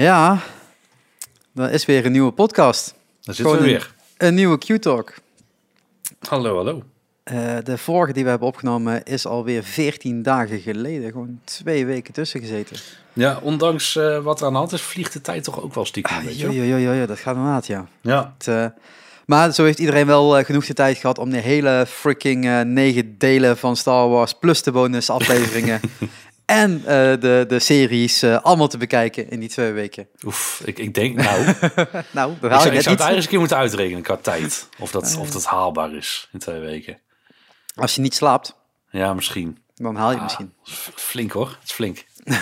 Ja, dat is weer een nieuwe podcast. Daar zitten we weer. Een nieuwe Q-Talk. Hallo, hallo. Eh, de vorige die we hebben opgenomen is alweer 14 dagen geleden. Gewoon twee weken tussen gezeten. Ja, ondanks eh, wat er aan de hand is, vliegt de tijd toch ook wel stiekem een Ah, beetje. jo, jo, jo, jo, dat gaat inderdaad, ja. Ja. Het, eh, maar zo heeft iedereen wel genoeg de tijd gehad om de hele freaking negen delen van Star Wars plus de bonus afleveringen en eh, de, de series eh, allemaal te bekijken in die twee weken. Oef, ik, ik denk nou, ik Nou, daar zou, ik ik zou het eigenlijk eens een keer moeten uitrekenen qua tijd. Of dat, of dat haalbaar is in twee weken. Als je niet slaapt, Ja, misschien. dan haal je Ah, misschien. Flink hoor, het is flink.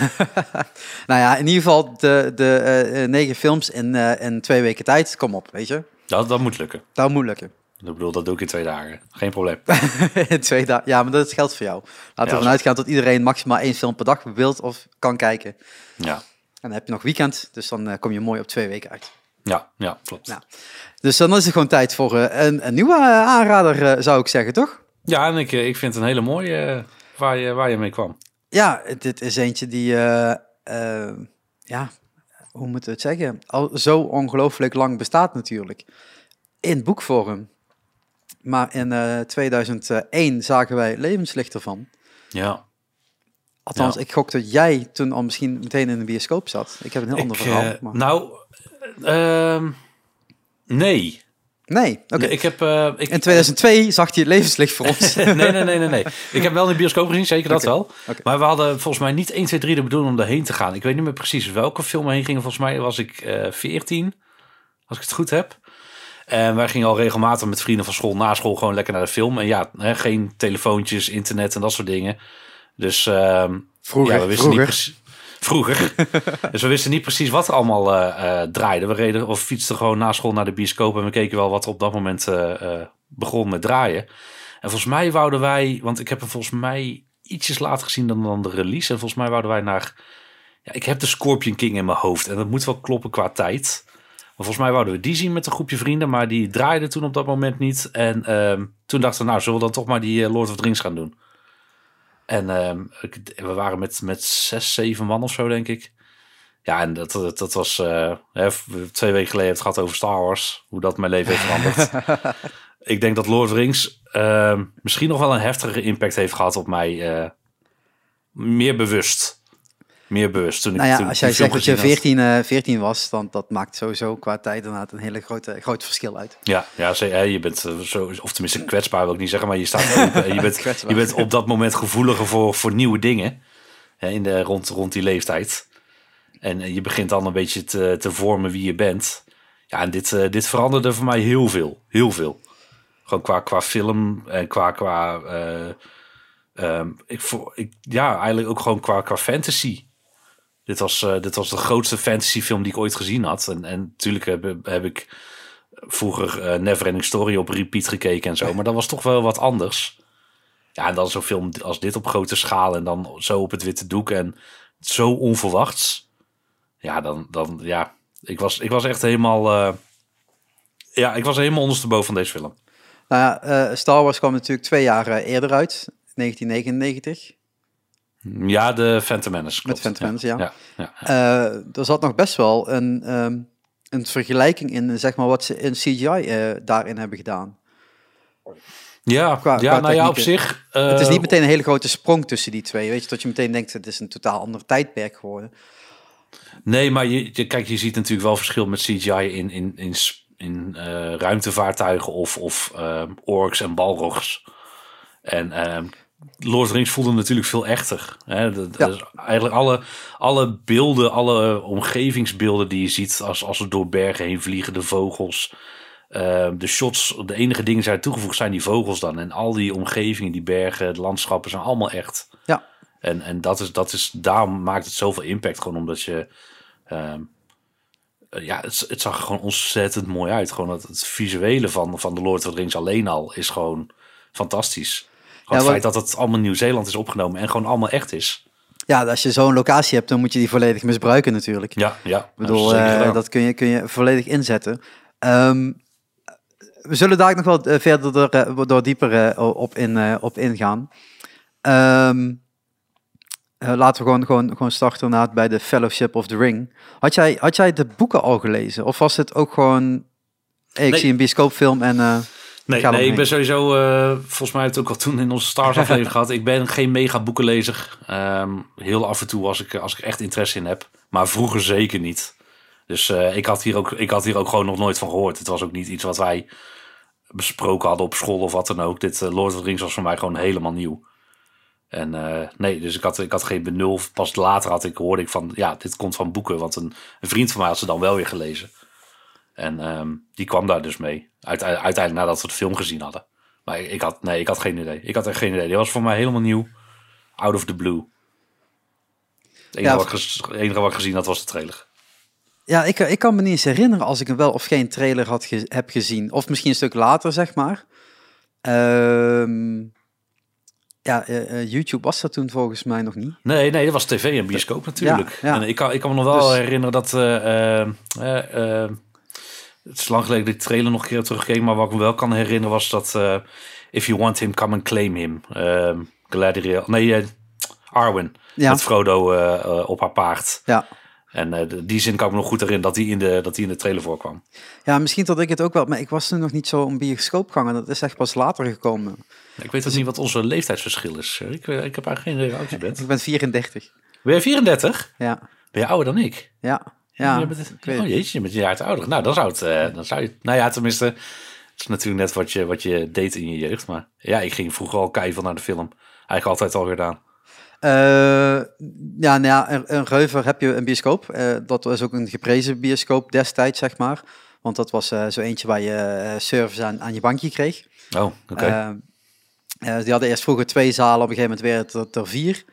Nou ja, in ieder geval de, de eh, eh, negen films in, eh, in twee weken tijd. Kom op, weet je. Dat, dat moet lukken. Dat moet lukken. Ik bedoel, dat doe ik in twee dagen. Geen probleem. twee dagen. Ja, maar dat geldt voor jou. Laten we ervan uitgaan dat iedereen maximaal één film per dag wilt of kan kijken. Ja, En dan heb je nog weekend, dus dan eh, kom je mooi op twee weken uit. ja, ja klopt. Ja. Dus dan is het gewoon tijd voor eh, een, een nieuwe eh, aanrader, zou ik zeggen, toch? Ja, en ik, ik vind het een hele mooie waar, je, waar je mee kwam. Ja, dit is eentje die, ja, hoe moeten we het zeggen? Al zo ongelooflijk lang bestaat natuurlijk. In boekvorm. Maar in eh 2001 zagen wij levenslicht ervan. Ja. Althans, Ja. ik gok dat jij toen al misschien meteen in de bioscoop zat. Ik heb een heel ander verhaal. eh, maar... Nou, ehm, nee. Nee, oké. Ik heb... eh, ik, In 2002 zag je het levenslicht voor ons. nee, nee, nee, nee, nee. Ik heb wel in de bioscoop gezien, zeker dat wel. Maar we hadden volgens mij niet 1, 2, 3 de bedoeling om daarheen te gaan. Ik weet niet meer precies welke film we heen gingen. Volgens mij was ik eh 14, als ik het goed heb. En wij gingen al regelmatig met vrienden van school na school gewoon lekker naar de film. En ja, hè, geen telefoontjes, internet en dat soort dingen. Dus ehm, Vroeger, ja, we wisten vroeger. niet precies. Vroeger. dus we wisten niet precies wat er allemaal eh, eh, draaide. We reden of fietsten gewoon na school naar de bioscoop. En we keken wel wat er op dat moment eh, begon met draaien. En volgens mij wouden wij, want ik heb hem volgens mij ietsjes later gezien dan, dan de release. En volgens mij wouden wij naar. Ja, ik heb de Scorpion King in mijn hoofd. En dat moet wel kloppen qua tijd. Volgens mij wouden we die zien met een groepje vrienden. Maar die draaide toen op dat moment niet. En ehm, toen dachten we, nou, zullen we dan toch maar die eh, Lord of the Rings gaan doen? En ehm, we waren met, met zes, zeven man of zo, denk ik. Ja, en dat, dat, dat was... hè, twee weken geleden het gehad over Star Wars. Hoe dat mijn leven heeft veranderd. ik denk dat Lord of the Rings ehm, misschien nog wel een heftigere impact heeft gehad op mij. eh, meer bewust. Meer bewust. Toen nou ja, toen als jij zegt dat je gezien had. 14, eh 14 was, dan dat maakt sowieso qua tijd inderdaad een hele grote, groot verschil uit. Ja, ja je bent eh, zo, of tenminste kwetsbaar wil ik niet zeggen, maar je staat open. en je, bent, je bent op dat moment gevoeliger voor, voor nieuwe dingen. Hè, in de, rond, rond die leeftijd. En eh, je begint dan een beetje te, te vormen wie je bent. Ja, en dit, eh, dit veranderde voor mij heel veel. Heel veel. Gewoon qua, qua film en qua. qua eh, ehm, ik, ik, ja, eigenlijk ook gewoon qua, qua fantasy. Dit was, eh, dit was de grootste fantasyfilm die ik ooit gezien had. En, en natuurlijk heb, heb ik vroeger eh Neverending Story op repeat gekeken en zo. Maar dat was toch wel wat anders. Ja, en dan zo'n film als dit op grote schaal en dan zo op het witte doek en zo onverwachts. Ja, dan, dan ja, ik was, ik was echt helemaal, eh, ja, ik was helemaal ondersteboven van deze film. Nou ja, Star Wars kwam natuurlijk twee jaar eerder uit, 1999. Ja, de Phantom Menace. Met. Phantom Menace, ja. ja. ja, ja. Eh, er zat nog best wel een, ehm, een vergelijking in, zeg maar, wat ze in CGI eh, daarin hebben gedaan. Ja, Qua- ja qua nou ja, op zich. eh, het is niet meteen een hele grote sprong tussen die twee, weet je, dat je meteen denkt, het is een totaal ander tijdperk geworden. Nee, maar je, je, kijk, je ziet natuurlijk wel verschil met CGI in, in, in, in eh, ruimtevaartuigen of, of ehm, orks en balrogs. En ehm Lord of the Rings voelde natuurlijk veel echter. Hè? Dat, Ja. dus eigenlijk alle, alle beelden, alle omgevingsbeelden die je ziet als, als ze door bergen heen vliegen, de vogels, ehm, de shots, de enige dingen die zijn toegevoegd zijn die vogels dan. En al die omgevingen, die bergen, de landschappen zijn allemaal echt. Ja, En, en dat is, dat is, daarom maakt het zoveel impact. Gewoon omdat je. ehm, eh, ja, het, het zag er gewoon ontzettend mooi uit. Gewoon het, het visuele van, van de Lord of the Rings alleen al is gewoon fantastisch. Gewoon het feit dat het allemaal Nieuw-Zeeland is opgenomen en gewoon allemaal echt is. ja als je zo'n locatie hebt, dan moet je die volledig misbruiken natuurlijk. Ja, ja. Ik bedoel, zeker eh, dat kun je, kun je volledig inzetten. Ehm, we zullen daar nog wel eh, verder door, eh, door dieper op, in, op ingaan. Ehm, eh, laten we gewoon, gewoon, gewoon starten inderdaad bij de Fellowship of the Ring. Had jij, had jij de boeken al gelezen? Of was het ook gewoon, hey, ik Nee. zie een bioscoopfilm en... Nee, nee ik ben sowieso, eh, volgens mij heeft het ook al toen in onze Stars aflevering gehad. Ik ben geen mega boekenlezer. Ehm, heel af en toe als ik, als ik echt interesse in heb. Maar vroeger zeker niet. Dus eh, ik, had hier ook, ik had hier ook gewoon nog nooit van gehoord. Het was ook niet iets wat wij besproken hadden op school of wat dan ook. Dit eh, Lord of the Rings was voor mij gewoon helemaal nieuw. En nee, dus ik had, ik had geen benul. Pas later had ik, hoorde ik van, ja, dit komt van boeken. Want een, een vriend van mij had ze dan wel weer gelezen. En ehm, die kwam daar dus mee. Uite- uiteindelijk nadat we de film gezien hadden. Maar ik, had, nee, ik had geen idee. Ik had echt geen idee. Die was voor mij helemaal nieuw. Out of the blue. Het enige, Ja, wat, ik enige wat ik gezien had was de trailer. Ja, ik, ik kan me niet eens herinneren als ik een wel of geen trailer had ge- heb gezien. Of misschien een stuk later, zeg maar. Ehm, ja, eh, eh, YouTube was dat toen volgens mij nog niet. Nee, nee, dat was tv en bioscoop natuurlijk. Ja, ja. En ik kan, ik kan me nog wel Dus- herinneren dat... eh, het is lang geleden dat ik de trailer nog een keer teruggekeken. Maar wat ik me wel kan herinneren was dat... eh, if you want him, come and claim him. Ehm Galadriel... Nee, eh, Arwen. Ja, Met Frodo eh, op haar paard. ja. En die zin kan ik me nog goed herinneren dat die in de, dat die in de trailer voorkwam. ja, misschien dat ik het ook wel... Maar ik was toen nog niet zo een bioscoopganger. Dat is echt pas later gekomen. Ik weet ook niet wat onze leeftijdsverschil is. Ik, ik heb eigenlijk geen idee hoe oud je bent. Ik ben 34. Ben je 34? Ja, Ben je ouder dan ik? ja, ja. je bent, ik weet oh het. jeetje, je bent een jaar te ouder. Nou, dan zou het... eh, dan zou je, nou ja, tenminste... Het is natuurlijk net wat je, wat je deed in je jeugd. Maar ja, ik ging vroeger al keihard naar de film. Eigenlijk altijd al gedaan. Eh, ja, nou ja, in, Reuver heb je een bioscoop. Eh, dat was ook een geprezen bioscoop destijds, zeg maar. Want dat was zo eentje waar je service aan, aan je bankje kreeg. Oh, oké. Die hadden eerst vroeger twee zalen, op een gegeven moment weer het er vier.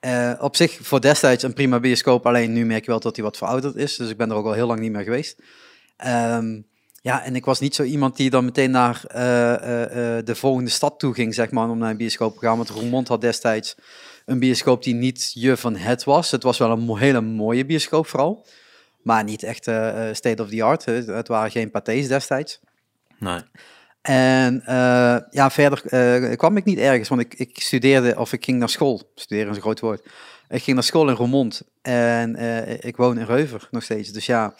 Eh, op zich voor destijds een prima bioscoop, alleen nu merk je wel dat hij wat verouderd is. Dus ik ben er ook al heel lang niet meer geweest. Ehm, ja, en ik was niet zo iemand die dan meteen naar eh, eh, de volgende stad toe ging, zeg maar, om naar een bioscoop te gaan. Want Roermond had destijds een bioscoop die niet je van het was. Het was wel een hele mooie bioscoop vooral. Maar niet echt state of the art. Het waren geen pathés destijds. nee. En eh, ja, verder eh, kwam ik niet ergens, want ik, ik studeerde of ik ging naar school. Studeren is een groot woord. Ik ging naar school in Roermond en eh, ik woon in Reuver nog steeds. Dus ja,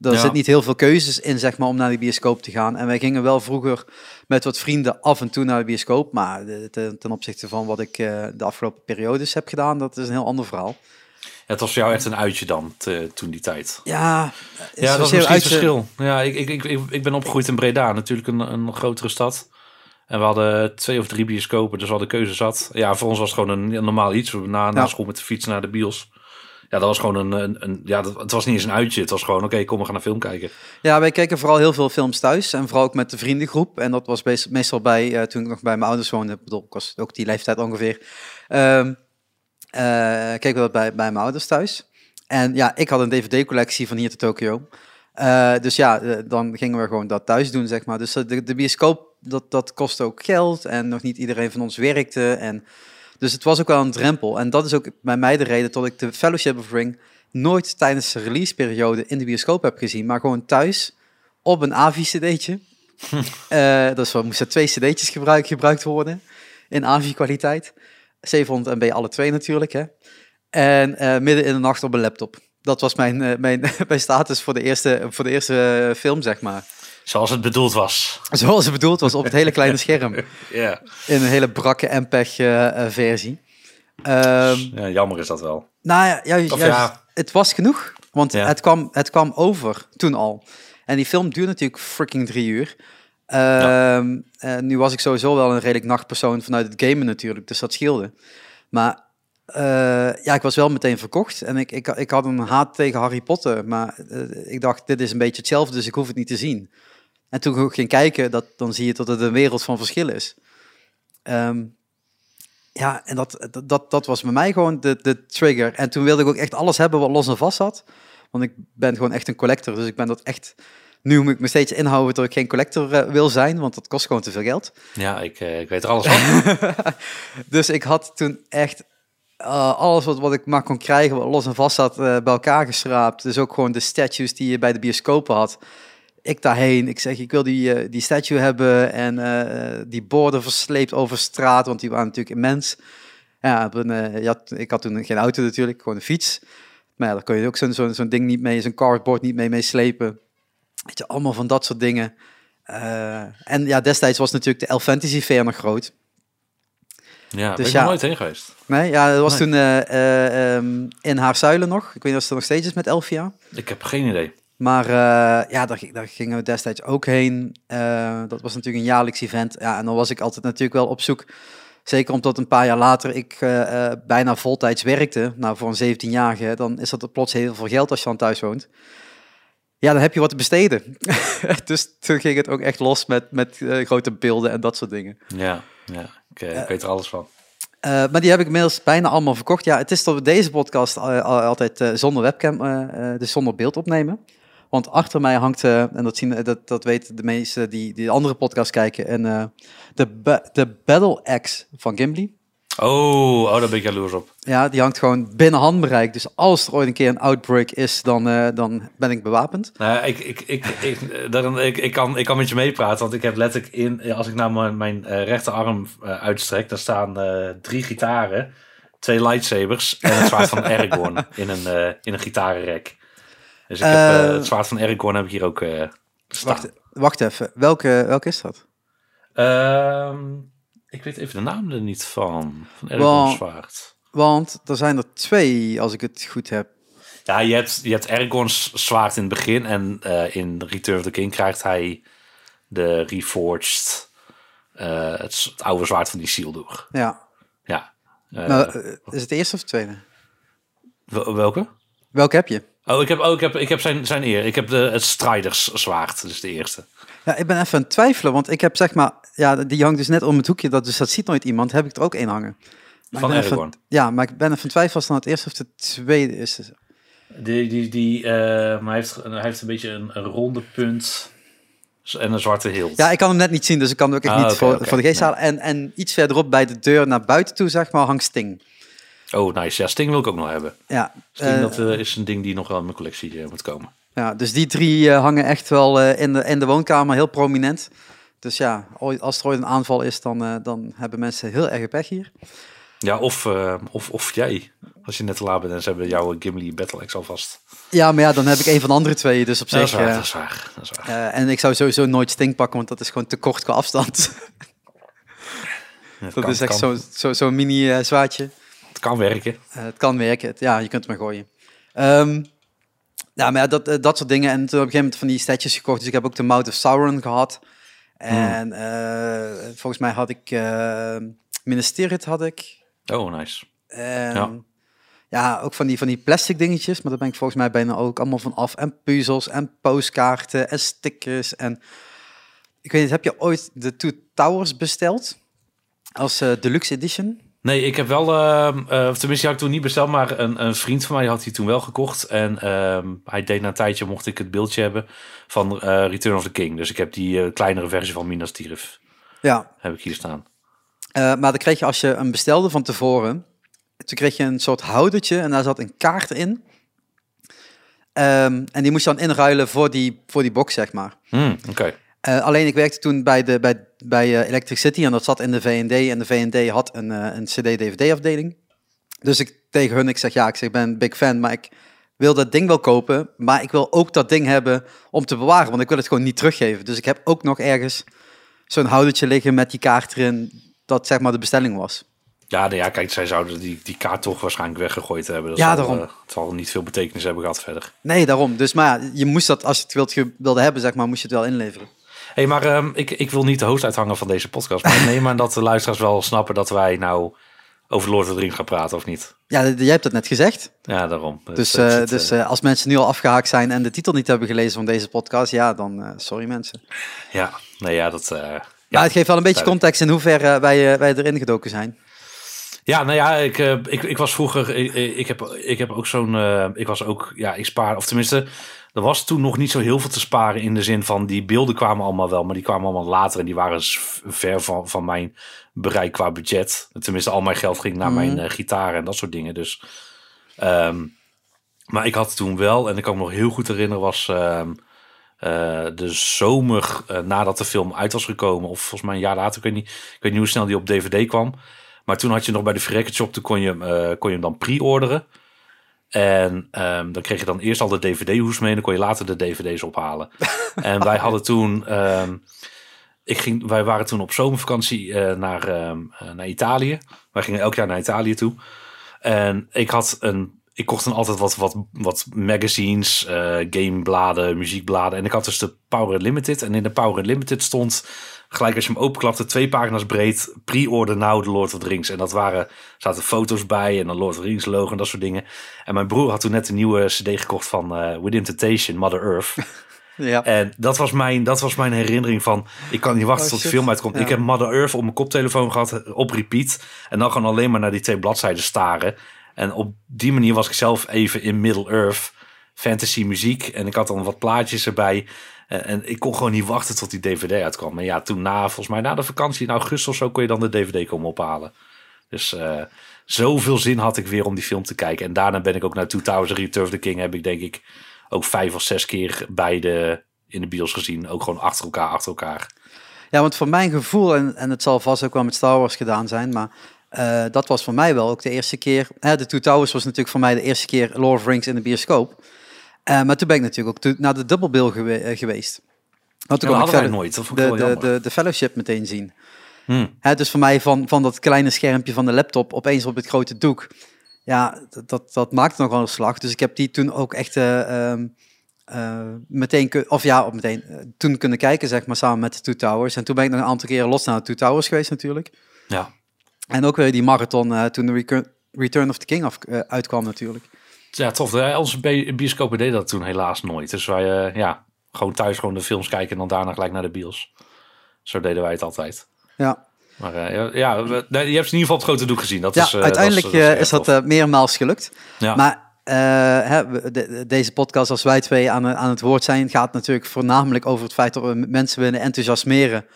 er Ja. zit niet heel veel keuzes in, zeg maar, om naar de bioscoop te gaan. En wij gingen wel vroeger met wat vrienden af en toe naar de bioscoop. Maar ten, ten opzichte van wat ik de afgelopen periodes heb gedaan, dat is een heel ander verhaal. Het was voor jou echt een uitje dan, te- toen die tijd. Ja, Ja, dat is zozeer misschien het uit je- verschil. Ja, ik, ik, ik, ik, ben opgegroeid in Breda, natuurlijk een, een grotere stad. En we hadden twee of drie bioscopen, dus we hadden keuze zat. Ja, voor ons was het gewoon een, een normaal iets. We Na, na Ja. school met de fiets naar de bios. Ja, dat was gewoon een... een, een ja, dat, het was niet eens een uitje. Het was gewoon, oké, kom, we gaan een film kijken. Ja, wij keken vooral heel veel films thuis en vooral ook met de vriendengroep. En dat was meest- meestal bij, eh, toen ik nog bij mijn ouders woonde, ik bedoel, ik was ook die leeftijd ongeveer, Ehm eh, keken we dat bij, bij mijn ouders thuis. En ja, ik had een dvd-collectie van hier tot Tokio. Eh, dus ja, eh, dan gingen we gewoon dat thuis doen, zeg maar. Dus eh, de, de bioscoop, dat, dat kostte ook geld en nog niet iedereen van ons werkte. En, dus het was ook wel een drempel. En dat is ook bij mij de reden tot ik de Fellowship of Ring nooit tijdens de releaseperiode in de bioscoop heb gezien, maar gewoon thuis op een AVI-cd'tje. Eh dus er moesten twee cd'tjes gebruik, gebruikt worden in AVI-kwaliteit. 700 MB alle twee natuurlijk, hè. En eh, midden in de nacht op een laptop. Dat was mijn, eh, mijn, mijn status voor de, eerste, voor de eerste eh, film, zeg maar. Zoals het bedoeld was. Zoals het bedoeld was, op het hele kleine scherm. Ja, In een hele brakke MPEG-versie. Ehm ja jammer is dat wel. nou ja, juist, Of juist, ja. het was genoeg. Want Ja. het, kwam, het kwam over toen al. En die film duurt natuurlijk freaking drie uur. Ehm, eh, nu was ik sowieso wel een redelijk nachtpersoon vanuit het gamen natuurlijk, dus dat scheelde. Maar eh, ja, ik was wel meteen verkocht. En ik, ik, ik had een haat tegen Harry Potter. Maar eh, ik dacht, dit is een beetje hetzelfde, dus ik hoef het niet te zien. En toen ik ging kijken, dat, dan zie je dat het een wereld van verschil is. Ehm, ja, en dat, dat- dat, was bij mij gewoon de, de trigger. En toen wilde ik ook echt alles hebben wat los en vast zat. Want ik ben gewoon echt een collector. Dus ik ben dat echt... Nu moet ik me steeds inhouden dat ik geen collector eh, wil zijn. Want dat kost gewoon te veel geld. Ja, ik, eh, ik weet er alles van. Dus ik had toen echt eh, alles wat, wat ik maar kon krijgen, wat los en vast zat, bij elkaar geschraapt. Dus ook gewoon de statues die je bij de bioscopen had. Ik daarheen, ik zeg, ik wil die, die statue hebben en die borden versleept over straat, want die waren natuurlijk immens. Ja, je had, ik had toen geen auto natuurlijk, gewoon een fiets. Maar ja, daar kon je ook zo'n zo'n zo'n ding niet mee, zo'n cardboard niet mee meeslepen. Weet je, allemaal van dat soort dingen. Eh, en ja, destijds was natuurlijk de Elf Fantasy Fair nog groot. Ja, Dus ben ik ja. nooit heen geweest. Nee, ja, dat was Nee. toen eh, eh, ehm, in Haarzuilen nog. Ik weet niet of het er nog steeds is met Elfia. Ik heb geen idee. Maar ja, daar, ging- daar gingen we destijds ook heen. Dat was natuurlijk een jaarlijks event. Ja, en dan was ik altijd natuurlijk wel op zoek. Zeker omdat een paar jaar later ik bijna voltijds werkte. Nou, voor een 17-jarige, dan is dat plots heel veel geld als je dan thuis woont. Ja, dan heb je wat te besteden. dus toen ging het ook echt los met, met eh, grote beelden en dat soort dingen. Ja, ja. Ik, eh, ik weet er alles van. Eh, maar die heb ik inmiddels bijna allemaal verkocht. Ja, het is dat we deze podcast al- altijd zonder webcam, dus zonder beeld opnemen. Want achter mij hangt, en dat, zien, dat, dat weten de meesten die, die andere podcast kijken, en, de, de Battle Axe van Gimli. Oh, oh, daar ben ik jaloers op. Ja, die hangt gewoon binnen handbereik. Dus als er ooit een keer een outbreak is, dan, eh, dan ben ik bewapend. Nou, ik, ik, ik, ik, eh, daarom- ik, ik, kan, ik kan met je meepraten, want ik heb letterlijk in, als ik nou mijn, mijn eh, rechterarm uitstrek, daar staan drie gitaren, twee lightsabers en het zwaard van Aragorn in een, in een gitarenrek. Dus ik heb, het zwaard van Aragorn heb ik hier ook staan. Wacht, wacht even, welke, welke is dat? Ehm, ik weet even de naam er niet van. Van Wel- zwaard. Want er zijn er twee, als ik het goed heb. Ja, je hebt, je hebt zwaard in het begin en eh, in Return of the King krijgt hij de reforged, eh, het, oude zwaard van die Isildur. Ja, Ja. Eh, eh, is het de eerste of de tweede? wel- welke? Welke heb je? Oh, ik heb, oh, ik heb, ik heb zijn, zijn eer. Ik heb de, het Striders zwaard, dus de eerste. Ja, ik ben even aan het twijfelen, want ik heb zeg maar, ja, die hangt dus net om het hoekje, dat, dus dat ziet nooit iemand, heb ik er ook één hangen. Maar Van Aragorn. Ja, maar ik ben even aan het twijfelen als het dan het eerste of de tweede is. Die, die, die, eh, maar hij heeft, hij heeft een beetje een, een ronde punt en een zwarte hilt. Ja, ik kan hem net niet zien, dus ik kan hem ook echt Ah, niet voor, de geest Nee. halen. En, en iets verderop bij de deur naar buiten toe, zeg maar, hangt Sting. Oh, nice. Ja, Sting wil ik ook nog hebben. Ja, Sting, eh, dat eh, is een ding die nog wel in mijn collectie moet komen. ja dus die drie hangen echt wel in, de, in de woonkamer heel prominent. Dus ja, als er ooit een aanval is, dan, eh, dan hebben mensen heel erg pech hier. Ja, of, eh, of, of jij. Als je net te laat bent en ze hebben jouw Gimli Battle Axe alvast. Ja, maar ja, dan heb ik een van de andere twee, dus op dat zich... is waar, eh, dat is waar. Dat is waar. eh, en ik zou sowieso nooit Sting pakken, want dat is gewoon te kort qua afstand. Dat kan, is echt zo'n zo, zo'n mini zwaardje. Het kan werken. Het kan werken. Ja, je kunt het maar gooien. Ehm ja, maar ja, dat, dat soort dingen. En toen op een gegeven moment van die statjes gekocht. Dus ik heb ook de Mouth of Sauron gehad. En eh, volgens mij had ik uh, Minas Tirith had ik. Oh, nice. En, Ja. ja. ook van die, van die plastic dingetjes. Maar daar ben ik volgens mij bijna ook allemaal van af. En puzzels en postkaarten en stickers. En ik weet niet, heb je ooit de Two Towers besteld? Als eh, deluxe edition? Nee, ik heb wel, eh, of tenminste, had ik toen niet besteld, maar een, een vriend van mij had die toen wel gekocht. En ehm, hij deed na een tijdje, mocht ik het beeldje hebben van eh, Return of the King. Dus ik heb die eh, kleinere versie van Minas Tirith, Ja, heb ik hier staan. Maar dan kreeg je als je hem bestelde van tevoren, toen kreeg je een soort houdertje en daar zat een kaart in. Ehm, en die moest je dan inruilen voor die, voor die box, zeg maar. Hmm, Oké. Eh, alleen ik werkte toen bij, de, bij, bij eh, Electric City en dat zat in de V&D. En de V&D had een, eh, een CD-DVD-afdeling. Dus ik tegen hun, ik zeg ja, ik, zeg, ik ben een big fan, maar ik wil dat ding wel kopen. Maar ik wil ook dat ding hebben om te bewaren, want ik wil het gewoon niet teruggeven. Dus ik heb ook nog ergens zo'n houdertje liggen met die kaart erin, dat zeg maar de bestelling was. Ja, nou ja, kijk, zij zouden die, die kaart toch waarschijnlijk weggegooid hebben. Dat Ja, zal, daarom. het zal niet veel betekenis hebben gehad verder. Nee, daarom. Dus maar ja, je moest dat, als je het wilt, wilde hebben, zeg maar, moest je het wel inleveren. Hey, maar ehm, ik, ik wil niet de host uithangen van deze podcast. Maar ik neem aan dat de luisteraars wel snappen dat wij nou over Lord of the Rings gaan praten, of niet? Ja, jij hebt het net gezegd. Ja, daarom. Dus, eh, zit, dus eh, eh, als mensen nu al afgehaakt zijn en de titel niet hebben gelezen van deze podcast, ja, dan eh, sorry mensen. ja, nee, ja, dat... eh, Ja, het geeft wel een beetje context in hoeverre wij, eh, wij erin gedoken zijn. Ja, nou ja, ik, eh, ik, ik was vroeger, ik, ik, heb, ik heb ook zo'n, eh, ik was ook, ja, ik spaar, of tenminste, er was toen nog niet zo heel veel te sparen in de zin van die beelden kwamen allemaal wel, maar die kwamen allemaal later en die waren ver van, van mijn bereik qua budget. Tenminste, al mijn geld ging naar mijn eh, gitaar en dat soort dingen. Dus, ehm, maar ik had toen wel, en ik kan me nog heel goed herinneren, was ehm, eh, de zomer eh, nadat de film uit was gekomen, of volgens mij een jaar later, ik weet niet, ik weet niet hoe snel die op DVD kwam. Maar toen had je nog bij de Verrekkerd Shop, toen kon je, kon je hem dan pre-orderen. En ehm, dan kreeg je dan eerst al de DVD-hoes mee en dan kon je later de DVD's ophalen. en wij hadden toen... ehm, ik ging, wij waren toen op zomervakantie eh, naar, ehm, eh, naar Italië. Wij gingen elk jaar naar Italië toe. En ik had een... Ik kocht dan altijd wat, wat, wat magazines, eh gamebladen, muziekbladen. En ik had dus de Power Limited. En in de Power Limited stond, gelijk als je hem openklapte, twee pagina's breed. Pre-order now The Lord of the Rings. En dat waren, zaten foto's bij en een Lord of the Rings logo en dat soort dingen. En mijn broer had toen net een nieuwe cd gekocht van eh Within Temptation, Mother Earth. Ja. En dat was mijn, dat was mijn herinnering van... Ik kan niet wachten Oh, tot de film uitkomt. Ja. Ik heb Mother Earth op mijn koptelefoon gehad, eh, op repeat. En dan gewoon alleen maar naar die twee bladzijden staren. En op die manier was ik zelf even in Middle Earth. Fantasy muziek. En ik had dan wat plaatjes erbij. En, en ik kon gewoon niet wachten tot die DVD uitkwam. En ja, toen na, volgens mij na de vakantie in augustus of zo... kon je dan de DVD komen ophalen. Dus eh, zoveel zin had ik weer om die film te kijken. En daarna ben ik ook naar Two Towers en Return of the King... heb ik denk ik ook vijf of zes keer beide in de bios gezien. Ook gewoon achter elkaar, achter elkaar. Ja, want voor mijn gevoel, en, en het zal vast ook wel met Star Wars gedaan zijn, maar eh, dat was voor mij wel ook de eerste keer. Hè, de Two Towers was natuurlijk voor mij de eerste keer Lord of Rings in de bioscoop. Eh, maar toen ben ik natuurlijk ook toe- naar de dubbelbill gewe- eh, geweest. Want Ja, toen dat kon ik nooit. Dat de, de, de, de fellowship meteen zien. Hmm. Hè, dus voor mij van, van dat kleine schermpje van de laptop opeens op het grote doek. Ja, dat, dat, dat maakte nog wel een slag. Dus ik heb die toen ook echt ehm, eh, meteen, of ja, op meteen, toen kunnen kijken, zeg maar, samen met de Two Towers. En toen ben ik nog een aantal keren los naar de Two Towers geweest natuurlijk. Ja. En ook weer die marathon toen de Return of the King af, uitkwam natuurlijk. Ja, tof. Onze bi- bioscopen deden dat toen helaas nooit. Dus wij, eh, ja, gewoon thuis gewoon de films kijken en dan daarna gelijk naar de bios. Zo deden wij het altijd. Ja, Maar eh, ja, je hebt ze in ieder geval het grote doek gezien. Dat ja is, eh, uiteindelijk dat is, eh, dat eh, meermaals gelukt. ja. Maar eh, hè, de- deze podcast, als wij twee aan, aan het woord zijn, gaat natuurlijk voornamelijk over het feit dat we mensen willen enthousiasmeren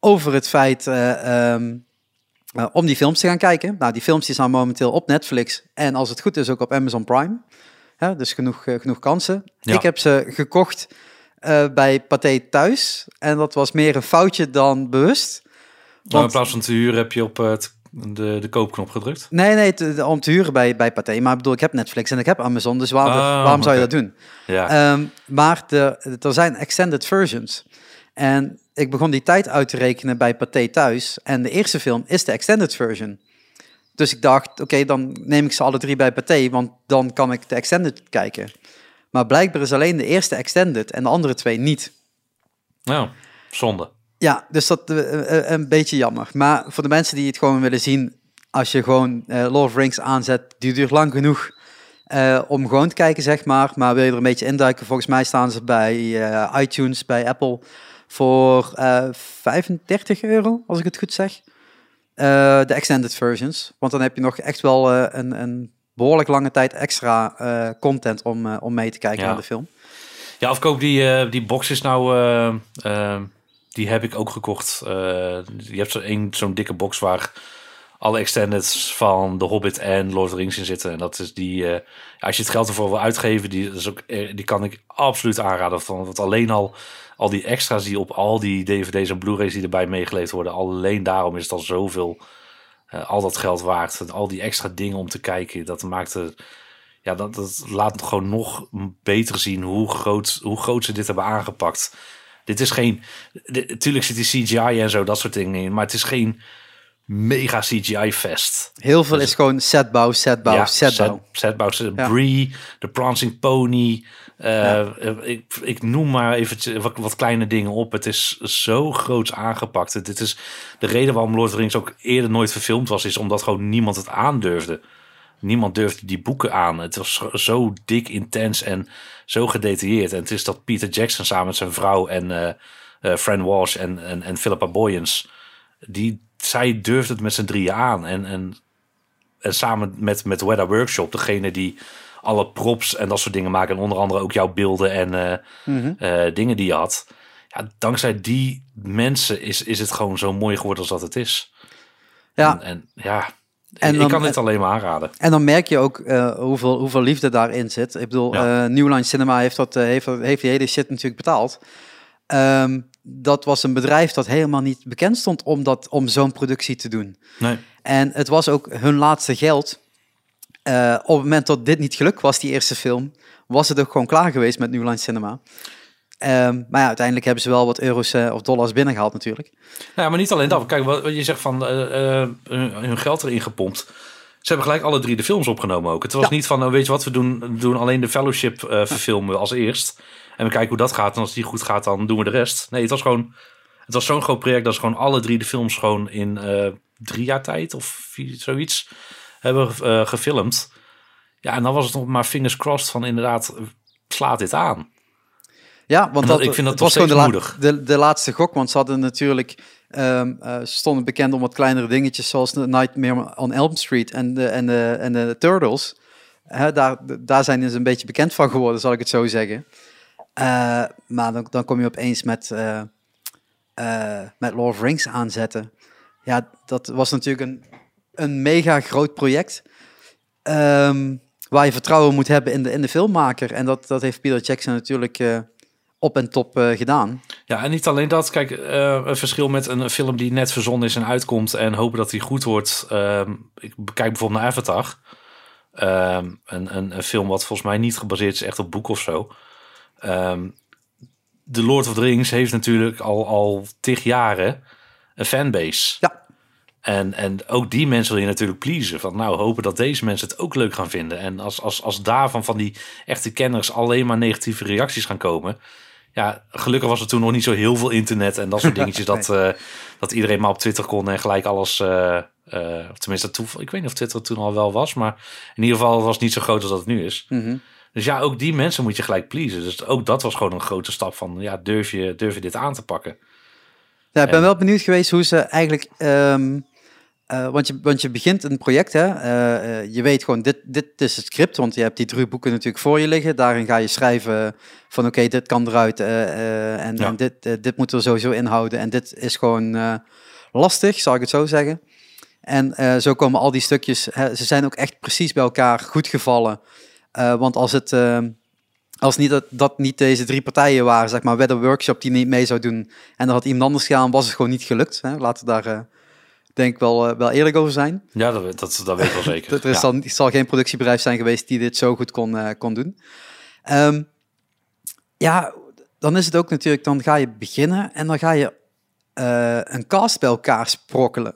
over het feit eh, eh, om die films te gaan kijken. Nou, die films die staan momenteel op Netflix en als het goed is ook op Amazon Prime. Hè, dus genoeg, eh, genoeg kansen. Ja. Ik heb ze gekocht eh, bij Pathé thuis en dat was meer een foutje dan bewust. Nou, in Want- plaats van te huren heb je op het- de, de koopknop gedrukt. Nee, nee, te- om te huren bij, bij Pathé. Maar ik bedoel, ik heb Netflix en ik heb Amazon, dus waarom, Oh, waarom zou je dat doen? Ja. Ehm, maar de, er zijn extended versions. En ik begon die tijd uit te rekenen bij Pathé thuis. En de eerste film is de extended version. Dus ik dacht, oké, dan neem ik ze alle drie bij Pathé, want dan kan ik de extended kijken. Maar blijkbaar is alleen de eerste extended en de andere twee niet. nou, zonde. Ja, dus dat eh, een beetje jammer. Maar voor de mensen die het gewoon willen zien, als je gewoon eh Lord of Rings aanzet, die duurt lang genoeg om gewoon te kijken, zeg maar. Maar wil je er een beetje induiken, volgens mij staan ze bij iTunes, bij Apple, voor eh 35 euro, als ik het goed zeg. Eh, de extended versions. Want dan heb je nog echt wel eh, een, een behoorlijk lange tijd extra content om, om mee te kijken Ja. naar de film. Ja, of koop die, die boxes nou... die heb ik ook gekocht. Je hebt zo zo'n dikke box waar alle extendeds van The Hobbit en Lord of the Rings in zitten. En dat is die... eh, als je het geld ervoor wil uitgeven, die, is ook, eh, die kan ik absoluut aanraden. Van, want alleen al, al die extra's die op al die dvd's en blu-rays die erbij meegeleefd worden... alleen daarom is het al zoveel... eh, al dat geld waard. Al die extra dingen om te kijken, dat maakt het... Ja, dat, dat laat gewoon nog beter zien hoe groot, hoe groot ze dit hebben aangepakt. Dit is geen... Natuurlijk zit die CGI en zo, dat soort dingen in. Maar het is geen mega CGI-fest. Heel veel is gewoon setbouw, setbouw, setbouw. Set, setbouw. set- Ja. Bree, de Prancing Pony. eh, ik, ik noem maar even wat, wat kleine dingen op. Het is zo groots aangepakt. Dit is de reden waarom Lord of the Rings ook eerder nooit verfilmd was, is omdat gewoon niemand het aandurfde. Niemand durfde die boeken aan. Het was zo- dik, intens en zo gedetailleerd. En het is dat Peter Jackson samen met zijn vrouw en eh eh, Fran Walsh en, en, en Philippa Boyens, die, zij durfde het met z'n drieën aan. En, en, en samen met, met Wedda Workshop, degene die alle props en dat soort dingen maken. En onder andere ook jouw beelden en eh, Mhm. eh, dingen die je had. Ja, dankzij die mensen is, is het gewoon zo mooi geworden als dat het is. Ja. En, en ja, En ik kan dit alleen maar aanraden. En dan merk je ook eh, hoeveel, hoeveel liefde daarin zit. Ik bedoel, Ja. New Line Cinema heeft, dat, heeft, heeft die hele shit natuurlijk betaald. Ehm, dat was een bedrijf dat helemaal niet bekend stond om, dat- om zo'n productie te doen. Nee. En het was ook hun laatste geld. Eh, op het moment dat dit niet gelukt was, die eerste film, was het ook gewoon klaar geweest met New Line Cinema. Ehm, maar ja, uiteindelijk hebben ze wel wat euro's eh, of dollars binnengehaald natuurlijk. Ja, maar niet alleen dat. Kijk, wat je zegt van eh, hun geld erin gepompt. Ze hebben gelijk alle drie de films opgenomen ook. Het was Ja. niet van, oh, weet je wat, we doen, doen alleen de Fellowship verfilmen als eerst. En we kijken hoe dat gaat. En als die goed gaat, dan doen we de rest. Nee, het was gewoon... Het was zo'n groot project dat ze gewoon alle drie de films gewoon in eh, drie jaar tijd of vier, zoiets hebben eh, gefilmd. Ja, en dan was het nog maar fingers crossed van inderdaad, slaat dit aan. Ja, want dat, dat- ik vind dat het was gewoon de, de, de laatste gok. Want ze hadden natuurlijk, eh, ze stonden bekend om wat kleinere dingetjes zoals de Nightmare on Elm Street en de, en de, en de Turtles. Daar, daar zijn ze een beetje bekend van geworden, zal ik het zo zeggen. Eh, maar dan, kom je opeens met, eh, met Lord of Rings aanzetten. Ja, dat was natuurlijk een, een mega groot project. Ehm, waar je vertrouwen moet hebben in de, in de filmmaker. En dat, dat heeft Peter Jackson natuurlijk op en top gedaan. Ja, en niet alleen dat. Kijk, een verschil met een film die net verzonnen is en uitkomt en hopen dat die goed wordt. Ehm, ik bekijk bijvoorbeeld naar Avatar. Ehm, een, een, een film wat volgens mij niet gebaseerd is echt op boek of zo. Ehm The Lord of the Rings heeft natuurlijk al, al tig jaren een fanbase. Ja. En, en ook die mensen wil je natuurlijk pleasen. Van nou, hopen dat deze mensen het ook leuk gaan vinden. En als, als, als daarvan van die echte kenners alleen maar negatieve reacties gaan komen. Ja, gelukkig was er toen nog niet zo heel veel internet en dat soort dingetjes. dat, eh, dat iedereen maar op Twitter kon en gelijk alles. eh eh, of tenminste, toeval, ik weet niet of Twitter toen al wel was. Maar in ieder geval was het niet zo groot als dat het nu is. Mhm. Dus ja, ook die mensen moet je gelijk pleasen. Dus ook dat was gewoon een grote stap van, ja, durf je, durf je dit aan te pakken? Ja, ik ben En- wel benieuwd geweest hoe ze eigenlijk. ehm, eh, want, je, want je begint een project, hè? eh, eh, je weet gewoon, dit, dit is het script, want je hebt die drie boeken natuurlijk voor je liggen. Daarin ga je schrijven van oké, dit kan eruit en, Ja. en dit, dit moet er sowieso inhouden. En dit is gewoon lastig, zal ik het zo zeggen. En zo komen al die stukjes, hè, ze zijn ook echt precies bij elkaar goed gevallen. Eh, want als het... ehm, als niet dat, dat niet deze drie partijen waren, zeg maar, Weather Workshop die niet mee zou doen en er had iemand anders gedaan, was het gewoon niet gelukt. Hè? Laten we daar eh, denk ik wel, eh, wel eerlijk over zijn. Ja, dat, dat, dat weet ik wel zeker. Er is Ja. dan, zal geen productiebedrijf zijn geweest die dit zo goed kon, kon doen. Ehm, ja, dan is het ook natuurlijk, dan ga je beginnen en dan ga je een cast bij elkaar sprokkelen.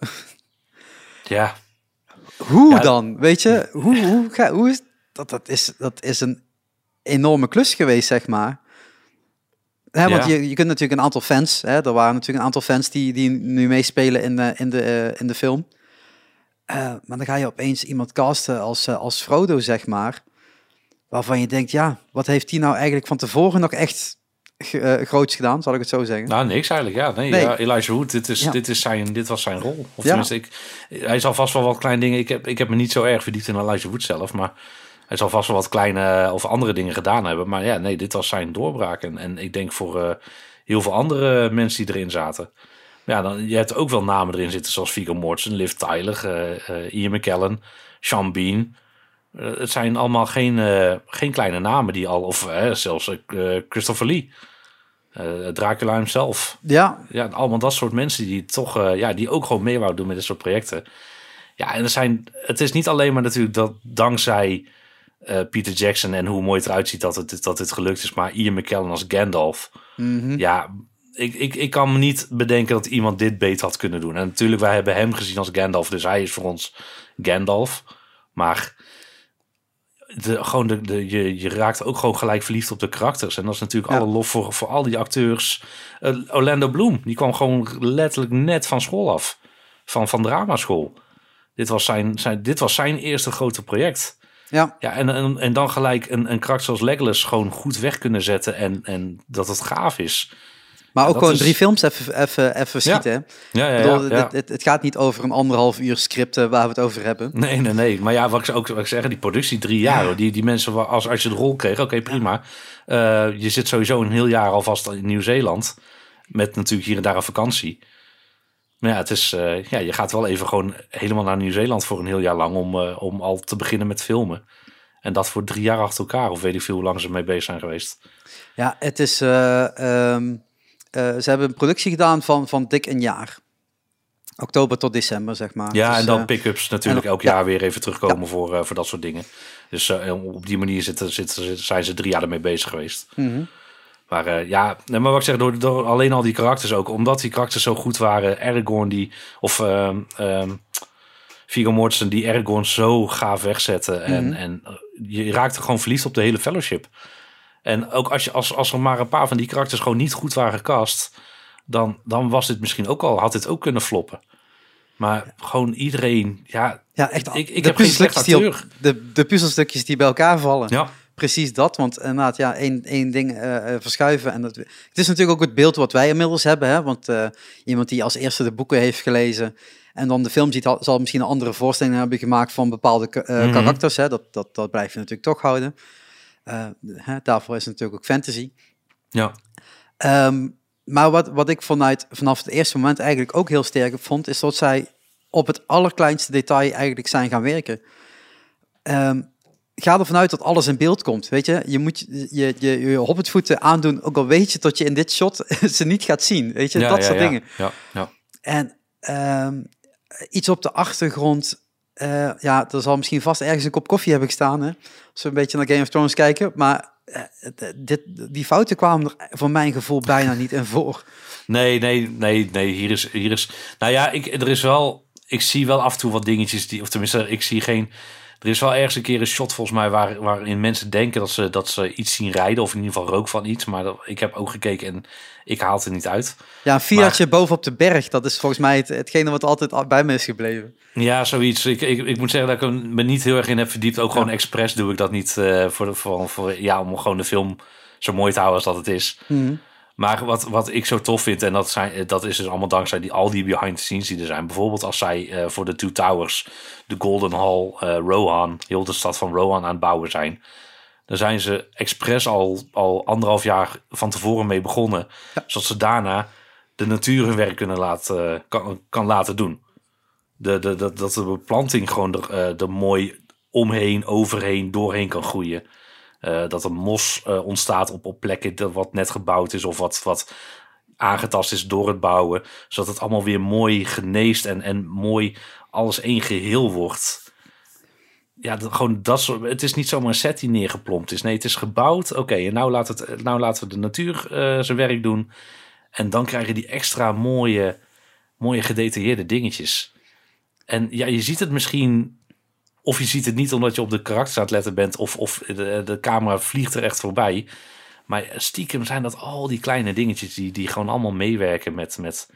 ja, Hoe Ja. dan? Weet je, hoe, hoe, ga, hoe is dat? Dat is, dat is een enorme klus geweest, zeg maar. Hè, want Ja. je, je kunt natuurlijk een aantal fans, hè, er waren natuurlijk een aantal fans die, die nu meespelen in, de in, de, eh, in de film. Eh, maar dan ga je opeens iemand casten als, eh, als Frodo, zeg maar. Waarvan je denkt, ja, wat heeft die nou eigenlijk van tevoren nog echt groots gedaan, zal ik het zo zeggen. nou niks eigenlijk. Ja, nee, Nee. Ja, Elijah Wood, dit, is, Ja. dit, is zijn, dit was zijn rol. Of Ja. tenminste, ik, hij zal vast wel wat kleine dingen... Ik heb, ik heb me niet zo erg verdiept in Elijah Wood zelf, maar... Hij zal vast wel wat kleine of andere dingen gedaan hebben. Maar ja, nee, dit was zijn doorbraak. En, en ik denk voor eh, heel veel andere mensen die erin zaten. Ja, dan, je hebt ook wel namen erin zitten zoals Viggo Mortensen, Liv Tyler, eh, eh, Ian McKellen, Sean Bean. Eh, het zijn allemaal geen, eh, geen kleine namen die al... Of eh, zelfs eh, Christopher Lee. eh Dracula hemzelf. Ja, Ja, allemaal dat soort mensen die toch, eh, ja, die ook gewoon wouden doen met dit soort projecten. Ja, en er zijn, het is niet alleen maar natuurlijk dat dankzij eh, Peter Jackson en hoe mooi het eruit ziet dat het, dat dit gelukt is, maar Ian McKellen als Gandalf. mhm. Ja, ik, ik, ik kan me niet bedenken dat iemand dit beter had kunnen doen. En natuurlijk, wij hebben hem gezien als Gandalf, dus hij is voor ons Gandalf. Maar de, gewoon de, de, je, je raakt ook gewoon gelijk verliefd op de karakters. En dat is natuurlijk Ja. alle lof voor, voor al die acteurs. Eh, Orlando Bloom, die kwam gewoon letterlijk net van school af. Van, van dramaschool. Dit was zijn, zijn, dit was zijn eerste grote project. Ja. Ja, en, en, en dan gelijk een, een karakter zoals Legolas gewoon goed weg kunnen zetten. En, en dat het gaaf is. maar ook gewoon is- drie films even, even, even schieten. hè. Ja, ja, bedoel, ja, ja. Het, het, het gaat niet over een anderhalf uur script waar we het over hebben. Nee, nee, nee. Maar ja, wat ik ook wat ik zeg, die productie drie jaar. Die, die mensen, als, als je de rol kreeg, oké, prima. Eh, je zit sowieso een heel jaar alvast in Nieuw-Zeeland. Met natuurlijk hier en daar een vakantie. Maar ja, het is, eh, ja, je gaat wel even gewoon helemaal naar Nieuw-Zeeland voor een heel jaar lang om, eh, om al te beginnen met filmen. En dat voor drie jaar achter elkaar, of weet ik veel hoe lang ze mee bezig zijn geweest. Ja, het is. eh, ehm, eh, ze hebben een productie gedaan van, van dik een jaar. oktober tot december, zeg maar. Ja, Dus, en dan pick-ups natuurlijk elk ja. jaar weer even terugkomen voor, voor dat soort dingen. Dus op die manier zitten, zitten, zijn ze drie jaar ermee bezig geweest. mhm. Maar eh, ja, nee, maar wat ik zeg, door, door alleen al die karakters ook. Omdat die karakters zo goed waren. Aragorn die, of ehm ehm Viggo Mortensen die Aragorn zo gaaf wegzetten. En, Mhm. en eh, je raakte gewoon verliefd op de hele fellowship. En ook als, je, als, als er maar een paar van die karakters gewoon niet goed waren gecast... Dan, dan was dit misschien ook al, had dit ook kunnen floppen. Maar gewoon iedereen, ja, Ja, echt. Ik- heb geen op- acteur. de, de puzzelstukjes die bij elkaar vallen. ja, Precies dat, want inderdaad, ja, één, één ding eh, eh, verschuiven. En dat, het is natuurlijk ook het beeld wat wij inmiddels hebben. Hè? Want eh, iemand die als eerste de boeken heeft gelezen en dan de film ziet, had- zal misschien een andere voorstelling hebben gemaakt van bepaalde Mhm. karakters. Hè? Dat, dat, dat blijf je natuurlijk toch houden. Hè? Daarvoor is natuurlijk ook fantasy. ja, Ehm, maar wat, wat ik vanuit, vanaf het eerste moment eigenlijk ook heel sterk vond, is dat zij op het allerkleinste detail eigenlijk zijn gaan werken. Ehm, ga ervan uit dat alles in beeld komt, weet je. Je moet je, je, je, je hobbitvoeten aandoen, ook al weet je dat je in dit shot ze niet gaat zien, weet je. ja, dat ja, soort ja. dingen. Ja, ja. En ehm, iets op de achtergrond. eh, ja, er zal misschien vast ergens een kop koffie hebben gestaan. Hè? Als we een beetje naar Game of Thrones kijken. Maar eh, dit, die fouten kwamen er voor mijn gevoel bijna niet in voor. Nee, nee, nee, nee. Hier is, hier is. Nou ja, ik, er is wel. Ik zie wel af en toe wat dingetjes die. Of tenminste, ik zie geen. Er is wel ergens een keer een shot volgens mij waar, waarin mensen denken dat ze, dat ze iets zien rijden. Of in ieder geval rook van iets. Maar dat, ik heb ook gekeken en ik haal het er niet uit. Ja, een Fiatje boven op de berg. Dat is volgens mij het, hetgene wat altijd bij me is gebleven. Ja, zoiets. Ik, ik, ik moet zeggen dat ik me niet heel erg in heb verdiept. Ook gewoon expres doe ik dat niet. eh, voor, de- voor, voor, ja, om gewoon de film zo mooi te houden als dat het is. Maar wat, wat ik zo tof vind, en dat, zijn, dat is dus allemaal dankzij die, al die behind the scenes die er zijn. Bijvoorbeeld als zij eh, voor de Two Towers, de Golden Hall, eh, Rohan, heel de stad van Rohan aan het bouwen zijn. Daar zijn ze expres al, al anderhalf jaar van tevoren mee begonnen. Zodat ze daarna de natuur hun werk kunnen laten, kan, kan laten doen. De, de, de, dat de beplanting gewoon er, eh, er mooi omheen, overheen, doorheen kan groeien. Eh, dat er mos eh, ontstaat op, op plekken wat net gebouwd is of wat, wat aangetast is door het bouwen. Zodat het allemaal weer mooi geneest en, en mooi alles één geheel wordt. Ja, dat, gewoon dat. Het is niet zomaar een set die neergeplompt is. Nee, het is gebouwd. Oké, en nou, laat het, nou laten we de natuur eh, zijn werk doen. En dan krijg je die extra mooie, mooie gedetailleerde dingetjes. En ja, je ziet het misschien of je ziet het niet omdat je op de karakters aan het letten bent, of, of de, de camera vliegt er echt voorbij. Maar stiekem zijn dat al die kleine dingetjes die, die gewoon allemaal meewerken met, met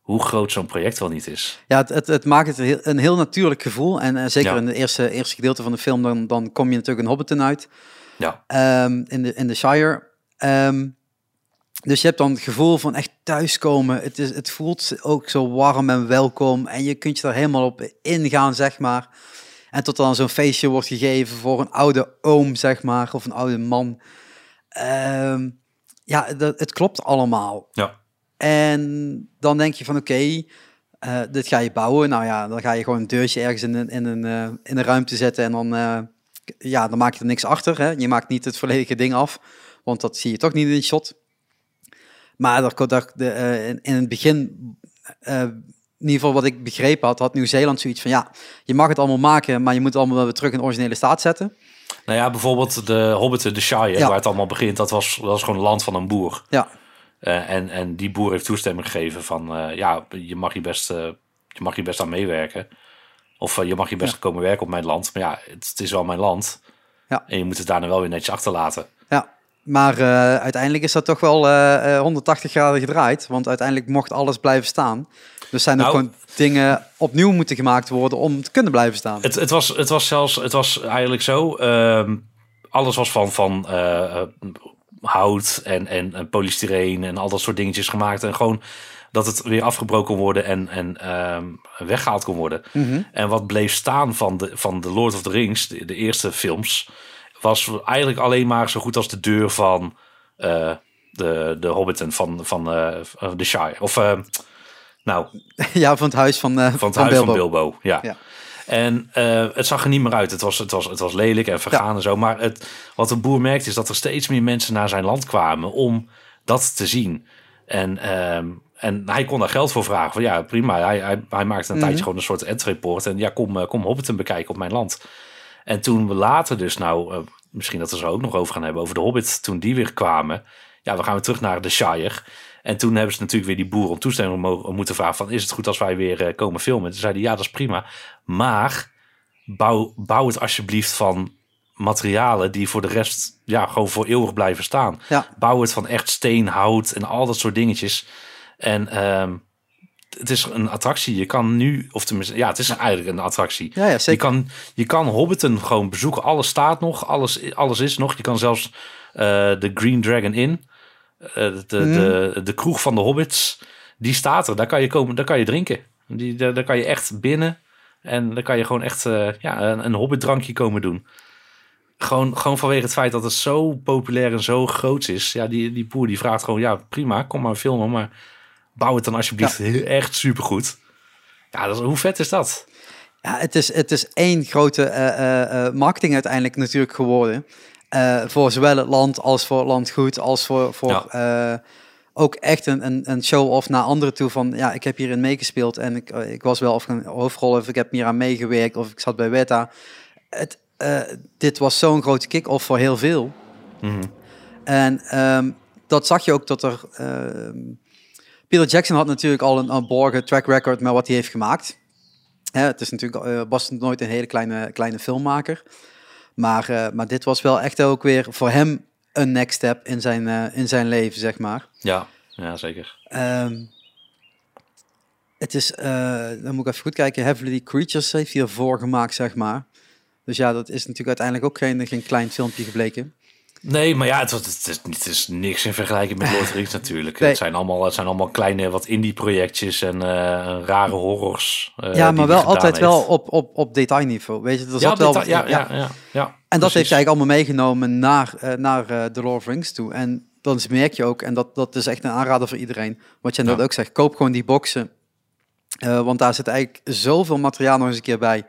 hoe groot zo'n project wel niet is. Ja, het, het, het maakt het een heel natuurlijk gevoel. En eh, zeker Ja. in het eerste, eerste gedeelte van de film, dan, dan kom je natuurlijk een Hobbiton uit. Ja, ehm, in, de, in de Shire. Ehm, dus je hebt dan het gevoel van echt thuiskomen. Het, is, het voelt ook zo warm en welkom. En je kunt je er helemaal op ingaan, zeg maar. En tot dan zo'n feestje wordt gegeven voor een oude oom, zeg maar. Of een oude man. Ehm, ja, dat, het klopt allemaal. ja, En dan denk je van oké, eh, dit ga je bouwen. Nou ja, dan ga je gewoon een deurtje ergens in een, in een, eh, in een ruimte zetten en dan, eh, ja, dan maak je er niks achter. Hè? Je maakt niet het volledige ding af, want dat zie je toch niet in die shot. Maar daar, daar, de, in, in het begin, in ieder geval wat ik begrepen had, had Nieuw-Zeeland zoiets van ja, je mag het allemaal maken, maar je moet het allemaal wel weer terug in originele staat zetten. nou ja, bijvoorbeeld de Hobbiten, de Shire, Ja. waar het allemaal begint, dat was, dat was gewoon land van een boer. Ja, Eh, en, en die boer heeft toestemming gegeven van, eh, ja, je mag hier best, eh, je mag hier best aan meewerken. Of je mag hier best komen werken op mijn land. Maar ja, het, het is wel mijn land. Ja. En je moet het daarna wel weer netjes achterlaten. Ja, maar uiteindelijk is dat toch wel eh, eh, 180 graden gedraaid. Want uiteindelijk mocht alles blijven staan. Dus zijn er Nou- gewoon dingen opnieuw moeten gemaakt worden om te kunnen blijven staan. Het, het, was, het was zelfs, het was eigenlijk zo. ehm, alles was van, van eh, hout en, en, en polystyreen en al dat soort dingetjes gemaakt. En gewoon dat het weer afgebroken kon worden en, en ehm, weggehaald kon worden. Mhm. En wat bleef staan van de, van de Lord of the Rings, de, de eerste films, was eigenlijk alleen maar zo goed als de deur van eh, de, de Hobbiton van, van eh, de Shire. Of nou, ja, van het huis van, eh van het van huis Bilbo. van Bilbo. Ja. Ja. En eh, het zag er niet meer uit. Het was, het was, het was lelijk en vergaan en zo. Maar het, wat de boer merkte is dat er steeds meer mensen naar zijn land kwamen om dat te zien. En ehm, en hij kon daar geld voor vragen. Van ja, prima. Hij, hij, hij maakte een Mhm. tijdje gewoon een soort ad-report. En ja, kom, eh, kom Hobbiton bekijken op mijn land. En toen we later dus nou, misschien dat we zo ook nog over gaan hebben, over de Hobbit, toen die weer kwamen. Ja, we gaan weer terug naar de Shire. En toen hebben ze natuurlijk weer die boer om toestemming mo- moeten vragen van, is het goed als wij weer eh, komen filmen? Toen zei hij, ja, dat is prima. Maar bouw, bouw het alsjeblieft van materialen die voor de rest ja, gewoon voor eeuwig blijven staan. Ja. Bouw het van echt steen, hout en al dat soort dingetjes. En ehm, het is een attractie. Je kan nu, of tenminste, ja, het is eigenlijk een attractie. Ja, ja, Je kan, je kan Hobbiton gewoon bezoeken. Alles staat nog, alles, alles is nog. Je kan zelfs eh, de Green Dragon eh, de, de, de kroeg van de Hobbits, die staat er. Daar kan je komen, daar kan je drinken. Die, daar, daar kan je echt binnen en daar kan je gewoon echt eh, ja, een, een Hobbit drankje komen doen. Gewoon, gewoon vanwege het feit dat het zo populair en zo groot is. Ja, die, die boer die vraagt gewoon, ja prima, kom maar filmen, maar bouw het dan alsjeblieft heel- echt supergoed. Ja, dat is, hoe vet is dat? Ja, het is, het is één grote eh, eh, eh, marketing uiteindelijk natuurlijk geworden. Eh, voor zowel het land als voor het landgoed, als voor, voor eh, ook echt een, een, een show-off naar anderen toe van ja, ik heb hierin meegespeeld en ik, eh, ik was wel of een hoofdrol of ik heb hier aan meegewerkt of ik zat bij Weta. Het, dit was zo'n grote kick-off voor heel veel. Mhm. En ehm, dat zag je ook dat er... ehm, Peter Jackson had natuurlijk al een, een borgen track record met wat hij heeft gemaakt. Hè, het is natuurlijk, was nooit een hele kleine, kleine filmmaker. Maar, eh, maar dit was wel echt ook weer voor hem een next step in zijn, eh, in zijn leven, zeg maar. Ja, ja zeker. Ehm, het is, eh, dan moet ik even goed kijken, Heavenly Creatures heeft hij ervoor gemaakt, zeg maar. Dus ja, dat is natuurlijk uiteindelijk ook geen, geen klein filmpje gebleken. Nee, maar ja, het, was- het, is, het is niks in vergelijking met Lord Rings natuurlijk. Nee. Het, zijn allemaal, het zijn allemaal kleine wat indie projectjes en eh, rare horrors. eh, ja, maar wel altijd heeft. wel op, op, op detailniveau. Weet je, er Ja, zat wel wat ja, ja, ja, ja, En dat precies. heeft hij eigenlijk allemaal meegenomen naar, eh, naar The Lord of Rings toe. En dan is- merk je ook, en dat, dat is echt een aanrader voor iedereen, wat je net Ja. ook zegt, koop gewoon die boxen. Want daar zit eigenlijk zoveel materiaal nog eens een keer bij,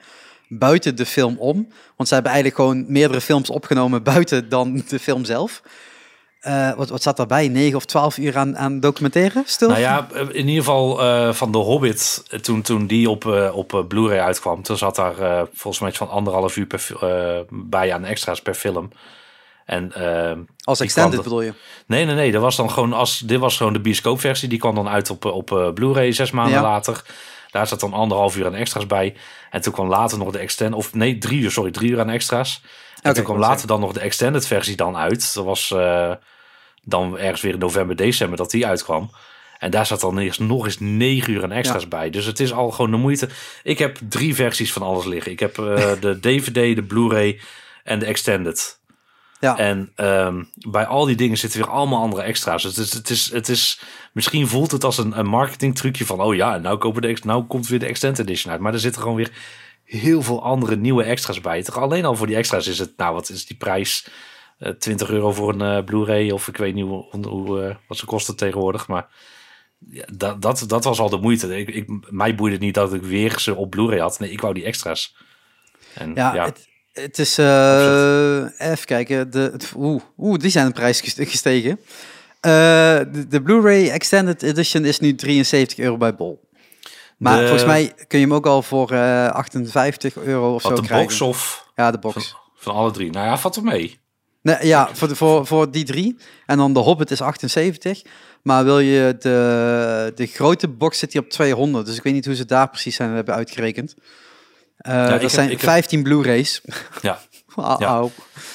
buiten de film om. Want ze hebben eigenlijk gewoon meerdere films opgenomen buiten dan de film zelf. Eh, wat, wat zat daarbij? 9 of 12 uur aan, aan documenteren? Stil? Nou ja, in ieder geval eh, van The Hobbit, toen, toen die op, eh, op Blu-ray uitkwam, toen zat daar volgens mij iets van anderhalf uur per, bij aan extra's per film. En Als extended kwam bedoel je? Nee, nee, nee. Dat was dan gewoon als dit was gewoon de bioscoopversie. Die kwam dan uit op, op Blu-ray zes maanden Ja. later. Daar zat dan anderhalf uur aan extra's bij. En toen kwam later nog de extended, of nee, drie uur, sorry, drie uur aan extra's. En toen kwam later dan nog de extended versie dan uit. Dat was eh, dan ergens weer in november, december dat die uitkwam. En daar zat dan eerst nog eens negen uur aan extra's bij. Dus het is al gewoon de moeite. Ik heb drie versies van alles liggen. Ik heb eh, de DVD, de Blu-ray en de extended. Ja. En ehm, bij al die dingen zitten weer allemaal andere extra's. Dus het is, het is, het is, misschien voelt het als een, een marketing trucje van... oh ja, nou, kopen de, nou komt weer de Extended Edition uit. Maar er zitten gewoon weer heel veel andere nieuwe extra's bij. Toch alleen al voor die extra's is het... nou, wat is die prijs? Eh 20 euro voor een eh, Blu-ray of ik weet niet hoe, hoe, eh, wat ze kosten tegenwoordig. Maar ja, dat, dat, dat was al de moeite. Ik, ik, mij boeide het niet dat ik weer ze op Blu-ray had. Nee, ik wou die extra's. En, Ja, ja, Het, het is... eh, even kijken. De, het- Oeh, oeh, die zijn de prijs gest- gestegen. Eh, de de Blu-ray Extended Edition is nu 73 euro bij Bol. Maar De- volgens mij kun je hem ook al voor eh 58 euro of wat zo de krijgen. box of Ja, de box. van alle drie. Nou ja, valt er mee. Nee, ja, voor, de, voor, voor die drie. En dan de Hobbit is 78. Maar wil je de, de grote box zit hier op 200. Dus ik weet niet hoe ze daar precies zijn hebben uitgerekend. Eh ik dat heb- zijn ik heb- 15 Blu-rays. Ja. Ja.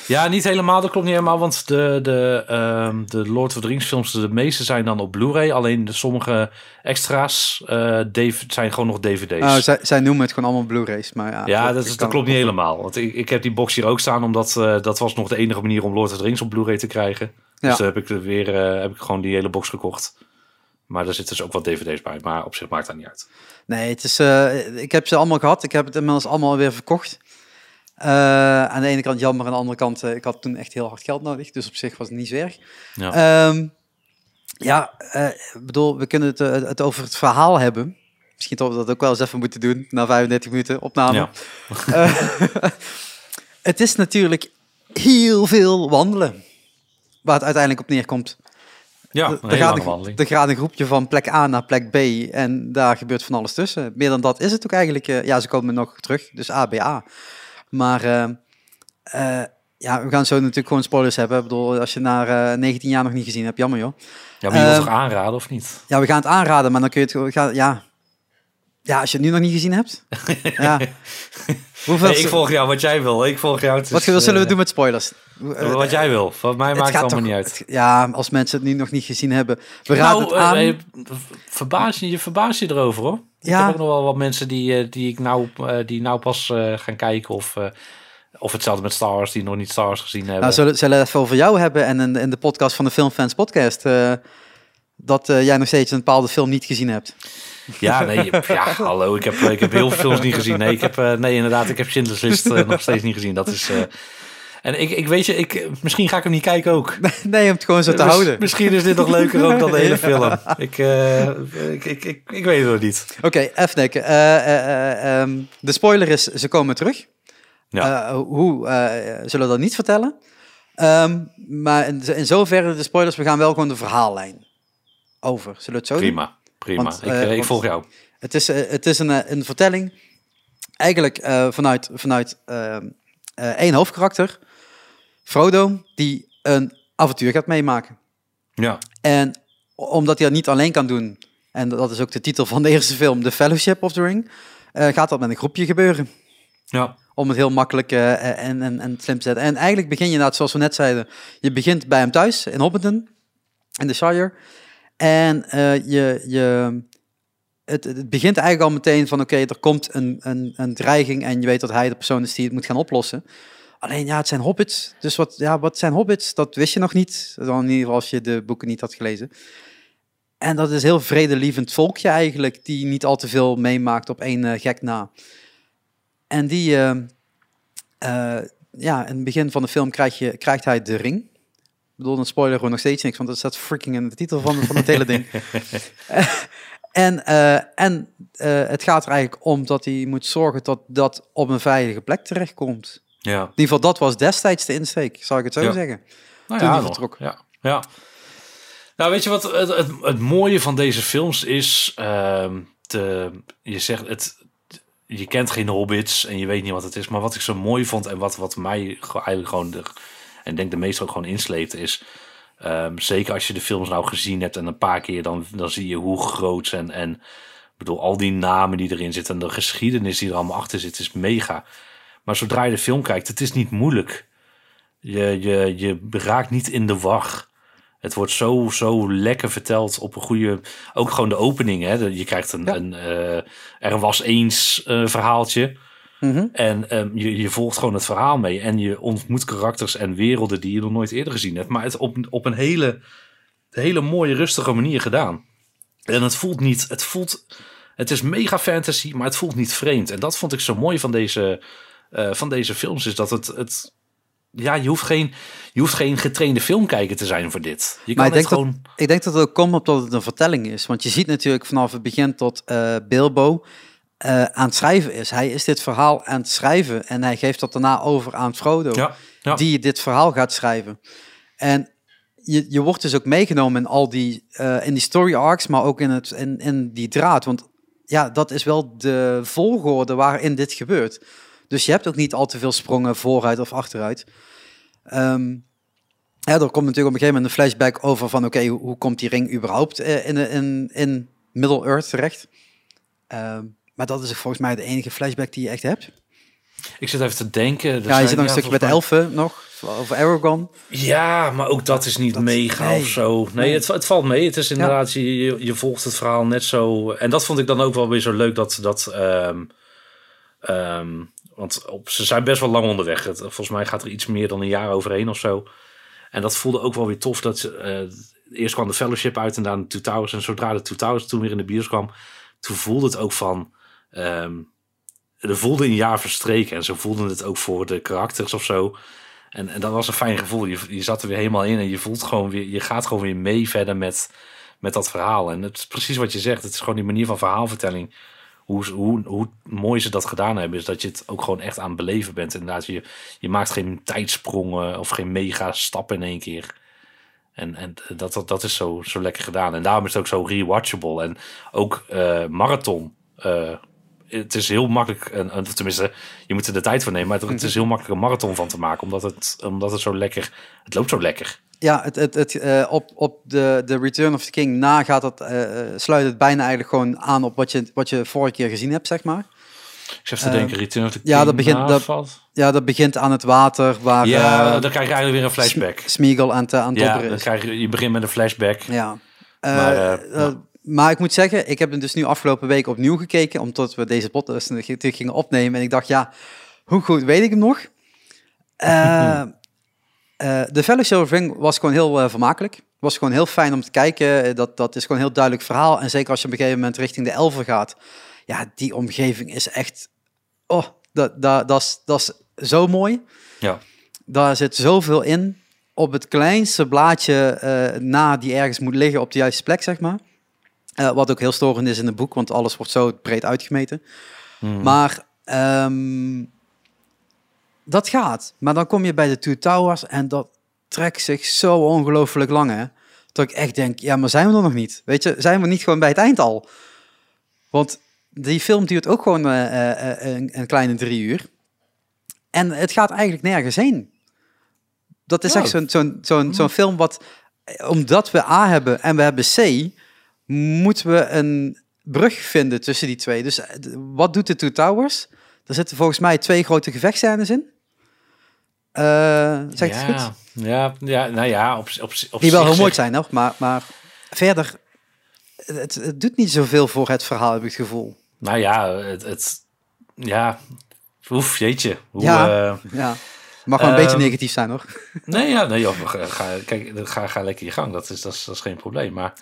Ja, niet helemaal. Dat klopt niet helemaal. Want de, de, ehm, de Lord of the Rings films, de meeste zijn dan op Blu-ray. Alleen de sommige extra's eh, zijn gewoon nog DVD's. Nou, zij, zij noemen het gewoon allemaal Blu-rays. Maar ja, ja, dat- dat, is, klopt niet helemaal. Want ik, ik heb die box hier ook staan, omdat eh, dat was nog de enige manier om Lord of the Rings op Blu-ray te krijgen. Ja. Dus daar heb ik er weer heb ik gewoon die hele box gekocht. Maar daar zitten dus ook wat DVD's bij. Maar op zich maakt dat niet uit. Nee, het is, eh, ik heb ze allemaal gehad. Ik heb het inmiddels allemaal weer verkocht. Eh, aan de ene kant jammer, aan de andere kant, eh, ik had toen echt heel hard geld nodig. Dus op zich was het niet zo erg. Ja. Ehm, ja, bedoel, we kunnen het, het over het verhaal hebben. Misschien dat we dat ook wel eens even moeten doen, na 35 minuten opname. Ja. Het is natuurlijk heel veel wandelen. Waar het uiteindelijk op neerkomt. Ja, Er- een er, gaat een, er gaat een groepje van plek A naar plek B en daar gebeurt van alles tussen. Meer dan dat is het ook eigenlijk. eh, ja, ze komen nog terug, dus A, B, A. Maar eh, ja, we gaan zo natuurlijk gewoon spoilers hebben. Ik bedoel, als je naar eh 19 jaar nog niet gezien hebt, jammer joh. Ja, maar je wilt toch aanraden of niet? Ja, we gaan het aanraden, maar dan kun je het gewoon... gaan- Ja, ja als je het nu nog niet gezien hebt. ja. Hoeveel, Nee, ik volg jou wat jij wil. Ik volg jou. Wat zullen we eh, doen met spoilers? Eh, Wat jij wil. Van mij maakt het allemaal toch- niet uit. het- ja, als mensen het nu nog niet gezien hebben. We raden Nou, het aan. eh, eh, verbaas je, verbaast je erover hoor. Ik Ja. heb ook nog wel wat mensen die, eh, die ik nou, eh, die nou pas eh, gaan kijken of, eh, of hetzelfde met Star Wars die nog niet Star Wars gezien hebben. Nou, zullen, zullen we het even over jou hebben en in, in de podcast van de Filmfans podcast. eh, dat eh, jij nog steeds een bepaalde film niet gezien hebt. Ja, nee, ja, hallo. Ik heb, ik heb heel veel films niet gezien. Nee, ik heb, eh, nee inderdaad, ik heb Schindler's List eh, nog steeds niet gezien. Dat is... eh, en ik, ik weet je, ik, misschien ga ik hem niet kijken ook. nee, om het gewoon zo te houden. Misschien is dit nog leuker ook dan de hele film. Ik, ik, ik, ik, ik weet het nog niet. Oké, Efnek. eh, eh, ehm, de spoiler is, ze komen terug. Ja. Hoe, zullen we dat niet vertellen. Ehm, maar in, in zoverre de spoilers, we gaan wel gewoon de verhaallijn over. Zullen we het zo doen? Prima. Want, ik, eh, eh, ik volg jou. Het is, eh, het is een, een vertelling, eigenlijk vanuit, vanuit één hoofdkarakter, Frodo, die een avontuur gaat meemaken. Ja, En omdat hij dat niet alleen kan doen, en dat is ook de titel van de eerste film, The Fellowship of the Ring, gaat dat met een groepje gebeuren. ja, Om het heel makkelijk en, en, en slim te zetten. En eigenlijk begin je inderdaad, zoals we net zeiden, je begint bij hem thuis in Hobbiton, in de Shire. En eh, je, je, het, het begint eigenlijk al meteen van, oké, er komt een, een, een dreiging en je weet dat hij de persoon is die het moet gaan oplossen. Alleen ja, het zijn hobbits. Dus wat, ja, wat zijn hobbits? Dat wist je nog niet. Dan in ieder geval als je de boeken niet had gelezen. En dat is heel vredelievend volkje eigenlijk, die niet al te veel meemaakt op één eh, gek na. En die, eh, ja, in het begin van de film krijg je, krijgt hij de ring. Ik bedoel, dan spoiler gewoon nog steeds niks, want dat staat freaking in de titel van, van het hele ding. en eh, en eh, het gaat er eigenlijk om dat hij moet zorgen dat dat op een veilige plek terechtkomt. ja. In ieder geval, dat was destijds de insteek, zou ik het zo Ja. zeggen. Nou Toen ja, nog. vertrok. Ja, ja. Nou, weet je wat het, het, het mooie van deze films is? ehm, de, je zegt het, je kent geen hobbits en je weet niet wat het is. Maar wat ik zo mooi vond en wat, wat mij eigenlijk gewoon, de, en ik denk de meeste ook gewoon insleept, is ehm, zeker als je de films nou gezien hebt en een paar keer, dan, dan zie je hoe groot en, en ik bedoel, al die namen die erin zitten en de geschiedenis die er allemaal achter zit, is mega. Maar zodra je de film kijkt, het is niet moeilijk. Je, je, je raakt niet in de war. Het wordt zo, zo lekker verteld op een goede... Ook gewoon de opening. Hè? Je krijgt een... Ja. een eh, er was eens verhaaltje. Mhm. En ehm, je, je volgt gewoon het verhaal mee. En je ontmoet karakters en werelden die je nog nooit eerder gezien hebt. Maar het op, op een hele, hele mooie, rustige manier gedaan. En het voelt niet... Het voelt... Het is mega fantasy, maar het voelt niet vreemd. En dat vond ik zo mooi van deze, eh, van deze films. Is dat het... het ja, je hoeft, geen, je hoeft geen getrainde filmkijker te zijn voor dit. Je kan Maar ik denk, gewoon... dat, ik denk dat het ook komt omdat het een vertelling is. Want je ziet natuurlijk vanaf het begin tot eh, Bilbo eh, aan het schrijven is. Hij is dit verhaal aan het schrijven en hij geeft dat daarna over aan Frodo, Ja, ja. die dit verhaal gaat schrijven. En je, je wordt dus ook meegenomen in al die, eh, in die story arcs, maar ook in, het, in, in die draad. Want ja, dat is wel de volgorde waarin dit gebeurt. Dus je hebt ook niet al te veel sprongen vooruit of achteruit. Ehm, ja, er komt natuurlijk op een gegeven moment een flashback over van... oké, hoe, hoe komt die ring überhaupt eh, in, in, in Middle-earth terecht? Ehm, maar dat is volgens mij de enige flashback die je echt hebt. Ik zit even te denken. Er ja, je zit nog een stukje met de elfen nog, over Aragorn. mij- Ja, maar ook dat is niet Dat- mega nee. of zo. Nee. Het, het valt mee. Het is inderdaad, je, je, je volgt het verhaal net zo. En dat vond ik dan ook wel weer zo leuk dat... dat ehm, ehm, want op, ze zijn best wel lang onderweg. Het, volgens mij gaat er iets meer dan een jaar overheen of zo. En dat voelde ook wel weer tof. Dat, ze, eh, eerst kwam de Fellowship uit en daarna de Two Towers. En zodra de Two Towers toen weer in de bios kwam... toen voelde het ook van... ehm, er voelde een jaar verstreken. En zo voelden het ook voor de karakters of zo. En, en dat was een fijn gevoel. Je, je zat er weer helemaal in en je voelt gewoon weer... je gaat gewoon weer mee verder met, met dat verhaal. En het is precies wat je zegt. Het is gewoon die manier van verhaalvertelling... Hoe, hoe, hoe mooi ze dat gedaan hebben, is dat je het ook gewoon echt aan het beleven bent. Inderdaad, je, je maakt geen tijdsprongen of geen mega stappen in één keer. En, en dat, dat, dat is zo, zo lekker gedaan. En daarom is het ook zo rewatchable. En ook uh, marathon. Uh, het is heel makkelijk, een, tenminste, je moet er de tijd voor nemen. Maar het is heel makkelijk een marathon van te maken. Omdat het, omdat het zo lekker, het loopt zo lekker. Ja, het, het, het, uh, op, op de, de Return of the King na gaat het, sluit het bijna eigenlijk gewoon aan op wat je, wat je vorige keer gezien hebt, zeg maar. Ik zit te denken, Return of the King ja, dat begint, dat, ja, dat begint aan het water. Waar, ja, uh, dan krijg je eigenlijk weer een flashback. Smeagol aan, te, aan het ja, dan krijg je, je begint met een flashback. Ja. Maar, uh, maar ik moet zeggen, ik heb hem dus nu afgelopen week opnieuw gekeken, omdat we deze podcast gingen opnemen. En ik dacht, ja, hoe goed weet ik hem nog? Uh, de Fellowship of Ring was gewoon heel vermakelijk. Was gewoon heel fijn om te kijken. Dat, dat is gewoon een heel duidelijk verhaal. En zeker als je op een gegeven moment richting de Elfen gaat. Ja, die omgeving is echt... Oh, dat, dat, dat, is, dat is zo mooi. Ja. Daar zit zoveel in. Op het kleinste blaadje uh, na die ergens moet liggen op de juiste plek, zeg maar. Uh, wat ook heel storend is in het boek, want alles wordt zo breed uitgemeten. Hmm. Maar um, dat gaat. Maar dan kom je bij de Two Towers en dat trekt zich zo ongelooflijk lang, hè. Dat ik echt denk, ja, maar zijn we er nog niet? Weet je, zijn we niet gewoon bij het eind al? Want die film duurt ook gewoon uh, uh, een, een, kleine drie uur. En het gaat eigenlijk nergens heen. Dat is echt zo'n zo'n zo'n zo'n film wat, omdat we A hebben en we hebben C, moeten we een brug vinden tussen die twee. Dus wat doet de Two Towers? Er zitten volgens mij twee grote gevechtscènes in. Uh, zeg ja, het goed? Ja, ja, nou ja, op, op, op Die wel heel mooi zijn nog, maar, maar verder, het, het doet niet zoveel voor het verhaal, heb ik het gevoel. Nou ja, het, het ja, oef, jeetje. Hoe, ja, uh, ja. Mag wel een beetje ehm, negatief zijn, hoor. Nee, ja, nee, joh, ga, kijk, ga, ga lekker je gang. Dat is, dat is, dat is geen probleem. Maar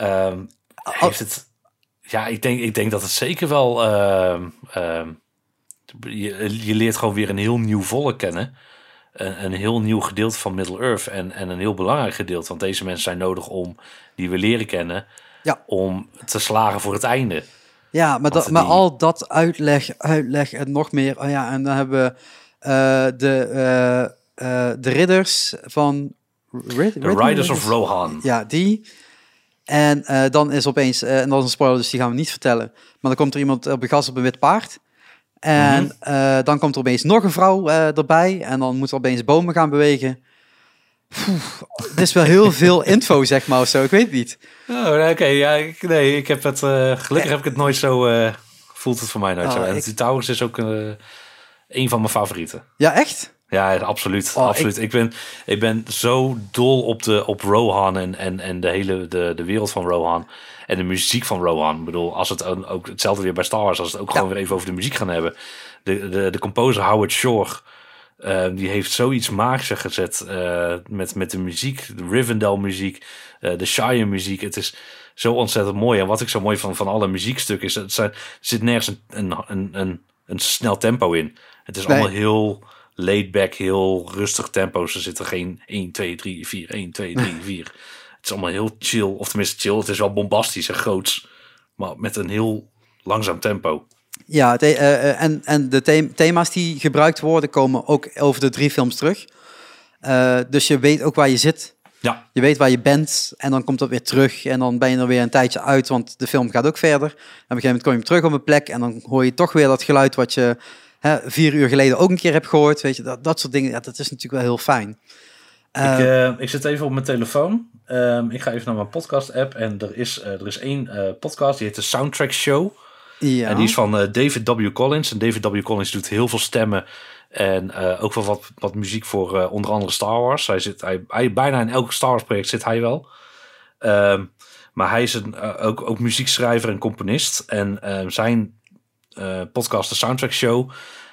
um, heeft het, ja, ik denk, ik denk dat het zeker wel. Uh, je, je leert gewoon weer een heel nieuw volk kennen. Een, een heel nieuw gedeelte van Middle-earth. En, en een heel belangrijk gedeelte. Want deze mensen zijn nodig om die we leren kennen. Ja. Om te slagen voor het einde. Ja, maar, dat, maar al dat uitleg, uitleg en nog meer. Oh ja, en dan hebben we uh, de, uh, uh, de ridders van... Rid, The Riders of Rohan. Ja, die. En dan is opeens, en dat is een spoiler, dus die gaan we niet vertellen. Maar dan komt er iemand op een gas op een wit paard. En mm -hmm. dan komt er opeens nog een vrouw erbij. En dan moeten er opeens bomen gaan bewegen. Het is wel heel veel info, zeg maar, of zo. Ik weet het niet. Oh, oké. ja, ik, nee, ik heb het... Gelukkig heb ik het nooit zo... Voelt het voor mij nooit oh, zo. En ik... die Towers is ook een van mijn favorieten. Ja, echt? Ja, absoluut. Oh, absoluut. Ik... ik... ben, ik ben zo dol op, de, op Rohan en, en, en de hele de, de wereld van Rohan. En de muziek van Rohan. Ik bedoel, als het ook hetzelfde weer bij Star Wars, als het ook ja. gewoon weer even over de muziek gaan hebben. De, de, de composer Howard Shore Uh, die heeft zoiets magisch gezet uh, met, met de muziek, de Rivendell muziek, uh, de Shire muziek. Het is zo ontzettend mooi. En wat ik zo mooi van, van alle muziekstukken is, het zijn, er zit nergens een, een, een, een, snel tempo in. Het is nee. allemaal heel laid back, heel rustig tempo. Er zitten geen 1, 2, 3, 4, 1, 2, 3, 4. Het is allemaal heel chill, of tenminste chill. Het is wel bombastisch en groots, maar met een heel langzaam tempo. Ja, uh, en, en de thema's die gebruikt worden komen ook over de drie films terug. Uh, dus je weet ook waar je zit. Ja. Je weet waar je bent en dan komt dat weer terug en dan ben je er weer een tijdje uit, want de film gaat ook verder. En op een gegeven moment kom je terug op een plek en dan hoor je toch weer dat geluid wat je hè, vier uur geleden ook een keer hebt gehoord. Weet je, dat, dat soort dingen, ja, dat is natuurlijk wel heel fijn. Uh, ik, uh, ik zit even op mijn telefoon. Um, ik ga even naar mijn podcast app en er is, uh, er is één podcast, die heet de Soundtrack Show. Ja. En die is van David W. Collins. En David W. Collins doet heel veel stemmen. En ook wel wat, wat muziek voor onder andere Star Wars. Hij zit hij, hij, bijna in elk Star Wars project zit hij wel. Um, maar hij is een, ook, ook muziekschrijver en componist. En ehm, zijn podcast, de Soundtrack Show.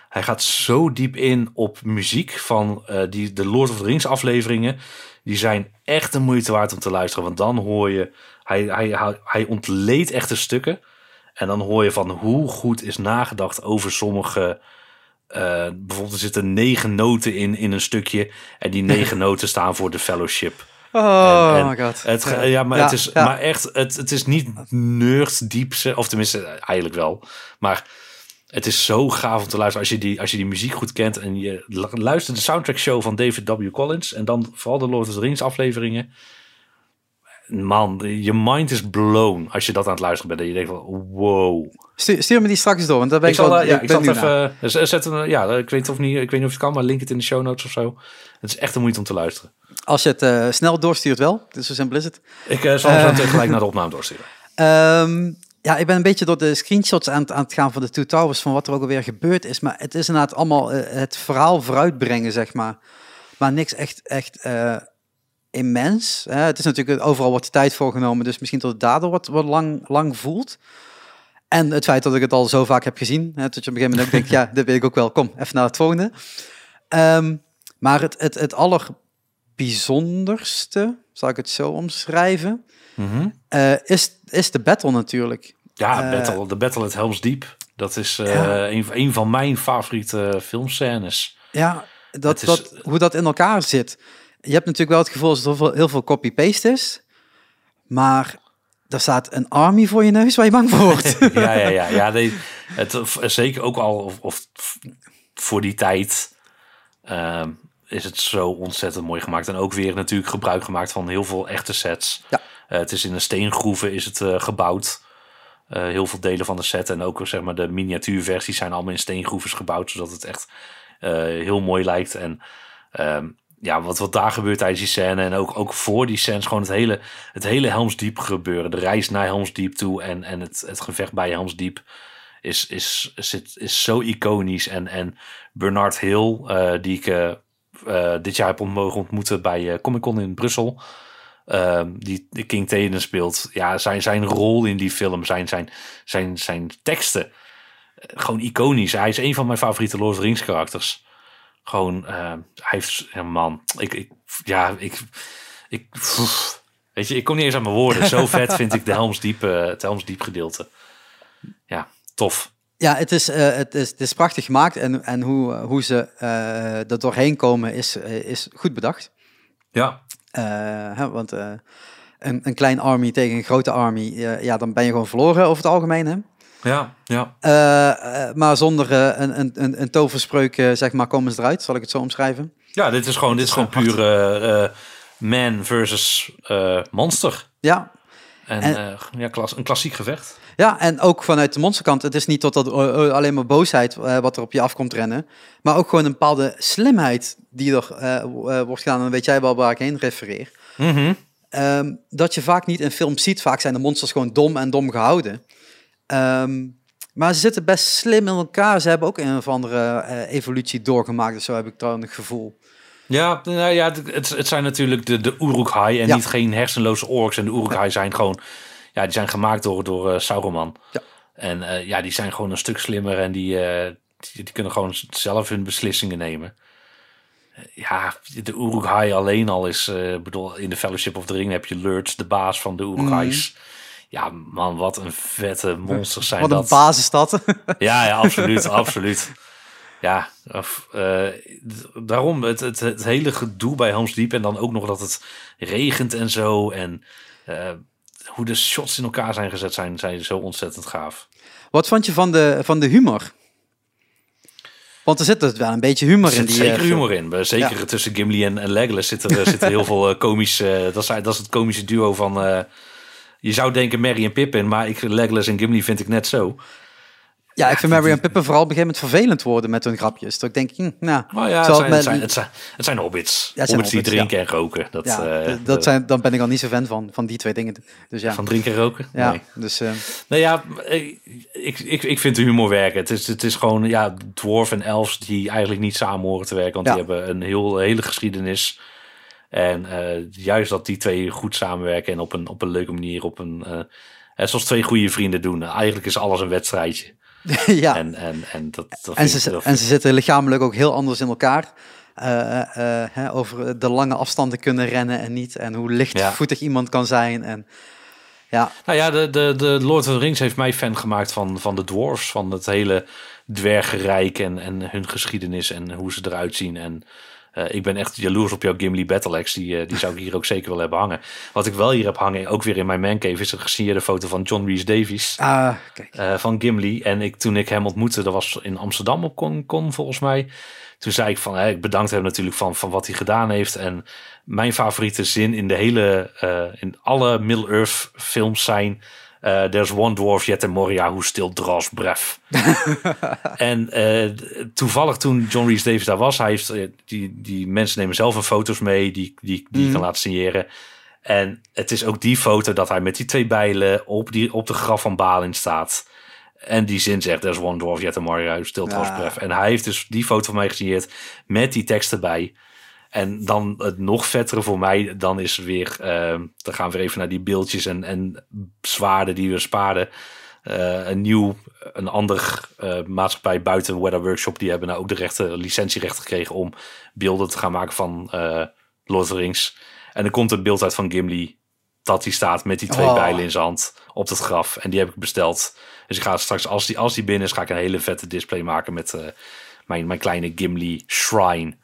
Hij gaat zo diep in op muziek van die, de Lord of the Rings afleveringen. Die zijn echt de moeite waard om te luisteren. Want dan hoor je, hij, hij, hij, hij ontleedt echte stukken. En dan hoor je van hoe goed is nagedacht over sommige. Uh, bijvoorbeeld er zitten negen noten in, in een stukje. En die negen noten staan voor de fellowship. Oh en, my god. Het, ja. ja maar, ja, het is, ja. maar echt, het, het is niet nerd diep. Of tenminste, eigenlijk wel. Maar het is zo gaaf om te luisteren als je die, als je die muziek goed kent en je luistert de soundtrack show van David W. Collins en dan vooral de Lord of the Rings afleveringen. Man, je mind is blown als je dat aan het luisteren bent. En je denkt van, wow. Stuur, stuur me die straks door, want daar ben ik, ik zal, wel, eh, ja, ik zal het even eh, zetten. Ja, ik weet, of niet, ik weet niet of het kan, maar link het in de show notes of zo. Het is echt de moeite om te luisteren. Als je het eh, snel doorstuurt wel, dus zo simpel is het. Ik zal zo gelijk naar de opname doorsturen. Ehm, ja, ik ben een beetje door de screenshots aan, het- aan het gaan van de Two Towers, van wat er ook alweer gebeurd is. Maar het is inderdaad allemaal het verhaal vooruitbrengen, zeg maar. Maar niks echt, echt immens. Het is natuurlijk, overal de tijd voorgenomen, dus misschien tot het daardoor wat, wat lang, lang voelt. En het feit dat ik het al zo vaak heb gezien, hè, dat je op een gegeven moment ook denkt, ja, dit weet ik ook wel, kom, even naar het volgende. Ehm, maar het, het, het allerbijzonderste, zal ik het zo omschrijven, Mhm. eh, is, is de battle natuurlijk. Ja, Eh, battle, de Battle at Helm's Deep. Dat is eh, Ja. een, een van mijn favoriete filmscènes. Ja, dat, Het is- dat, hoe dat in elkaar zit. Je hebt natuurlijk wel het gevoel dat er heel veel, copy-paste is. Maar er staat een army voor je neus waar je bang voor wordt. ja, ja, ja. ja nee, het, zeker ook al of, of voor die tijd ehm, is het zo ontzettend mooi gemaakt. En ook weer natuurlijk gebruik gemaakt van heel veel echte sets. Ja. Eh, het is in een steengroeven is het eh, gebouwd. Eh, heel veel delen van de set en ook zeg maar de miniatuurversies zijn allemaal in steengroeves gebouwd, zodat het echt heel mooi lijkt. En ehm, ja, wat, wat daar gebeurt tijdens die scène en ook, ook voor die scènes, gewoon het hele, het hele Helms Diep gebeuren. De reis naar Helms Diep toe en, en het, het gevecht bij Helms Diep is, is, is, is, zo iconisch. En, en Bernard Hill, eh, die ik eh, eh, dit jaar heb mogen ontmoeten bij Comic Con in Brussel. ehm, die King Theoden speelt. Ja, zijn, zijn rol in die film, zijn, zijn, zijn, zijn teksten. gewoon iconisch. Hij is een van mijn favoriete Lord of the Rings karakters. Gewoon, eh, hij heeft, ja, man, ik, ik ja, ik, ik, pff, weet je, ik kom niet eens aan mijn woorden. Zo vet vind ik de Helms Diep, eh, het Helms Diep gedeelte. Ja, tof. Ja, het is, eh, het is, het is prachtig gemaakt en, en hoe, hoe ze eh er doorheen komen is, eh, is goed bedacht. Ja, Eh, hè, want eh, een, een klein army tegen een grote army, eh, ja, dan ben je gewoon verloren over het algemeen. Hè? Ja, ja. Eh, eh, maar zonder eh, een, een, een, een toverspreuk, eh, zeg maar, komen ze eruit, zal ik het zo omschrijven. Ja, dit is gewoon, dit is gewoon puur man versus eh, monster. Ja, En, En- eh, ja, klas, een klassiek gevecht. Ja, en ook vanuit de monsterkant. Het is niet tot dat alleen maar boosheid eh, wat er op je afkomt rennen. Maar ook gewoon een bepaalde slimheid die er wordt gedaan. En dan weet jij wel waar ik heen refereer. Mhm. Ehm, dat je vaak niet in films ziet. Vaak zijn de monsters gewoon dom en dom gehouden. Ehm, maar ze zitten best slim in elkaar. Ze hebben ook een of andere eh, evolutie doorgemaakt. Dus zo heb ik dan het gevoel. Ja, nou ja, het, het zijn natuurlijk de, de Uruk-hai en Ja. niet geen hersenloze orks. En de Uruk-hai zijn gewoon, ja, die zijn gemaakt door, door eh, Sauron. Ja. En eh, ja, die zijn gewoon een stuk slimmer en die, die, die kunnen gewoon zelf hun beslissingen nemen. Ja, de Uruk-hai alleen al is, ik bedoel, in de Fellowship of the Ring heb je Lurtz, de baas van de Uruk-hais. Ja, man, wat een vette monsters zijn Wat een dat. basisstad. Ja, ja, absoluut, absoluut. Ja, of, eh, daarom het, het, het hele gedoe bij Helm's Deep en dan ook nog dat het regent en zo en eh, hoe de shots in elkaar zijn gezet zijn, zijn zo ontzettend gaaf. Wat vond je van de, van de humor? Want er zit dus wel een beetje humor Er in die zeker eh, humor in. Zeker Ja. tussen Gimli en, en Legolas zit er, zit er heel veel komisch. dat, is, dat is het komische duo van. Eh, je zou denken Merry en Pippin, maar ik, Legolas en Gimli vind ik net zo. Ja, ik vind Mary en Pippin vooral op een gegeven moment vervelend worden met hun grapjes. Dat ik denk, hm, nou, Maar ja, het zijn, het, zijn, het, zijn, het zijn hobbits. Ja, het hobbits die drinken en roken. Dat, ja, eh, dat zijn, dan ben ik al niet zo fan van, van die twee dingen. Dus ja, Van drinken en roken? ja Nee. dus eh, Nou ja, ik, ik, ik, vind de humor werken. Het is, het is gewoon ja, dwarf en elves die eigenlijk niet samen horen te werken. Want die hebben een heel, hele geschiedenis. En eh, juist dat die twee goed samenwerken en op een, op een leuke manier, op een, eh, zoals twee goede vrienden doen. Eigenlijk is alles een wedstrijdje. ja. En, en, en dat, dat En ze, ik- en ze zitten lichamelijk ook heel anders in elkaar. Eh, eh, eh, hè, over de lange afstanden kunnen rennen en niet. En hoe lichtvoetig iemand kan zijn. En ja, Nou ja, de, de, de Lord of the Rings heeft mij fan gemaakt van, van de dwarfs. Van het hele dwergenrijk en, en hun geschiedenis en hoe ze eruit zien. En Eh, ik ben echt jaloers op jouw Gimli Battle Axe. Die, eh, die zou ik hier ook zeker wel hebben hangen. Wat ik wel hier heb hangen, ook weer in mijn mancave, is een gesigneerde foto van John Rhys Davies. Ah, kijk. eh, van Gimli. En ik, toen ik hem ontmoette, dat was in Amsterdam op Con, Con volgens mij. Toen zei ik van, ik bedankt hem natuurlijk van, van wat hij gedaan heeft. En mijn favoriete zin in de hele, in alle Middle-earth films zijn... eh, There's one dwarf yet in Moria who still draws breath. en eh, toevallig toen John Rhys Davies daar was, hij heeft, eh, die, die mensen nemen zelf een foto's mee die, die, die kan laten signeren. En het is ook die foto dat hij met die twee bijlen op, die, op de graf van Balin staat. En die zin zegt, there's one dwarf yet in Moria who still draws Ja. breath. En hij heeft dus die foto van mij gesigneerd met die tekst erbij. En dan het nog vettere voor mij, dan is weer, eh, dan gaan we weer even naar die beeldjes en, en zwaarden die we spaarden. Eh, een nieuw, een ander eh, maatschappij buiten Weather Workshop, die hebben nou ook de rechten, licentierechten gekregen om beelden te gaan maken van eh Lord of the Rings. En er komt een beeld uit van Gimli, dat die staat met die twee Oh. bijlen in zijn hand op het graf. En die heb ik besteld. Dus ik ga straks, als die, als die binnen is, ga ik een hele vette display maken met mijn, mijn kleine Gimli shrine.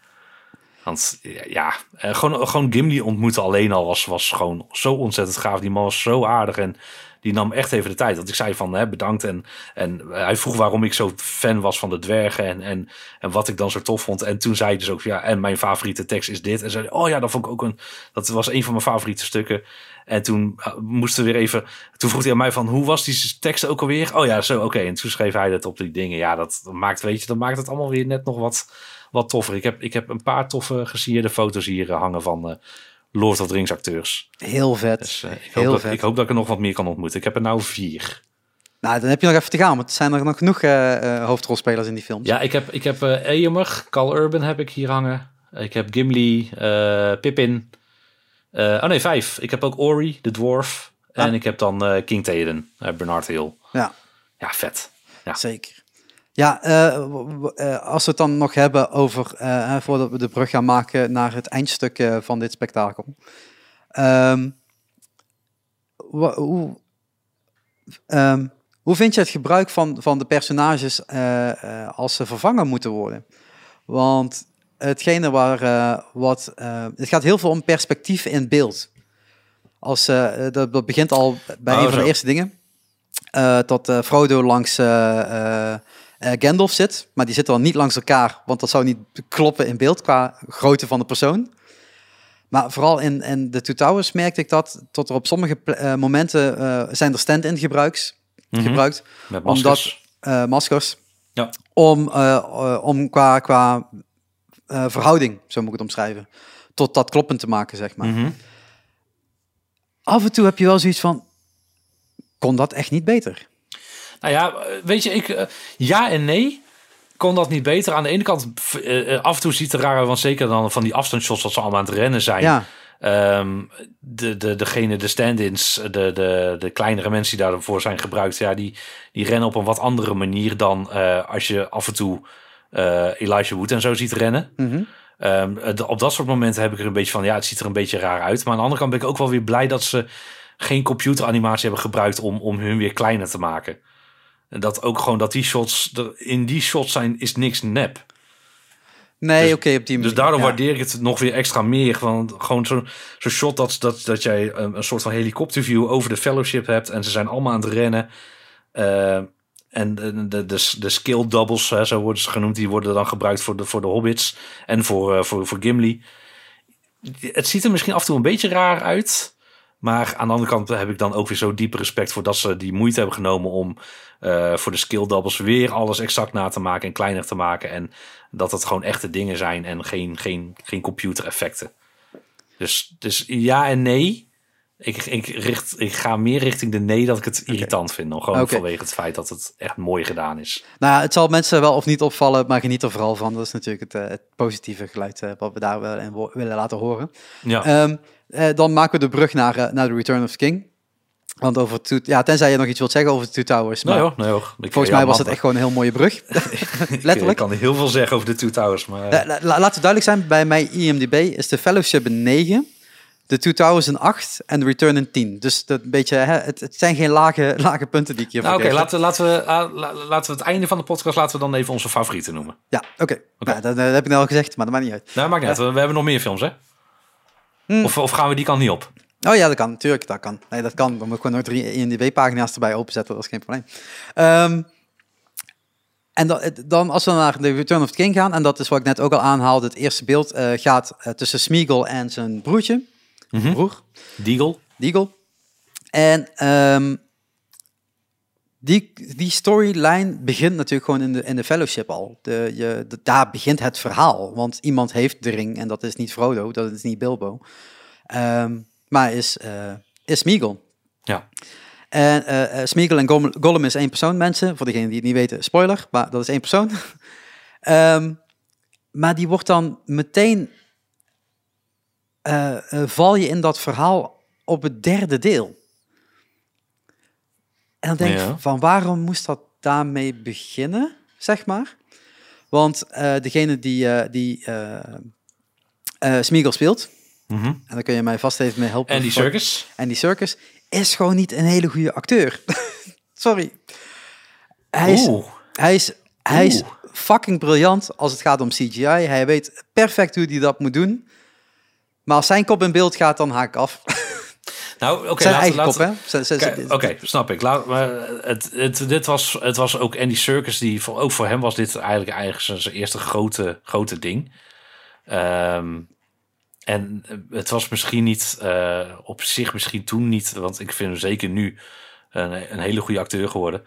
Want ja, eh, gewoon, gewoon Gimli ontmoeten alleen al was, was gewoon zo ontzettend gaaf. Die man was zo aardig en die nam echt even de tijd. Want ik zei van hè, bedankt. En, en hij vroeg waarom ik zo fan was van de dwergen en, en, en wat ik dan zo tof vond. En toen zei hij dus ook, ja, en mijn favoriete tekst is dit. En zei, oh ja, dat vond ik ook een, dat was een van mijn favoriete stukken. En toen eh, moesten we weer even, toen vroeg hij aan mij van, hoe was die tekst ook alweer? Oh ja, zo, oké. En toen schreef hij dat op die dingen. Ja, dat maakt, weet je, dat maakt het allemaal weer net nog wat, wat toffer. Ik heb, ik heb een paar toffe gesierde foto's hier eh, hangen van eh, Lord of the Rings acteurs. Heel vet. Dus eh, ik, hoop Heel dat, vet. ik hoop dat ik er nog wat meer kan ontmoeten. Ik heb er nou vier. Nou, dan heb je nog even te gaan, want er zijn er nog genoeg hoofdrolspelers in die films. Ja, ik heb, ik heb Eomer, Cal Urban heb ik hier hangen. Ik heb Gimli, Pippin. Oh nee, vijf. Ik heb ook Ori, de dwarf. En ik heb dan King Theoden, eh, Bernard Hill. Ja, Ja, vet. Ja. zeker. Ja, eh, eh, als we het dan nog hebben over, eh, voordat we de brug gaan maken naar het eindstuk van dit spektakel. Ehm, hoe, ehm, hoe vind je het gebruik van, van de personages als ze vervangen moeten worden? Want hetgene waar, wat, het gaat heel veel om perspectief in beeld. Als, dat, dat begint al bij Oh, een van de eerste dingen. Dat Frodo langs eh, Gandalf zit. Maar die zitten dan niet langs elkaar, want dat zou niet kloppen in beeld qua grootte van de persoon. Maar vooral in, in de Two Towers merkte ik dat, tot er op sommige eh, momenten eh, zijn er stand-in gebruiks, Mhm. gebruikt, Met Omdat- maskers. eh, maskers, Ja. om, om qua, qua verhouding, zo moet ik het omschrijven, tot dat kloppend te maken, zeg maar. Mhm. Af en toe heb je wel zoiets van, kon dat echt niet beter? Nou ja, weet je, ik, eh, ja en nee. Kon dat niet beter? Aan de ene kant, eh, eh, af en toe ziet het er raar want zeker dan van die afstandsshots dat ze allemaal aan het rennen zijn. Ja, Ehm, de, de, degene, de stand-ins, de, de, de kleinere mensen die daarvoor zijn gebruikt, ja, die, die rennen op een wat andere manier dan als je af en toe Elijah Wood en zo ziet rennen. mhm. Ehm, op dat soort momenten heb ik er een beetje van, ja, het ziet er een beetje raar uit. Maar aan de andere kant ben ik ook wel weer blij dat ze geen computeranimatie hebben gebruikt om, om hun weer kleiner te maken. En dat ook gewoon dat die shots, er- in die shots zijn, is niks nep. nee, Dus- oké, op die Dus manier. daardoor ja. waardeer ik het nog weer extra meer. Want gewoon zo'n zo'n shot dat, dat, dat jij een, een soort van helikopterview over de fellowship hebt. En ze zijn allemaal aan het rennen. Eh, en de, de, de, de skill doubles, hè, zo worden ze genoemd, die worden dan gebruikt voor de, voor de hobbits. En voor, eh, voor, voor Gimli. Het ziet er misschien af en toe een beetje raar uit. Maar aan de andere kant heb ik dan ook weer zo diep respect voor dat ze die moeite hebben genomen om eh, voor de skill doubles weer alles exact na te maken en kleiner te maken. En dat het gewoon echte dingen zijn en geen, geen, geen computer effecten. Dus, dus ja en nee. Ik, ik, richt, ik ga meer richting de nee dat ik het irritant vind. nog Gewoon vanwege het feit dat het echt mooi gedaan is. Nou, het zal mensen wel of niet opvallen, maar geniet er vooral van. Dat is natuurlijk het, eh, het positieve geluid eh, wat we daar wo- willen laten horen. Ja, Ehm, eh, dan maken we de brug naar, eh, naar The Return of the King. Want over Two, ja, tenzij je nog iets wilt zeggen over de Two Towers. Maar nee hoor, nee hoor. Ik- volgens mij was het echt gewoon een heel mooie brug. Ik Letterlijk. kan heel veel zeggen over de Two Towers, maar... La- la- la- laten we duidelijk zijn, bij mijn IMDb is de Fellowship een 9. The 2008 en The Return in 10. Dus dat een beetje, hè, het, het zijn geen lage, lage punten die ik hier Nou, Oké, laten, laten, we, ah, la- laten we het einde van de podcast laten we dan even onze favorieten noemen. Ja, oké. Nou, dat, dat heb ik net al gezegd, maar dat maakt niet uit. Nou, maakt niet uit. We, we hebben nog meer films, hè? Hmm. Of, of gaan we die kant niet op? Oh ja, dat kan. Natuurlijk, dat kan. Nee, dat kan. Dan moet ik gewoon nog drie IMDb-pagina's erbij openzetten. Dat is geen probleem. Ehm, en dan, dan, als we naar The Return of the King gaan, en dat is wat ik net ook al aanhaalde, het eerste beeld eh, gaat eh, tussen Smeagol en zijn broertje, Mhm. broer, Deagle? Deagle. En ehm, die, die storyline begint natuurlijk gewoon in de, in de fellowship al. De, je, de- daar begint het verhaal. Want iemand heeft de ring en dat is niet Frodo, dat is niet Bilbo. Ehm, maar is, eh is Smeagol. Ja. En eh, Smeagol en Gollum, Gollum is één persoon, mensen. Voor degenen die het niet weten, spoiler, maar dat is één persoon. Ehm, maar die wordt dan meteen... val je in dat verhaal op het derde deel. En dan denk ik Ja. van waarom moest dat daarmee beginnen, zeg maar? Want eh, degene die, eh die eh Smeagol speelt, Mhm. en daar kun je mij vast even mee helpen. En die circus? en die Circus is gewoon niet een hele goede acteur. Sorry. Hij is, Oeh. hij, is, hij is fucking briljant als het gaat om CGI. Hij weet perfect hoe hij dat moet doen. Maar als zijn kop in beeld gaat, dan haak ik af. Nou, oké. zijn laten- eigen laten- kop, hè? Oké, snap ik. Laat, maar het, het, dit was, het was ook Andy Circus, die voor, ook voor hem was dit eigenlijk, eigenlijk zijn, eerste grote, grote ding. Ehm, en het was misschien niet, eh, op zich misschien toen niet, want ik vind hem zeker nu een, een hele goede acteur geworden.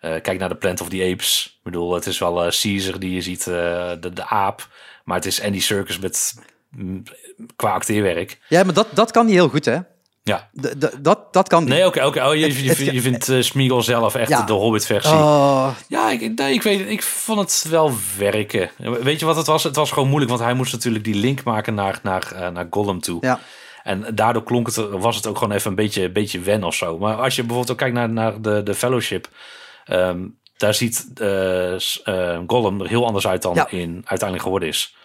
Eh, kijk naar de Plant of the Apes. Ik bedoel, het is wel eh, Caesar die je ziet, de, de aap. Maar het is Andy Circus met, mm, qua acteerwerk. Ja, maar dat, dat kan hij heel goed, hè? Ja, D- dat, dat kan. Nee, oké, oké. Oh, je, Het- je, het- vindt- je vindt Smeagol zelf echt Ja. de Hobbit-versie. Oh, Ja, ik, nee, ik weet. Ik vond het wel werken. Weet je wat het was? Het was gewoon moeilijk, want hij moest natuurlijk die link maken naar, naar, eh, naar Gollum toe. ja. En daardoor klonk het, was het ook gewoon even een beetje, een beetje wen of zo. Maar als je bijvoorbeeld ook kijkt naar, naar de, de Fellowship... ehm, daar ziet eh, Gollum er heel anders uit dan Ja. in uiteindelijk geworden is.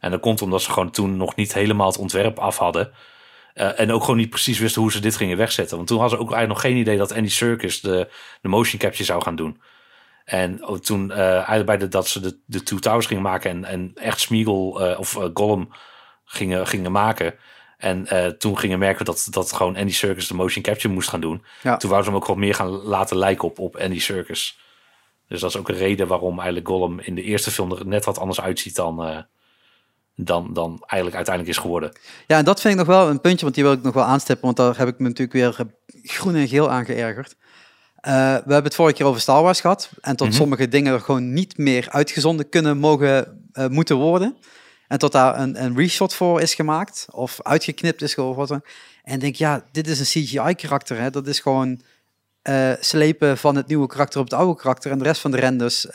En dat komt omdat ze gewoon toen nog niet helemaal het ontwerp af hadden. Eh, en ook gewoon niet precies wisten hoe ze dit gingen wegzetten. Want toen hadden ze ook eigenlijk nog geen idee dat Andy Serkis de, de motion capture zou gaan doen. En ook toen eh, eigenlijk bij de, dat ze de, de Two Towers gingen maken en, en echt Smeagol eh, of Gollum gingen, gingen maken. En toen gingen merken dat, dat gewoon Andy Serkis de motion capture moest gaan doen. Ja. Toen wouden ze hem ook gewoon meer gaan laten lijken op, op Andy Serkis. Dus dat is ook een reden waarom eigenlijk Gollum in de eerste film er net wat anders uitziet dan, dan, dan eigenlijk uiteindelijk is geworden. Ja, en dat vind ik nog wel een puntje, want die wil ik nog wel aanstippen, want daar heb ik me natuurlijk weer groen en geel aan geërgerd. Eh, we hebben het vorige keer over Star Wars gehad en tot Mhm. sommige dingen er gewoon niet meer uitgezonden kunnen mogen eh, moeten worden. En tot daar een, een reshot voor is gemaakt of uitgeknipt is geworden. En denk, ja, dit is een CGI-karakter. Dat is gewoon eh, slepen van het nieuwe karakter op het oude karakter en de rest van de renders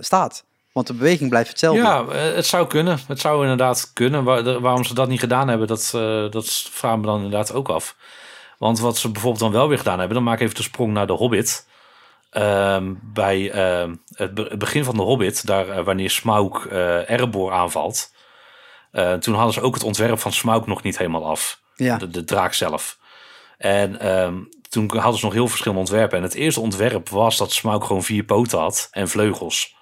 staat. Want de beweging blijft hetzelfde. Ja, eh, het zou kunnen. Het zou inderdaad kunnen. Waar- waarom ze dat niet gedaan hebben, dat, eh dat vragen we dan inderdaad ook af. Want wat ze bijvoorbeeld dan wel weer gedaan hebben, dan maak ik even de sprong naar de Hobbit. Ehm, bij ehm, het, be- het begin van de Hobbit, daar eh, wanneer Smaug Erebor aanvalt, toen hadden ze ook het ontwerp van Smaug nog niet helemaal af. Ja. De, de draak zelf. En ehm, toen hadden ze nog heel verschillende ontwerpen. En het eerste ontwerp was dat Smaug gewoon vier poten had en vleugels.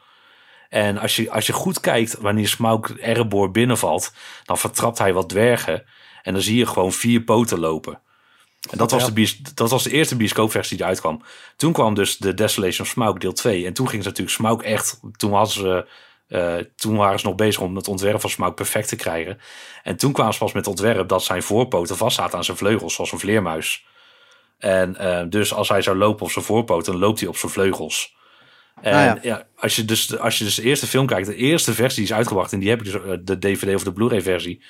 En als je, als je goed kijkt wanneer Smaug Erebor binnenvalt, dan vertrapt hij wat dwergen. En dan zie je gewoon vier poten lopen. En dat was, Ja. de bios- dat was de eerste bioscoopversie die uitkwam. Toen kwam dus de Desolation of Smaug deel 2. En toen ging ze natuurlijk Smaug echt... Toen, hadden ze, eh, toen waren ze nog bezig om het ontwerp van Smaug perfect te krijgen. En toen kwamen ze pas met het ontwerp dat zijn voorpoten vastzaten aan zijn vleugels, zoals een vleermuis. En eh, dus als hij zou lopen op zijn voorpoten, dan loopt hij op zijn vleugels. En Ah, ja. ja. als, je dus, de- als je dus de eerste film kijkt, de eerste versie die is uitgebracht, en die heb je dus eh, de DVD of de Blu-ray versie,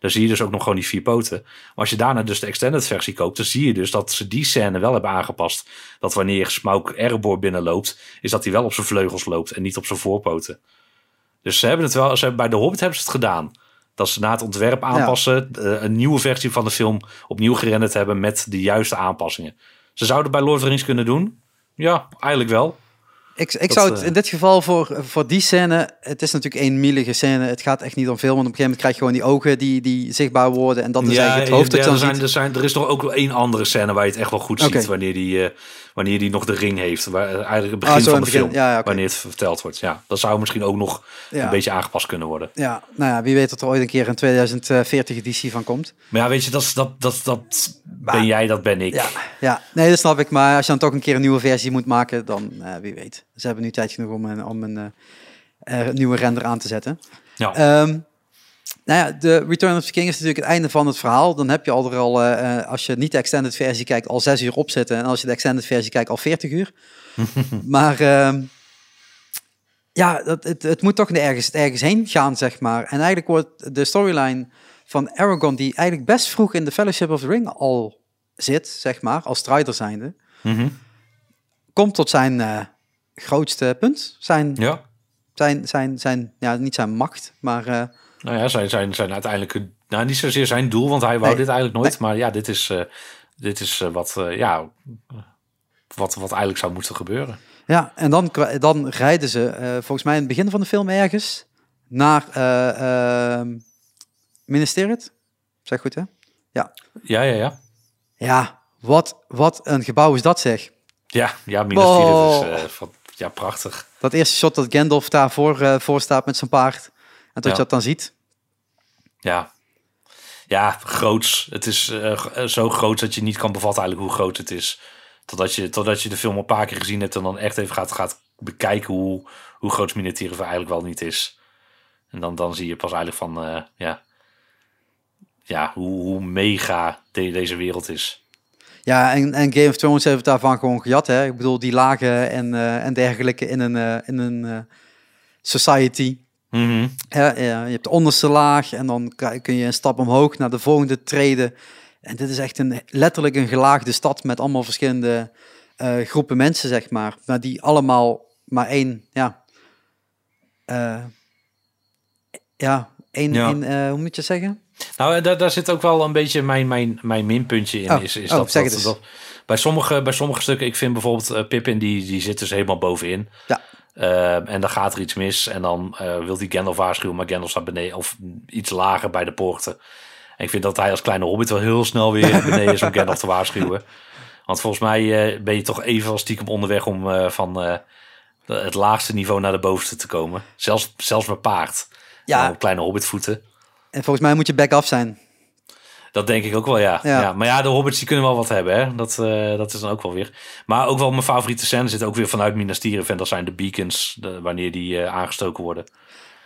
dan zie je dus ook nog gewoon die vier poten. Maar als je daarna dus de extended versie koopt, dan zie je dus dat ze die scène wel hebben aangepast. Dat wanneer Smaug Erebor binnenloopt, is dat hij wel op zijn vleugels loopt en niet op zijn voorpoten. Dus ze hebben het wel, ze hebben, bij de Hobbit hebben ze het gedaan. Dat ze na het ontwerp aanpassen, eh, een nieuwe versie van de film opnieuw gerenderd hebben met de juiste aanpassingen. Ze zouden het bij Lord of the Rings kunnen doen. Ja, eigenlijk wel. Ik, ik Dat, zou het eh, in dit geval voor, voor die scène, het is natuurlijk één mielige scène, het gaat echt niet om veel, want op een gegeven moment krijg je gewoon die ogen die, die zichtbaar worden en dat is eigenlijk het hoofd dat ja, je dan er, zijn, er, zijn, er is nog ook één andere scène waar je het echt wel goed ziet wanneer die, eh, wanneer die nog de ring heeft. Waar, eh, eigenlijk het Ah, begin van de begin. film, Ja, wanneer het verteld wordt. Ja, dat zou misschien ook nog een beetje aangepast kunnen worden. Ja, nou ja, wie weet dat er ooit een keer een 2040 editie van komt. Maar ja, weet je, dat, is- dat, dat, dat ben jij, dat ben ik. Ja, ja, nee, dat snap ik. Maar als je dan toch een keer een nieuwe versie moet maken, dan eh, wie weet. Ze hebben nu tijd genoeg om een, om een eh, nieuwe render aan te zetten. Ja. Ehm, nou ja, de Return of the King is natuurlijk het einde van het verhaal. Dan heb je al er al, eh, eh, als je niet de extended versie kijkt, al zes uur opzetten. En als je de extended versie kijkt, al 40 uur. maar ehm, ja, dat, het, het moet toch ergens, ergens heen gaan, zeg maar. En eigenlijk wordt de storyline van Aragorn, die eigenlijk best vroeg in de Fellowship of the Ring al zit, zeg maar, als strijder zijnde, Mhm. komt tot zijn eh, grootste punt. Zijn, ja. zijn, zijn, zijn, ja, niet zijn macht, maar Nou ja, zijn, zijn, zijn uiteindelijk... Nou, niet zozeer zijn doel, want hij wou Nee. dit eigenlijk nooit. Maar ja, dit is, eh, dit is eh, wat, eh, ja, wat, wat eigenlijk zou moeten gebeuren. Ja, en dan, dan rijden ze, volgens mij in het begin van de film ergens, naar eh ehm Minas Tirith. Zeg goed, hè? Ja, ja, ja. Ja, wat, wat een gebouw is dat, zeg. Ja, ja. Tirith is van, ja, prachtig. Dat eerste shot dat Gandalf daarvoor voor voor staat met zijn paard. En dat Ja. je dat dan ziet. Ja. Ja, groots. Het is eh, eh, zo groot dat je niet kan bevatten eigenlijk hoe groot het is. Totdat je, totdat je de film een paar keer gezien hebt en dan echt even gaat, gaat bekijken hoe, hoe groot Tirith eigenlijk wel niet is. En dan, dan zie je pas eigenlijk van, eh, ja, ja hoe, hoe mega de- deze wereld is. Ja, en, en Game of Thrones heeft daarvan gewoon gejat, hè. Ik bedoel, die lagen en, en dergelijke in een, in een society. Mhm. Ja, ja, je hebt de onderste laag en dan kun je een stap omhoog naar de volgende treden. En dit is echt een, letterlijk een gelaagde stad met allemaal verschillende eh, groepen mensen, zeg maar. Maar die allemaal maar één, ja... eh, ja, één, Ja. één, eh, hoe moet je zeggen? Nou, daar, daar zit ook wel een beetje mijn, mijn, mijn minpuntje in. Oh, is, is oh, dat, zeg dat, dat- bij, sommige, bij sommige stukken, ik vind bijvoorbeeld Pippin, die, die zit dus helemaal bovenin. Ja. Eh, en dan gaat er iets mis en dan eh, wil hij Gandalf waarschuwen, maar Gandalf staat beneden of iets lager bij de poorten. En ik vind dat hij als kleine hobbit wel heel snel weer beneden is om Gandalf te waarschuwen. Want volgens mij eh, ben je toch even als stiekem onderweg om eh, van het laagste niveau naar de bovenste te komen. Zelfs, zelfs met paard. Ja. Op kleine hobbitvoeten. En volgens mij moet je back-off zijn. Dat denk ik ook wel, ja. Ja. ja. maar ja, de hobbits die kunnen wel wat hebben, hè. Dat, eh, dat is dan ook wel weer. Maar ook wel mijn favoriete scène zit ook weer vanuit Minas Tirith. En dat zijn de beacons, de- wanneer die eh, aangestoken worden.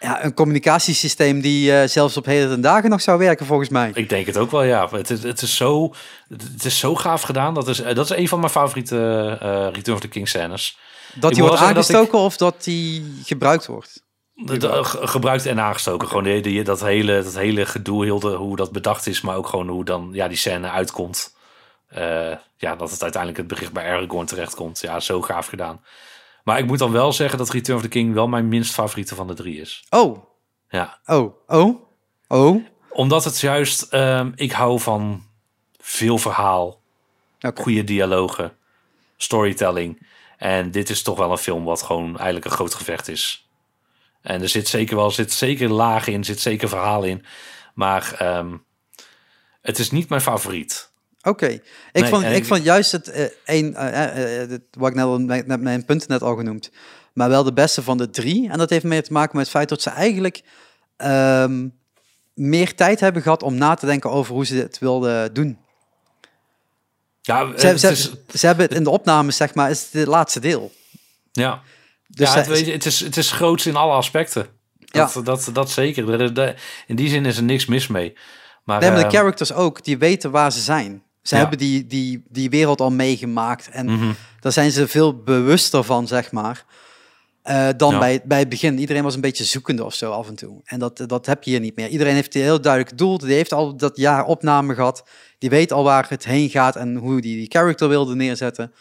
Ja, een communicatiesysteem die eh, zelfs op heden dagen nog zou werken, volgens mij. Ik denk het ook wel, ja. Het is, het is, zo, het is zo gaaf gedaan. Dat is, dat is een van mijn favoriete Return of the King scènes. Dat die wordt dat ik- aangestoken of dat die gebruikt wordt. De- de- ge- gebruikt en aangestoken. Gewoon de, de- dat, hele, dat hele gedoe, heel de, hoe dat bedacht is. Maar ook gewoon hoe dan ja, die scène uitkomt. Eh, ja, dat het uiteindelijk het bericht bij Aragorn terechtkomt. Ja, zo gaaf gedaan. Maar ik moet dan wel zeggen dat Return of the King wel mijn minst favoriete van de drie is. Oh, Ja, oh, oh, oh. omdat het juist... ehm, ik hou van veel verhaal, goede dialogen, storytelling. En dit is toch wel een film wat gewoon eigenlijk een groot gevecht is. En er zit zeker wel zit zeker laag in, zit zeker verhaal in. Maar ehm, het is niet mijn favoriet. Oké, ik, Nee, vond, ik ik- vond juist het eh, een, eh, eh, wat ik net, mijn punten net al genoemd, maar wel de beste van de drie. En dat heeft meer te maken met het feit dat ze eigenlijk ehm, meer tijd hebben gehad om na te denken over hoe ze dit wilden doen. Ja, Ze, het ze, is, ze hebben het in de opnames, zeg maar, is het het laatste deel. ja. Dus ja, ze- het, het, is, het is groots in alle aspecten. Dat, Ja. dat, dat zeker. Er- er- in die zin is er niks mis mee. Maar, Nee, maar de ehm, characters ook, die weten waar ze zijn. Ze Ja. hebben die, die, die wereld al meegemaakt en mhm. daar zijn ze veel bewuster van, zeg maar. eh, dan Ja. bij, bij het begin. Iedereen was een beetje zoekende of zo af en toe. En dat, dat heb je hier niet meer. Iedereen heeft een heel duidelijk doel. Die heeft al dat jaar opname gehad. Die weet al waar het heen gaat en hoe die die character wilde neerzetten.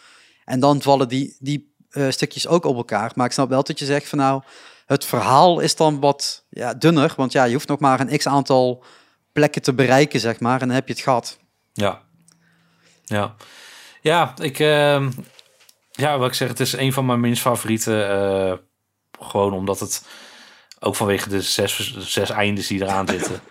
En dan vallen die, die eh, stukjes ook op elkaar. Maar ik snap wel dat je zegt van nou, het verhaal is dan wat ja, dunner. Want ja, je hoeft nog maar een x aantal plekken te bereiken, zeg maar. En dan heb je het gehad. Ja. Ja. Ja, ik... ehm, Ja, wat ik zeg, het is een van mijn minst favoriete. eh, gewoon omdat het ook vanwege de zes, zes eindes die eraan zitten.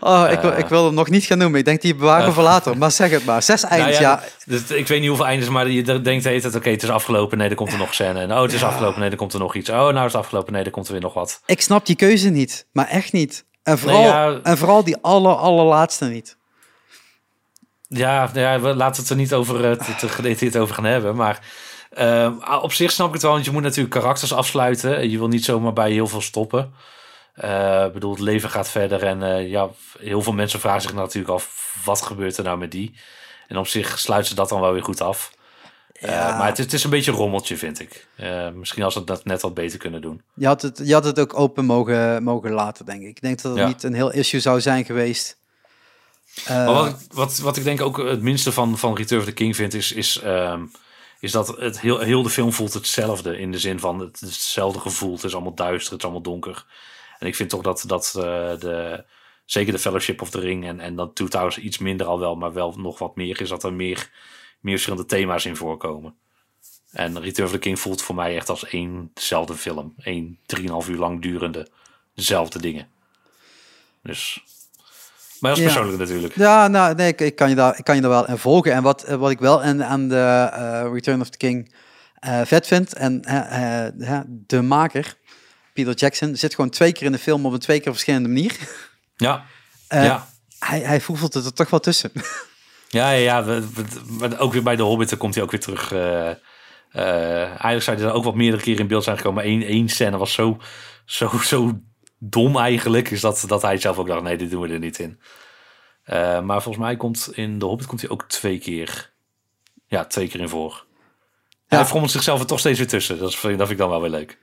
Oh, ik, wil, Eh. ik wil hem nog niet gaan noemen. Ik denk die bewaren Eh. voor later. Maar zeg het maar. Zes Nou eind, ja. dus ik weet niet hoeveel eindes, maar je denkt de hele tijd, oké, het is afgelopen. Nee, er komt er nog scène. En oh, het is afgelopen. Nee, er komt er nog iets. Oh, nou is het afgelopen. Nee, er komt er weer nog wat. Ik snap die keuze niet. Maar echt niet. En vooral, ja. en vooral die aller, allerlaatste niet. Ja, ja we laten het er niet over eh, te, te gedetailleerd over gaan hebben. Maar eh, op zich snap ik het wel, want je moet natuurlijk karakters afsluiten. Je wil niet zomaar bij heel veel stoppen. Eh, Ik bedoel, het leven gaat verder en eh, ja, heel veel mensen vragen zich natuurlijk af, wat gebeurt er nou met die? En op zich sluiten ze dat dan wel weer goed af. Eh, Ja. maar het is, het is een beetje een rommeltje, vind ik. Misschien als ze dat net wat beter kunnen doen. Je had het, je had het ook open mogen, mogen laten, denk ik. Ik denk dat het Ja. niet een heel issue zou zijn geweest. Maar wat, ik- wat, wat ik denk ook het minste van, van Return of the King vind, is, is, ehm, is dat het heel, heel de film voelt hetzelfde. In de zin van het is hetzelfde gevoel. Het is allemaal duister, het is allemaal donker. En ik vind toch dat, dat eh, de, zeker de Fellowship of the Ring en, en dat Two Towers iets minder al wel, maar wel nog wat meer is dat er meer, meer verschillende thema's in voorkomen. En Return of the King voelt voor mij echt als één dezelfde film. Eén 3,5 uur lang durende dezelfde dingen. Dus. Maar dat is Ja. persoonlijk natuurlijk. Ja, nou, nee, ik, ik, kan je daar, ik kan je daar wel in volgen. En wat, wat ik wel aan, aan de eh, Return of the King eh, vet vind, en eh, de maker, Peter Jackson, zit gewoon twee keer in de film op een twee keer verschillende manier. Ja, ja. Hij, hij voelt het er toch wel tussen. Ja, ja, ja. ook weer bij de Hobbit komt hij ook weer terug. eh, eigenlijk zou hij er ook wat meerdere keren in beeld zijn gekomen. Één, één scène was zo, zo, zo dom eigenlijk. Is dat, dat hij zelf ook dacht, nee, dit doen we er niet in. Eh, maar volgens mij komt in de Hobbit komt hij ook twee keer. Ja, twee keer in voor. Ja. Hij frommelt zichzelf er toch steeds weer tussen. Dat, is, dat vind ik dan wel weer leuk.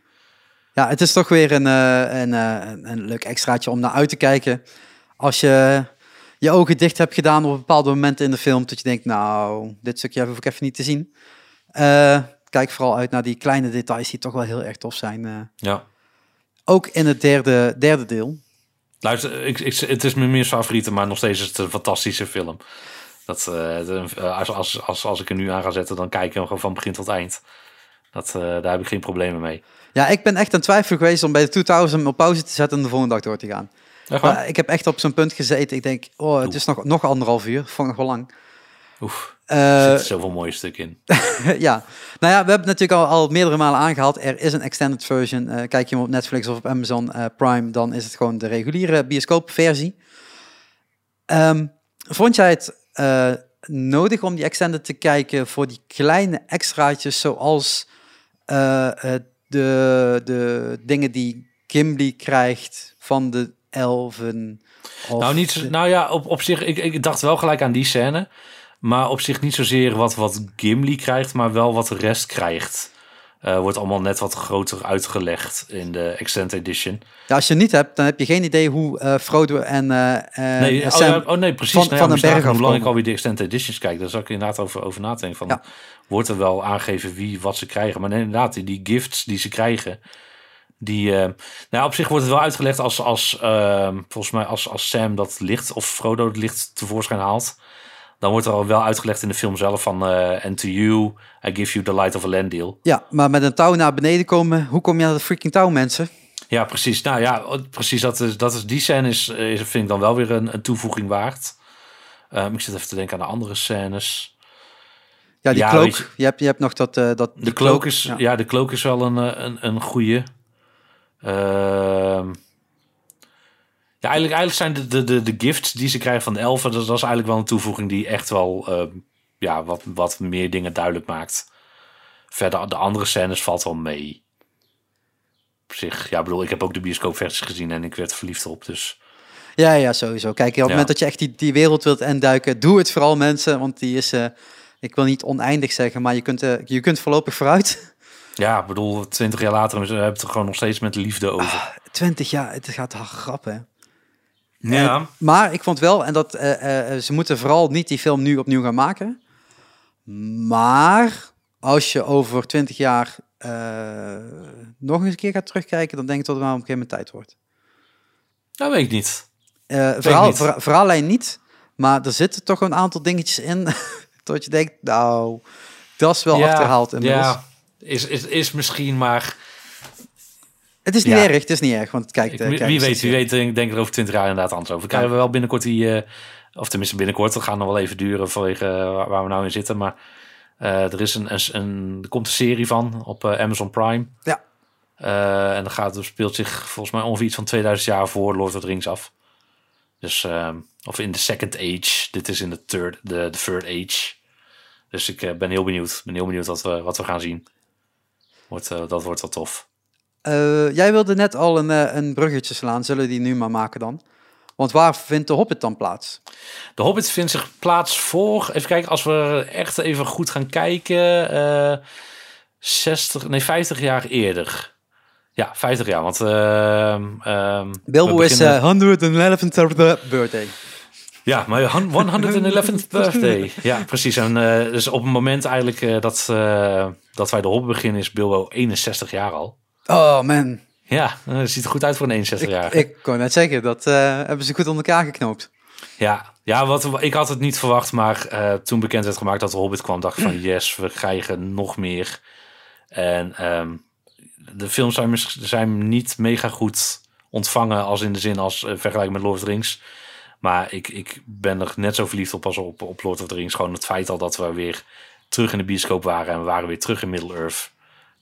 Ja, het is toch weer een, eh, een, eh, een, een leuk extraatje om naar uit te kijken. Als je je ogen dicht hebt gedaan op bepaalde momenten in de film, dat je denkt, nou, dit stukje hoef ik even niet te zien. Kijk vooral uit naar die kleine details die toch wel heel erg tof zijn. Ja. Ook in het derde, derde deel. Luister, ik, ik, het is mijn meest favoriete, maar nog steeds is het een fantastische film. Dat, eh, eh, als, als, als, als ik er nu aan ga zetten, dan kijk ik hem gewoon van begin tot eind. Dat, eh, daar heb ik geen problemen mee. Ja, ik ben echt aan het twijfelen geweest om bij de 2000 hem op pauze te zetten en de volgende dag door te gaan. Maar ik heb echt op zo'n punt gezeten. Ik denk, oh, het is nog, nog anderhalf uur. Vond nog wel lang. Oef, Eh, er zit zoveel mooie stukken in. ja, nou ja, we hebben het natuurlijk al, al meerdere malen aangehaald. Er is een extended version. Eh, kijk je hem op Netflix of op Amazon eh, Prime, dan is het gewoon de reguliere bioscoopversie. Ehm, vond jij het nodig om die extended te kijken voor die kleine extraatjes, zoals de, de dingen die Gimli krijgt van de elfen? Nou, niet, nou ja, op, op zich, ik, ik dacht wel gelijk aan die scène. Maar op zich niet zozeer wat, wat Gimli krijgt, maar wel wat de rest krijgt. Eh, wordt allemaal net wat groter uitgelegd in de Extended Edition. Ja, als je het niet hebt, dan heb je geen idee hoe eh, Frodo en eh Nee, en oh, Sam... ja, oh nee, precies. van- Nou ja, van een berg hoe lang ik alweer de Extended Editions kijk. Daar zou ik inderdaad over, over nadenken. Van, Ja. Wordt er wel aangegeven wie wat ze krijgen. Maar nee, inderdaad, die, die gifts die ze krijgen... Die, nou, op zich wordt het wel uitgelegd als, als eh, volgens mij als, als Sam dat licht of Frodo het licht tevoorschijn haalt. Dan wordt er al wel uitgelegd in de film zelf van eh and to you, I give you the light of a Landil. Ja, maar met een touw naar beneden komen, hoe kom je aan dat freaking touw, mensen? Ja, precies. Nou ja, precies. Dat is, dat is, die scène is, is, vind ik dan wel weer een, een toevoeging waard. Ehm, ik zit even te denken aan de andere scènes. Ja, die Ja, cloak. Je... je- hebt, je hebt nog dat... eh dat De cloak is, ja. ja. de cloak is wel een, eh, een, een goeie. Ehm, ja, eigenlijk, eigenlijk zijn de, de, de, de gifts die ze krijgen van de elfen, dat, dat is eigenlijk wel een toevoeging die echt wel ehm, ja, wat, wat meer dingen duidelijk maakt. Verder, de andere scènes valt wel mee. Op zich, ja, ik bedoel, ik heb ook de bioscoopversies gezien en ik werd verliefd op, dus... Ja, ja, sowieso. Kijk, op het Ja. moment dat je echt die, die wereld wilt induiken, doe het vooral, mensen. Want die is, eh, ik wil niet oneindig zeggen, maar je kunt, eh, je kunt voorlopig vooruit. Ja, ik bedoel, twintig jaar later hebben we het er gewoon nog steeds met liefde over. 20 jaar, het gaat hard grappen. Ja, En- maar ik vond wel, en dat eh, eh, ze moeten vooral niet die film nu opnieuw gaan maken. Maar als je over 20 jaar eh, nog eens een keer gaat terugkijken, dan denk ik dat het wel op een gegeven moment tijd wordt. dat weet ik niet. Eh verhaal, niet. verha- verhaallijn niet, maar er zitten toch een aantal dingetjes in dat je denkt, nou, dat is wel achterhaald inmiddels. Ja, is, is, is misschien, maar Het is niet Ja. erg, het is niet erg, want het kijkt... ik- eh, wie, kijkt wie weet, steeds, wie eh, weet, denk denk er over 20 jaar inderdaad anders over. Krijgen we wel binnenkort die, eh, of tenminste binnenkort, dat gaat nog wel even duren vanwege eh, waar- we nou in zitten. Maar eh, er, is een, een, een, er komt een serie van op eh, Amazon Prime. Ja. Eh, en dat gaat, dat speelt zich volgens mij ongeveer iets van 2000 jaar voor Lord of the Rings af. Dus, of in de Second Age. Dit is in de Third, de, Third Age. Dus ik eh, ben heel benieuwd. ben heel benieuwd wat we, wat we gaan zien. Wordt, eh, dat wordt wel tof. Eh, jij wilde net al een, eh, een bruggetje slaan, zullen we die nu maar maken dan? Want waar vindt de Hobbit dan plaats? De Hobbit vindt zich plaats voor... Even kijken, als we echt even goed gaan kijken... eh 60, nee, 50 jaar eerder. Ja, 50 jaar, want... ehm, ehm, Bilbo is beginnen- eh 111th birthday. Ja, maar 111th birthday. Ja, precies. En eh, dus op het moment eigenlijk eh, dat, eh, dat wij de Hobbit beginnen... is Bilbo 61 jaar al. Oh man, Ja, eh, ziet er goed uit voor een 61 ik, jaar. ik kon net zeggen, dat eh, hebben ze goed onder elkaar geknoopt. Ja, ja wat, ik had het niet verwacht, maar eh, toen bekend werd gemaakt dat de Hobbit kwam, dacht ik van yes, we krijgen nog meer. En ehm, de films zijn, zijn niet mega goed ontvangen als in de zin als eh, vergelijking met Lord of the Rings. Maar ik, ik ben er net zo verliefd op als op, op Lord of the Rings. Gewoon het feit al dat we weer terug in de bioscoop waren en we waren weer terug in Middle-earth.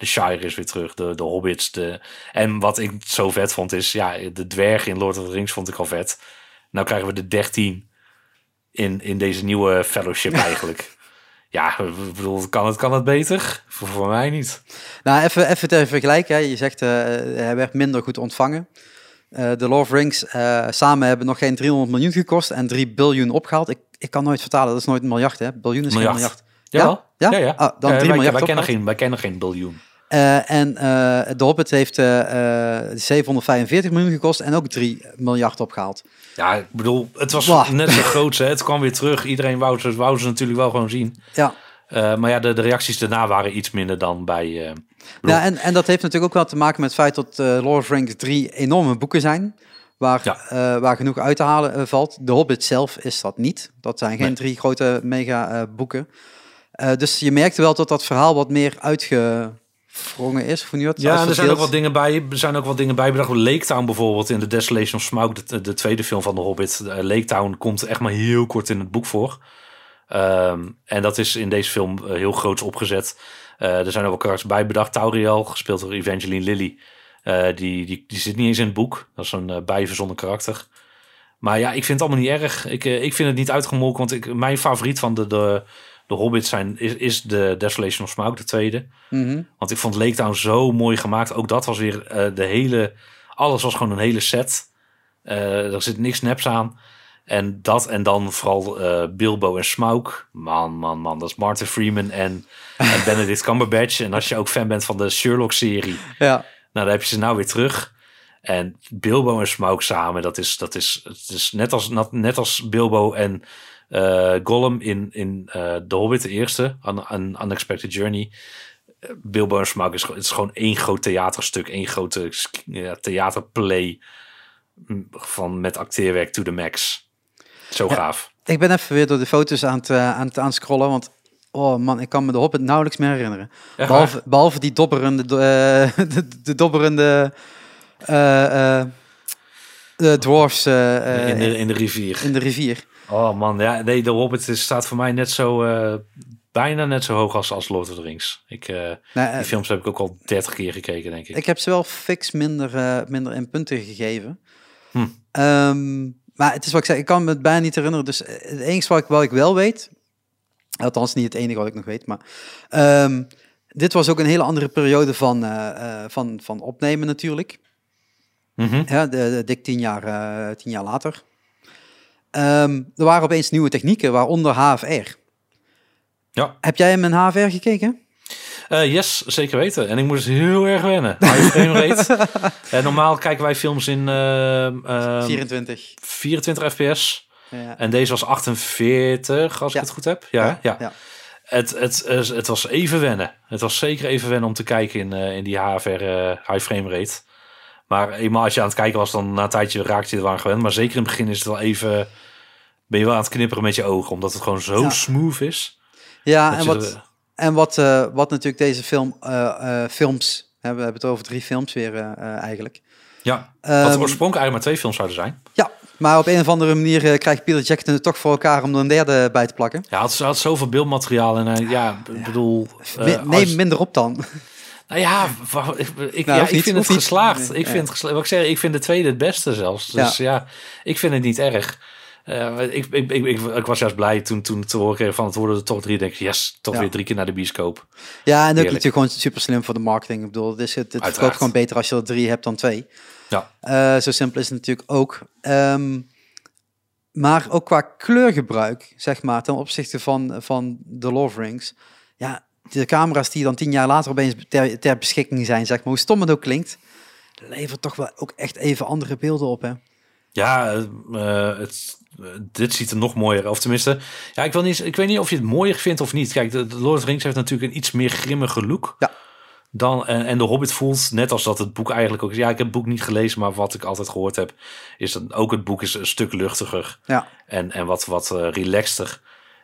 De Shire is weer terug, de, de Hobbits. De... En wat ik zo vet vond is, ja, de dwergen in Lord of the Rings vond ik al vet. Nou krijgen we de 13 in, in deze nieuwe fellowship eigenlijk. ja, ik bedoel, kan het, kan het beter? Voor, voor mij niet. Nou, even, even ter vergelijking. Hè. Je zegt, eh, hij werd minder goed ontvangen. Eh, de Lord of the Rings eh, samen hebben nog geen 300 miljoen gekost en 3 biljoen opgehaald. Ik, ik kan nooit vertalen, dat is nooit een miljard, hè? Biljoen is Miljard. geen miljard. Ja? Ja, ja. Ah, dan Eh, 3 wij, miljard wij, kennen geen, wij kennen geen biljoen. Eh, en eh, de Hobbit heeft eh, eh, 745 miljoen gekost en ook 3 miljard opgehaald. Ja, ik bedoel, het was net zo groot. Hè? Het kwam weer terug. Iedereen wou ze, wou ze natuurlijk wel gewoon zien. Ja, maar ja, de, de reacties daarna waren iets minder dan bij... ja en, en dat heeft natuurlijk ook wel te maken met het feit dat eh, Lord of the Rings drie enorme boeken zijn. Waar, Ja. waar genoeg uit te halen valt. De Hobbit zelf is dat niet. Dat zijn geen Nee. drie grote mega boeken. Dus je merkte wel dat dat verhaal wat meer uitgevrongen is. Of hoe nu dat Ja, en er zijn ook wat dingen bij. Er zijn ook wat dingen bij bedacht. Lake Town bijvoorbeeld in The Desolation of Smaug, de, de tweede film van The Hobbit. Eh, Lake Town komt echt maar heel kort in het boek voor. Ehm, en dat is in deze film eh, heel groots opgezet. Eh, er zijn ook wel karakters bij bedacht. Tauriel, gespeeld door Evangeline Lilly. Die, die, die zit niet eens in het boek. Dat is een bijverzonnen karakter. Maar ja, ik vind het allemaal niet erg. Ik, ik vind het niet uitgemolken. Want ik, mijn favoriet van de, de, de Hobbits zijn, is, is de Desolation of Smaug, de tweede. Mhm. Want ik vond Lake Town zo mooi gemaakt. Ook dat was weer eh, de hele... Alles was gewoon een hele set. Eh, er zit niks neps aan. En dat en dan vooral eh, Bilbo en Smaug. Man, man, man. Dat is Martin Freeman en, en Benedict Cumberbatch. En als je ook fan bent van de Sherlock-serie... Ja. Nou, dan heb je ze nou weer terug. En Bilbo en Smaug samen, dat is, dat is, het is net, als, net als Bilbo en eh, Gollum in, in eh The Hobbit, de eerste, An, An Unexpected Journey. Bilbo en Smaug is, is gewoon één groot theaterstuk, één grote ja, theaterplay mm, van, met acteerwerk to the max. Zo Ja. gaaf. Ik ben even weer door de foto's aan het, eh, aan het aanscrollen, want oh man, ik kan me de Hobbit nauwelijks meer herinneren. Echt Behalve, behalve die dobberende, do- eh, de, de dobberende de dwarfs in, de, in de rivier. in de rivier. Oh man, ja, nee, de Hobbit staat voor mij net zo, eh, bijna net zo hoog als, als Lord of the Rings. Ik, eh, Nou, eh, die films heb ik ook al 30 keer gekeken, denk ik. ik heb ze wel fix minder, minder in punten gegeven. Hm. Ehm, maar het is wat ik zeg, ik kan me het bijna niet herinneren. Dus het enige wat ik, wat ik wel weet, althans niet het enige wat ik nog weet, maar ehm, dit was ook een hele andere periode van, van, van opnemen natuurlijk. Mhm. Ja, de, de- dik tien jaar, tien jaar later. Ehm, er waren opeens nieuwe technieken, waaronder HFR. Ja, Heb jij hem in HFR gekeken? Eh, yes, zeker weten. En ik moest heel erg wennen. High frame rate. Eh, normaal kijken wij films in ehm, 24. 24 fps. Ja. En deze was 48, als Ja. ik het goed heb. Ja, ja. ja. Het, het, het, was even wennen. Het was zeker even wennen om te kijken in, eh, in die HFR high frame rate. Maar eenmaal als je aan het kijken was, dan na een tijdje raakte je er aan gewend. Maar zeker in het begin is het wel even... Ben je wel aan het knipperen met je ogen, omdat het gewoon zo Ja. smooth is. Ja, en wat, er- En wat, eh, wat natuurlijk deze film, eh, eh, films, hè, we hebben het over drie films weer eigenlijk. Ja, wat Ehm, oorspronkelijk eigenlijk maar twee films zouden zijn. Ja, maar op een of andere manier krijgt Peter Jackson het toch voor elkaar om er een derde bij te plakken. Ja, had, had zoveel beeldmateriaal en ja, bedoel... Neem als- minder op dan. Nou ja, ik, ik, Nou, ja, hoeft ik niet, vind het niet. geslaagd. Nee, Ik ja. vind, het wat ik zeg, ik vind de tweede het beste zelfs. Dus ja, ik vind het niet erg. Eh, ik, ik, ik, ik, was juist blij toen, toen te horen kreeg van het worden er toch drie. Denk ik, yes, toch Ja. weer drie keer naar de bioscoop. Ja, en ook Heerlijk. natuurlijk gewoon super slim voor de marketing. Ik bedoel, het, is, het, het verkoopt gewoon beter als je er drie hebt dan twee. Ja. Eh, zo simpel is het natuurlijk ook. Ehm, maar ook qua kleurgebruik, zeg maar, ten opzichte van, van The the Rings. Ja, de camera's die dan tien jaar later opeens ter, ter beschikking zijn, zeg maar, hoe stom het ook klinkt, levert toch wel ook echt even andere beelden op, hè? Ja, eh, eh, het, eh, dit ziet er nog mooier. Of tenminste, ja, ik, wil niet, ik weet niet of je het mooier vindt of niet. Kijk, de, de Lord of the Rings heeft natuurlijk een iets meer grimmige look. Ja. Dan, en, en de Hobbit voelt, net als dat het boek eigenlijk ook is. Ja, ik heb het boek niet gelezen, maar wat ik altijd gehoord heb, is dat ook het boek is een stuk luchtiger. Ja, en, en wat, wat relaxter.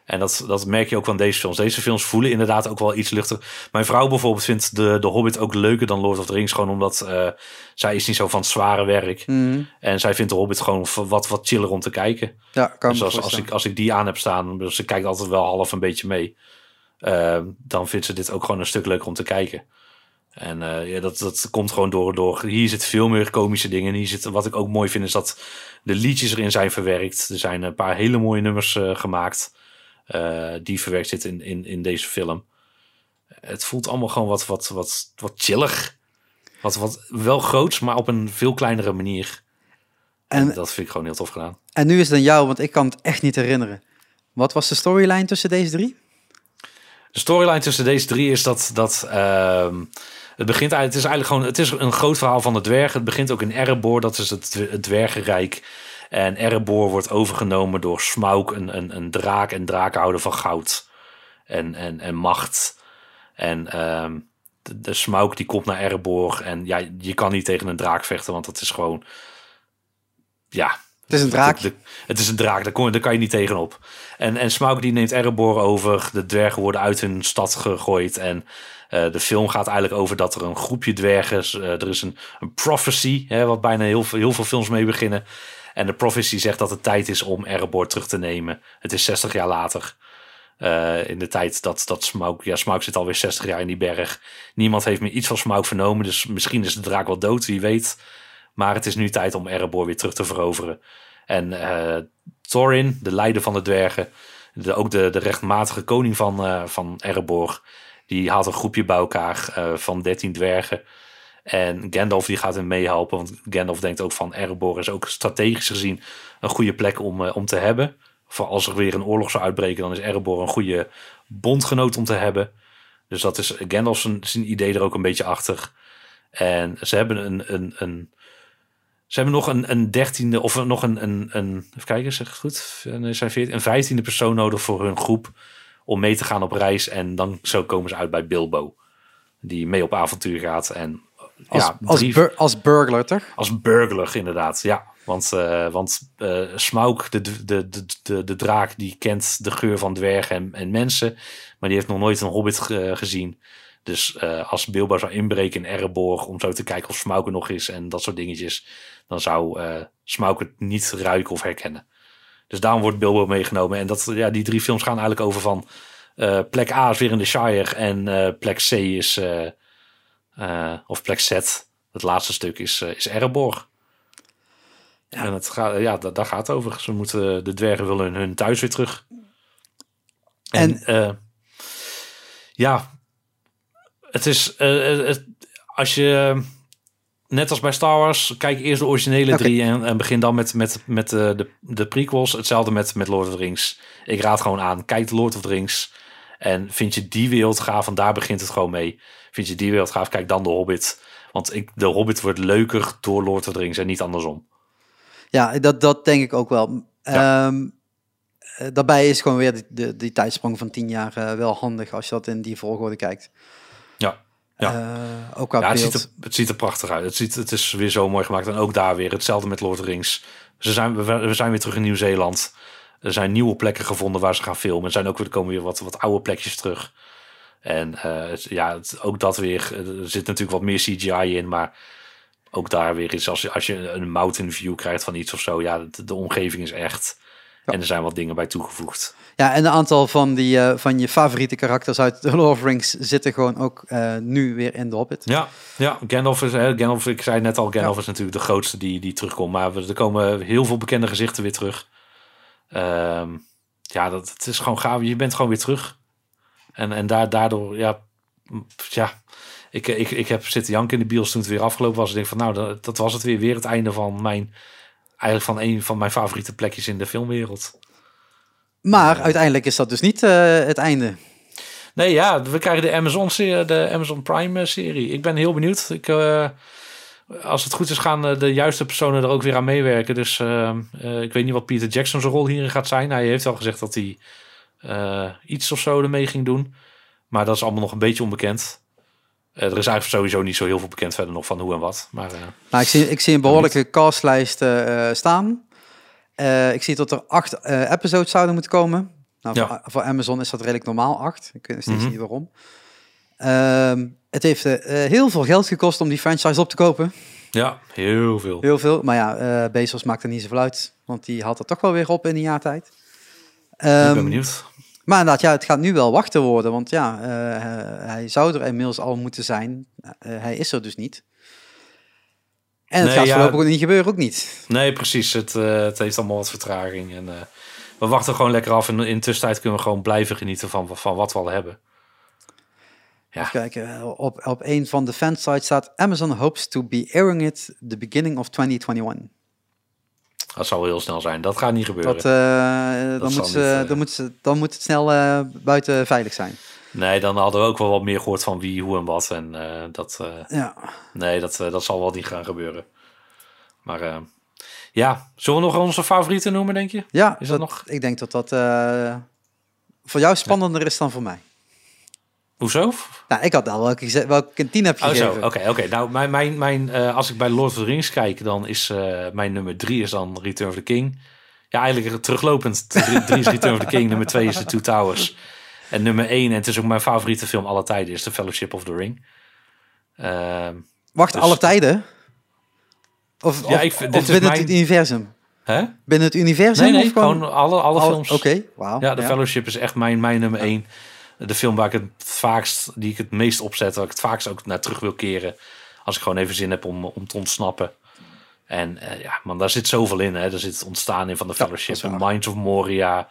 En dat, dat merk je ook van deze films. Deze films voelen inderdaad ook wel iets luchtiger. Mijn vrouw bijvoorbeeld vindt de, de Hobbit ook leuker dan Lord of the Rings. Gewoon omdat eh, zij is niet zo van zware werk. Mhm. En zij vindt de Hobbit gewoon wat, wat chiller om te kijken. ja kan Dus als, als, ik, als ik die aan heb staan, dus ze kijkt altijd wel half een beetje mee. eh, dan vindt ze dit ook gewoon een stuk leuker om te kijken. En eh, ja, dat, dat komt gewoon door, door. Hier zit veel meer komische dingen. Hier zit, wat ik ook mooi vind, is dat de liedjes erin zijn verwerkt. Er zijn een paar hele mooie nummers eh, gemaakt. Eh, die verwerkt zitten in, in, in deze film. Het voelt allemaal gewoon wat, wat, wat, wat chillig. Wat, wat wel groots, maar op een veel kleinere manier. En, En, dat vind ik gewoon heel tof gedaan. en nu is het aan jou, want ik kan het echt niet herinneren. Wat was de storyline tussen deze drie? De storyline tussen deze drie is dat, dat ehm, het begint eigenlijk, het is eigenlijk gewoon, het is een groot verhaal van de dwergen. Het begint ook in Erebor, dat is het, het dwergenrijk. En Erebor wordt overgenomen door Smaug, een, een, een draak en draken houden van goud en, en, en macht. En ehm, de, de Smaug die komt naar Erebor en ja, je kan niet tegen een draak vechten, want dat is gewoon, ja, Het is een draak. het is een draak, daar, kon, daar kan je niet tegenop. En, en Smaug die neemt Erebor over. De dwergen worden uit hun stad gegooid. En eh, de film gaat eigenlijk over dat er een groepje dwergen... eh, er is een, een prophecy, hè, wat bijna heel, veel- heel veel films mee beginnen. En de prophecy zegt dat het tijd is om Erebor terug te nemen. Het is 60 jaar later. Eh, in de tijd dat, dat Smaug... Ja, Smaug zit alweer 60 jaar in die berg. Niemand heeft meer iets van Smaug vernomen. Dus misschien is de draak wel dood, wie weet. Maar het is nu tijd om Erebor weer terug te veroveren. En eh, Thorin, de leider van de dwergen, ook de, de rechtmatige koning van, eh van Erebor, die haalt een groepje bij elkaar van 13 dwergen. En Gandalf die gaat hem meehelpen, want Gandalf denkt ook van Erebor is ook strategisch gezien een goede plek om, eh, om te hebben. Voor als er weer een oorlog zou uitbreken, dan is Erebor een goede bondgenoot om te hebben. Dus dat is Gandalf zijn, idee er ook een beetje achter. En ze hebben een, een, een ze hebben nog een, een dertiende of nog een, een, een even kijken, zeg het goed? Veertien, een vijftiende persoon nodig voor hun groep om mee te gaan op reis. En dan zo komen ze uit bij Bilbo, die mee op avontuur gaat. En Als, ja, als, drie- bur- als burglar, toch? als burglar inderdaad, ja. Want, eh want eh Smaug, de, de, de, de, de draak, die kent de geur van dwergen en, en mensen. Maar die heeft nog nooit een hobbit ge- gezien. Dus eh, als Bilbo zou inbreken in Erebor om zo te kijken of Smaug er nog is en dat soort dingetjes, dan zou eh Smaug het niet ruiken of herkennen. Dus daarom wordt Bilbo meegenomen. En dat, ja, die drie films gaan eigenlijk over van eh, plek A is weer in de Shire en eh, plek C is, eh, eh, of plek Z, het laatste stuk is, eh, is Erebor. En het gaat, ja, da- daar gaat het over. Ze moeten, de dwergen willen hun, thuis weer terug. En, eh, ja, het is, eh, het, als je, net als bij Star Wars, kijk eerst de originele drie en, en begin dan met, met, met de, de, de prequels. Hetzelfde met, met Lord of the Rings. Ik raad gewoon aan, kijk Lord of the Rings. En vind je die wereld gaaf, want daar begint het gewoon mee. Vind je die wereld gaaf, kijk dan de Hobbit. Want ik, de Hobbit wordt leuker door Lord of the Rings en niet andersom. Ja, dat, dat denk ik ook wel. Ja. Ehm, eh, daarbij is gewoon weer die, de, die tijdsprong van tien jaar eh, wel handig als je dat in die volgorde kijkt. Ja. Ja. Eh, ook Ja, het ziet, er, het ziet er prachtig uit. Het, ziet, het is weer zo mooi gemaakt. En ook daar weer hetzelfde met Lord of the Rings. Ze zijn, we, we zijn weer terug in Nieuw-Zeeland. Er zijn nieuwe plekken gevonden waar ze gaan filmen. Er zijn ook weer, er komen weer wat, wat oude plekjes terug. En eh, het- ja, het- ook dat weer, er zit natuurlijk wat meer CGI in, maar ook daar weer is als je, als je een mountain view krijgt van iets of zo, ja, de, de omgeving is echt. Ja. En er zijn wat dingen bij toegevoegd. Ja, en een aantal van, die, eh, van je favoriete karakters uit The Lord of the Rings zitten gewoon ook eh, nu weer in The Hobbit. Ja, ja Gandalf is, hè, Gandalf, ik zei net al, Gandalf is natuurlijk de grootste die, die terugkomt. Maar er komen heel veel bekende gezichten weer terug. Ehm, ja, dat, het is gewoon gaaf. Je bent gewoon weer terug. En, en daar, daardoor, ja, ja ik, ik, ik heb zitten janken in de bios toen het weer afgelopen was. Ik denk van, nou, dat, dat was het weer. Weer het einde van mijn, eigenlijk van een van mijn favoriete plekjes in de filmwereld. Maar uiteindelijk is dat dus niet eh, het einde. Nee, ja, we krijgen de Amazon, serie, de Amazon Prime eh, serie. Ik ben heel benieuwd. Ik, eh, als het goed is, gaan de juiste personen er ook weer aan meewerken. Dus eh, eh, ik weet niet wat Peter Jackson's rol hierin gaat zijn. Hij heeft al gezegd dat hij iets of zo ermee ging doen. Maar dat is allemaal nog een beetje onbekend. Eh, er is eigenlijk sowieso niet zo heel veel bekend verder nog van hoe en wat. Maar eh, Nou, ik, zie, ik zie een behoorlijke castlijst eh, staan. Eh, ik zie dat er acht eh, episodes zouden moeten komen. Nou, Ja. voor, voor Amazon is dat redelijk normaal, acht. Ik weet steeds Mhm. niet waarom. Ehm, het heeft eh, eh, heel veel geld gekost om die franchise op te kopen. ja, heel veel. Heel veel. Maar ja, eh Bezos maakt er niet zoveel uit. Want die haalt er toch wel weer op in een jaar tijd. Ik Ehm, ben benieuwd. maar inderdaad, ja, het gaat nu wel wachten worden. Want ja, eh, hij zou er inmiddels al moeten zijn. Eh, hij is er dus niet. En het Nee, gaat ja. voorlopig niet gebeuren, ook niet. Nee, precies. Het, eh, het heeft allemaal wat vertraging. En, we wachten gewoon lekker af. En in de tussentijd kunnen we gewoon blijven genieten van, van wat we al hebben. Ja. Kijken, op, op een van de fansites staat... Amazon hopes to be airing it the beginning of 2021. Dat zal heel snel zijn. Dat gaat niet gebeuren. Dat, eh, dan, moet ze, niet, eh, dan, moet ze, dan moet het snel eh, buiten veilig zijn. Nee, dan hadden we ook wel wat meer gehoord van wie, hoe en wat. En eh, dat, eh, Ja, nee, dat, eh, dat zal wel niet gaan gebeuren. Maar eh, ja, zullen we nog onze favorieten noemen, denk je? ja Is dat nog- ik denk dat dat eh, voor jou spannender is dan voor mij. Hoezo? Nou, ik had al welke, welke 10 heb Oh, zo. gegeven. Oké, oké. Nou, mijn, mijn, mijn, eh, als ik bij Lord of the Rings kijk, dan is eh, mijn nummer drie is dan Return of the King. Ja, eigenlijk teruglopend. Drie is Return of the King, nummer twee is The Two Towers. En nummer één, en het is ook mijn favoriete film aller tijden, is The Fellowship of the Ring. Ehm, Wacht, Dus- alle tijden? Of, Ja, of, ik of dit binnen mijn- het universum? hè? Binnen het universum? Nee, nee, of gewoon... gewoon alle, alle al- films. Oké, wauw. Ja, The Fellowship is echt mijn, mijn nummer één. De film waar ik het vaakst, die ik het meest opzet, waar ik het vaakst ook naar terug wil keren. Als ik gewoon even zin heb om, om te ontsnappen. En eh, ja, man, daar zit zoveel in. Hè. Er zit het ontstaan in van de Ja, Fellowship, waar. Minds of Moria,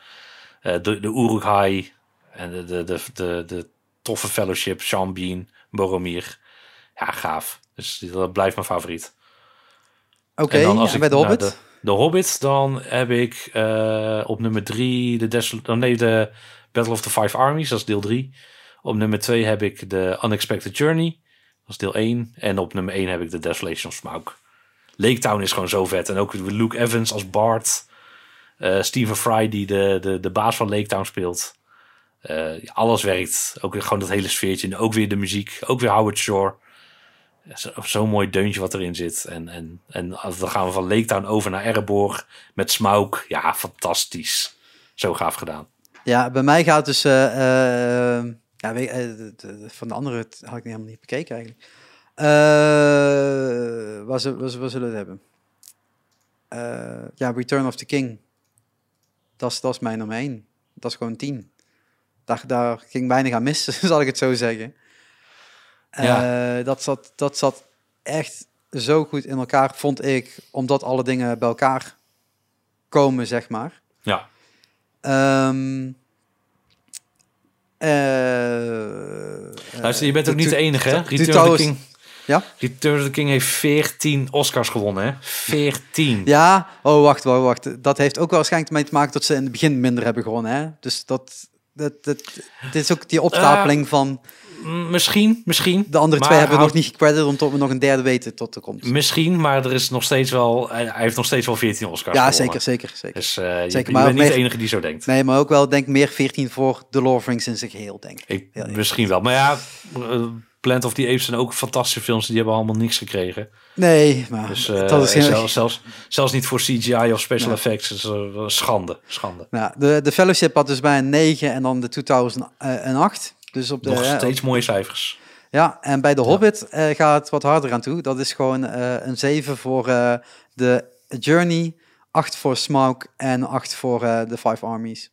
eh, de, de Uruk-hai en de, de, de, de, de toffe Fellowship, Sean Bean, Boromir. Ja, gaaf. Dus dat blijft mijn favoriet. Oké, En dan als en ik bij de Hobbit? De, de Hobbit, dan heb ik eh, op nummer drie de, Des dan nee, de Battle of the Five Armies, dat is deel drie. Op nummer twee heb ik de Unexpected Journey, dat is deel 1. En op nummer 1 heb ik de Desolation of Smaug. Lake Town is gewoon zo vet. En ook Luke Evans als Bart. Eh Stephen Fry die de, de, de baas van Lake Town speelt. Eh, alles werkt. Ook gewoon dat hele sfeertje. En ook weer de muziek. Ook weer Howard Shore. Zo- Zo'n mooi deuntje wat erin zit. En, en, en dan gaan we van Lake Town over naar Ereborg. Met Smaug. Ja, fantastisch. Zo gaaf gedaan. Ja, bij mij gaat dus... eh, eh, ja, eh, van de andere had ik helemaal niet bekeken eigenlijk. Eh waar, zullen, we het hebben? Ja, Return of the King. Dat is, dat is mijn nummer één. Dat is gewoon tien. Daar, daar ging weinig aan mis, zal ik het zo zeggen. Ja. Dat, zat, dat zat echt zo goed in elkaar, vond ik, omdat alle dingen bij elkaar komen, zeg maar. Ja. Ehm eh, Luister, je bent ook niet de enige, hè? Return of the King. Ja? Return of the King heeft 14 Oscars gewonnen, hè? 14. Ja, oh wacht, wacht, wacht. Dat heeft ook waarschijnlijk mee te maken dat ze in het begin minder hebben gewonnen. Hè? Dus dat, dat, dat, dit is ook die opstapeling van Misschien, misschien. de andere Maar twee hebben we houd- nog niet gecredit omdat we nog een derde weten tot er komt. Misschien, maar er is nog steeds wel... Hij heeft nog steeds wel 14 Oscars Ja, gewonnen. zeker, zeker, zeker. Dus eh, je, Zeker, je maar bent niet meer- de enige die zo denkt. Nee, maar ook wel denk meer 14 voor The Lord of Rings in zijn geheel, denk ik. Misschien wel. Maar ja, eh, Plant of the Apes zijn ook fantastische films. Die hebben allemaal niks gekregen. Nee, maar Dus eh, dat is heel... zelfs, zelfs, zelfs niet voor CGI of special effects. Eh, schande. Schande. Nou, de, de Fellowship had dus bij een 9 en dan de 2008. Dus op de, Nog steeds mooie cijfers. Ja, en bij de Hobbit eh, gaat het wat harder aan toe. Dat is gewoon eh, een 7 voor eh, de Journey, 8 voor Smaug en 8 voor de Five Armies.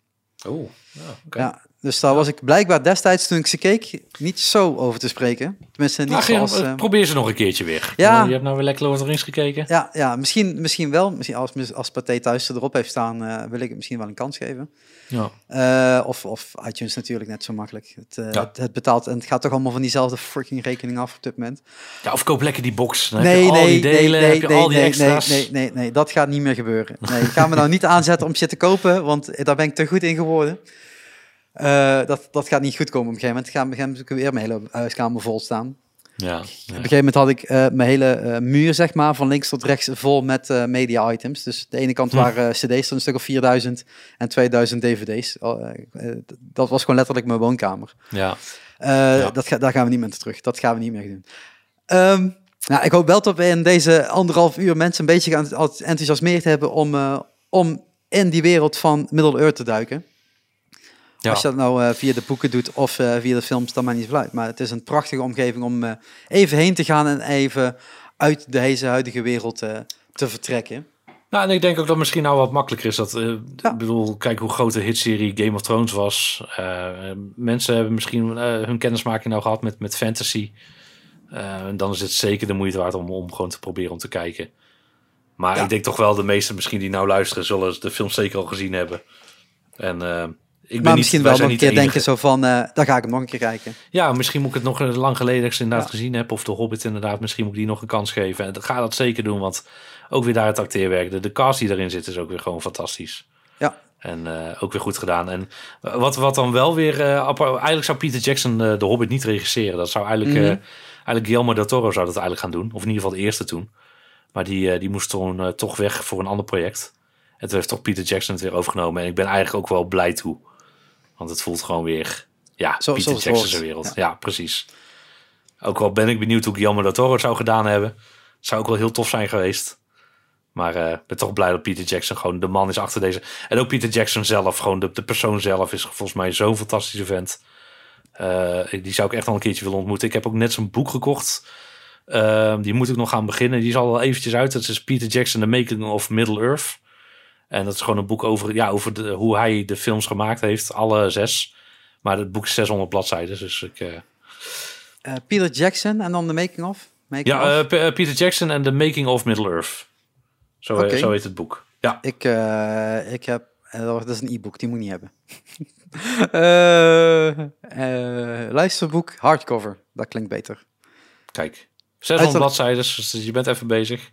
Oh, ja, oké. Ja, dus daar was ik blijkbaar destijds toen ik ze keek niet zo over te spreken. Tenminste, niet Nou, zoals... probeer ze nog een keertje weer. Ja. Je hebt nou weer lekker the Rings gekeken. ja, ja misschien, misschien wel. Misschien als, als Pathé thuis erop heeft staan, eh, wil ik het misschien wel een kans geven. Ja. Eh, of, of iTunes natuurlijk net zo makkelijk. Het, Ja. het, het betaalt en het gaat toch allemaal van diezelfde freaking rekening af op dit moment. ja, of koop lekker die box. Dan heb je al die delen, heb je al die nee, extra's. Nee, nee, nee, nee, dat gaat niet meer gebeuren. Nee, ik ga me nou niet aanzetten om shit te kopen, want daar ben ik te goed in geworden. Eh, dat, dat gaat niet goed komen op een gegeven moment. Gaan we gaan we weer mijn hele huiskamer vol staan. Ja, Op een gegeven moment had ik eh, mijn hele eh, muur, zeg maar, van links tot rechts vol met media items. Dus de ene kant Hm. waren cd's, een stuk of 4000 en 2000 dvd's. Oh, dat was gewoon letterlijk mijn woonkamer. ja. Ja. dat ga, daar gaan we niet meer terug. Dat gaan we niet meer doen. Ehm, nou, ik hoop wel dat we in deze anderhalf uur mensen een beetje gaan enthousiasmeerd hebben om, om in die wereld van Middle-earth te duiken. Ja. Als je dat nou eh, via de boeken doet of eh, via de films, dan maar niet uit. Maar het is een prachtige omgeving om eh, even heen te gaan en even uit deze huidige wereld te vertrekken. Nou, en ik denk ook dat misschien nou wat makkelijker is. Dat, Ja. Ik bedoel, kijk hoe groot de hitserie Game of Thrones was. Mensen hebben misschien hun kennismaking nou gehad met, met fantasy. En dan is het zeker de moeite waard om, om gewoon te proberen om te kijken. Maar Ja. ik denk toch wel de meesten misschien die nou luisteren... zullen de film zeker al gezien hebben. En ik maar misschien wel nog een keer de denken enige. zo van, eh daar ga ik hem nog een keer kijken. Ja, misschien moet ik het nog eh, lang geleden dat ik ze inderdaad Ja. gezien heb. Of de Hobbit inderdaad. Misschien moet ik die nog een kans geven. En dan ga dat zeker doen, want ook weer daar het acteerwerk. De, de cast die erin zit is ook weer gewoon fantastisch. Ja. En eh, ook weer goed gedaan. En wat, wat dan wel weer... eigenlijk zou Peter Jackson de Hobbit niet regisseren. Dat zou eigenlijk... Eh, eigenlijk Guillermo del Toro zou dat eigenlijk gaan doen. Of in ieder geval de eerste toen. Maar die, die moest toen toch weg voor een ander project. En toen heeft toch Peter Jackson het weer overgenomen. En ik ben eigenlijk ook wel blij toe. Want het voelt gewoon weer... Ja, Zo- Peter Jackson's wereld. Ja. Ja. precies. Ook al ben ik benieuwd hoe Guillermo del Toro het zou gedaan hebben. Zou ook wel heel tof zijn geweest. Maar eh, ik ben toch blij dat Peter Jackson gewoon de man is achter deze. En ook Peter Jackson zelf, gewoon de, de persoon zelf, is volgens mij zo'n fantastische vent. Eh, die zou ik echt al een keertje willen ontmoeten. Ik heb ook net zijn boek gekocht. Ehm, die moet ik nog gaan beginnen. Die is al wel eventjes uit. Dat is Peter Jackson, The Making of Middle Earth. En dat is gewoon een boek over, ja, over de, hoe hij de films gemaakt heeft. Alle zes. Maar het boek is 600 bladzijden. Dus ik... eh, Eh, Peter Jackson en dan de making of? Making ja, of? eh, Peter Jackson en The Making of Middle Earth. Zo, zo heet het boek. Ja, Ik, ik heb... dat is een e-book, die moet ik niet hebben. Luisterboek, hardcover. Dat klinkt beter. kijk. 600 Uit- bladzijden, dus je bent even bezig.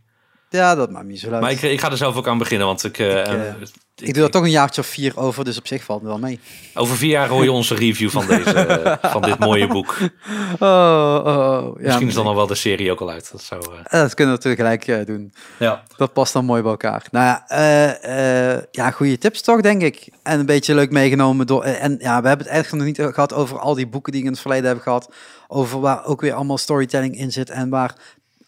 Ja, dat maakt niet zo uit. Maar ik, ik ga er zelf ook aan beginnen, want ik... eh, Ik, eh, eh, ik doe er toch een jaartje of vier over, dus op zich valt het wel mee. Over vier jaar hoor je onze review van, deze, van dit mooie boek. Oh, oh, oh. Ja, Misschien is dan al wel de serie ook al uit. Dat zou... dat kunnen we tegelijk eh, doen. ja. Dat past dan mooi bij elkaar. Nou ja, ja, goede tips toch, denk ik. En een beetje leuk meegenomen door. En ja, we hebben het eigenlijk nog niet gehad over al die boeken die ik in het verleden heb gehad. Over waar ook weer allemaal storytelling in zit. En waar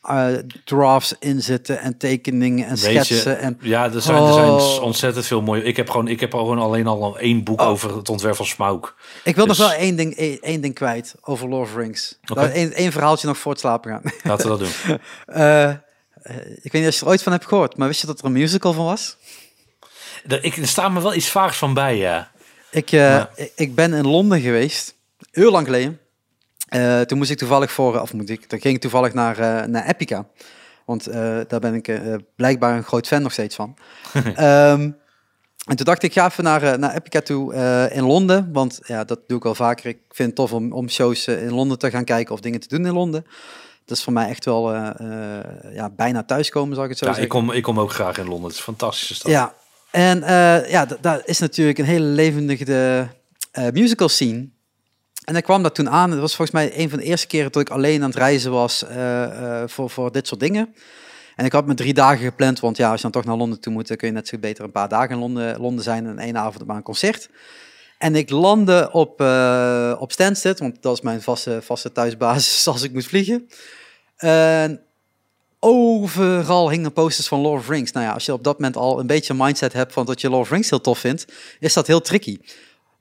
eh, drafts in zitten. En tekeningen en Weet je, schetsen. En Ja, er zijn, er zijn Oh. ontzettend veel mooie... Ik heb gewoon, ik heb gewoon alleen al één boek Oh. over het ontwerp van Smaug. ik wil dus- nog wel één ding, één, één ding kwijt over Lord of Rings. Één, één verhaaltje nog voor het slapen gaan. Laten we dat doen. Eh, eh, ik weet niet of je er ooit van hebt gehoord, maar wist je dat er een musical van was? Er, ik, er staat me wel iets vaags van bij, ja. Ik, Ja. ik- ik ben in Londen geweest, heel lang geleden. Eh, toen moest ik toevallig voor, of moet ik, dan ging ik toevallig naar, eh, naar Epica. Want eh, daar ben ik eh, blijkbaar een groot fan nog steeds van. Ehm, en toen dacht ik, ga even naar, eh, naar Epica toe eh, in Londen. Want ja, dat doe ik wel vaker. Ik vind het tof om, om shows eh, in Londen te gaan kijken of dingen te doen in Londen. Dat is voor mij echt wel eh, eh, ja, bijna thuiskomen, zal ik het zo ja zeggen. ik, kom, ik kom ook graag in Londen. Het is een fantastische stad. Ja, en eh, ja, da- daar is natuurlijk een hele levendige eh, musical scene. En ik kwam dat toen aan. Het was volgens mij een van de eerste keren dat ik alleen aan het reizen was eh, eh, voor, voor dit soort dingen. En ik had me drie dagen gepland, want ja, als je dan toch naar Londen toe moet, dan kun je net zo beter een paar dagen in Londen, Londen zijn en één avond maar een concert. En ik landde op, eh op Stansted, want dat is mijn vaste, vaste thuisbasis als ik moet vliegen. En overal hingen posters van Lord of Rings. Nou ja, als je op dat moment al een beetje een mindset hebt van dat je Lord of Rings heel tof vindt, is dat heel tricky.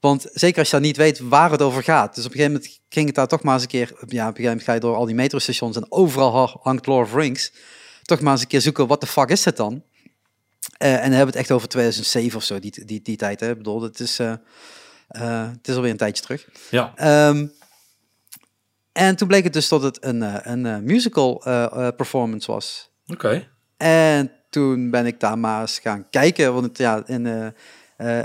Want zeker als je dan niet weet waar het over gaat. Dus op een gegeven moment ging het daar toch maar eens een keer... Ja, op een gegeven moment ga je door al die metrostations en overal ha- hangt Lord of Rings. Toch maar eens een keer zoeken, wat de fuck is het dan? Eh, en dan hebben we het echt over 2007 of zo, die, die, die tijd. Hè? Ik bedoel, het is, eh, eh, het is alweer een tijdje terug. Ja, Ehm, en toen bleek het dus dat het een, een musical performance was. oké. En toen ben ik daar maar eens gaan kijken. Want het, ja, in,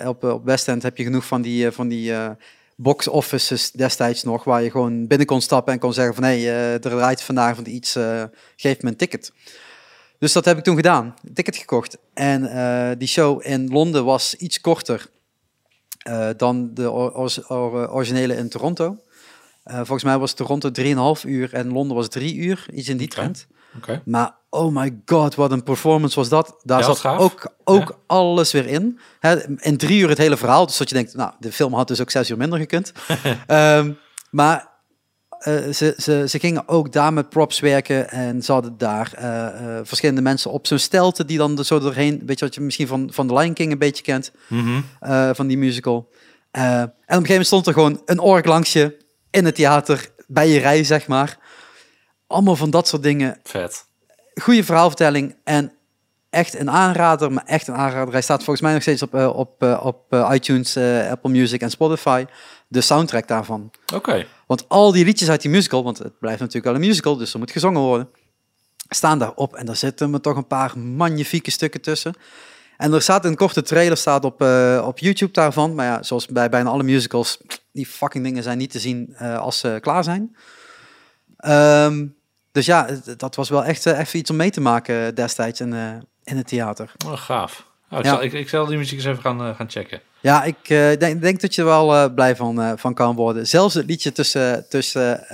op, op West End heb je genoeg van die, eh, van die eh, box offices destijds nog, waar je gewoon binnen kon stappen en kon zeggen van hé, hey, eh, er draait vanavond iets, eh, geef me een ticket. Dus dat heb ik toen gedaan, een ticket gekocht. En eh, die show in Londen was iets korter eh, dan de or- or- or- originele in Toronto. Eh, volgens mij was Toronto 3,5 uur en Londen was 3 uur, iets in die trend. Maar oh my god, wat een performance was dat. Daar Ja, zat gaaf. ook, ook Ja. alles weer in. In drie uur het hele verhaal. Dus dat je denkt, nou, de film had dus ook zes uur minder gekund. Ehm, maar eh, ze, ze, ze gingen ook daar met props werken. En ze hadden daar eh, eh, verschillende mensen op zo'n stelte die dan zo doorheen... Weet je wat je misschien van, van The Lion King een beetje kent? Mhm. van die musical. En op een gegeven moment stond er gewoon een ork langs je in het theater, bij je rij, zeg maar. Allemaal van dat soort dingen Vet. goede verhaalvertelling en echt een aanrader, maar echt een aanrader. Hij staat volgens mij nog steeds op, eh, op, eh, op eh, iTunes, Apple Music en Spotify. De soundtrack daarvan. Oké. Want al die liedjes uit die musical, want het blijft natuurlijk wel een musical, dus er moet gezongen worden, staan daarop. En daar zitten me toch een paar magnifieke stukken tussen. En er staat een korte trailer staat op, op YouTube daarvan. Maar ja, zoals bij bijna alle musicals, die fucking dingen zijn niet te zien als ze klaar zijn. Ehm, dus ja, dat was wel echt eh, even iets om mee te maken destijds in, eh, in het theater. Oh, gaaf. Oh, ik, Ja. zal, ik, ik zal die muziek eens even gaan, eh, gaan checken. Ja, ik denk, denk dat je er wel blij van, van kan worden. Zelfs het liedje tussen, tussen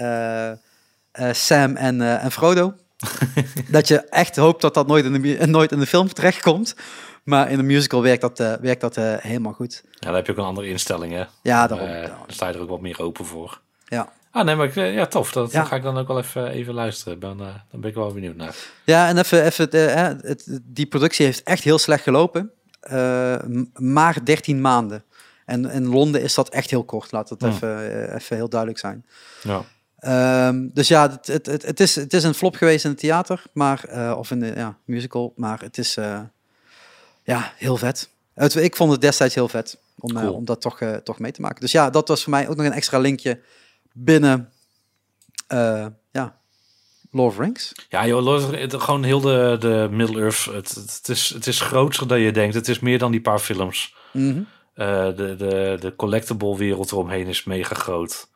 Sam en, en Frodo. dat je echt hoopt dat dat nooit in de, nooit in de film terechtkomt. Maar in de musical werkt dat, werkt dat helemaal goed. Ja, dan heb je ook een andere instelling, hè? Ja, daarom. Dan sta je er ook wat meer open voor. Ja. Ah, nee, maar ik, eh, ja, tof. Dat Ja. ga ik dan ook wel even, even luisteren. Dan, eh, dan ben ik wel benieuwd naar. Ja, en even, even eh, het, die productie heeft echt heel slecht gelopen. Eh, maar 13 maanden. En in Londen is dat echt heel kort. Laat het Hmm. even, eh, even heel duidelijk zijn. Ja. Ehm, dus ja, het, het, het, het, is, het is een flop geweest in het theater, maar, eh, of in de ja, musical, maar het is eh, ja, heel vet. Het, ik vond het destijds heel vet om, eh, Cool. om dat toch, eh, toch mee te maken. Dus ja, dat was voor mij ook nog een extra linkje binnen eh, ja, Lord of the Rings. Ja, joh, Lord of het- gewoon heel de, de Middle-earth. Het, het, het is, het is groter dan je denkt. Het is meer dan die paar films. Mhm. Eh, de, de, de collectible wereld eromheen is mega groot.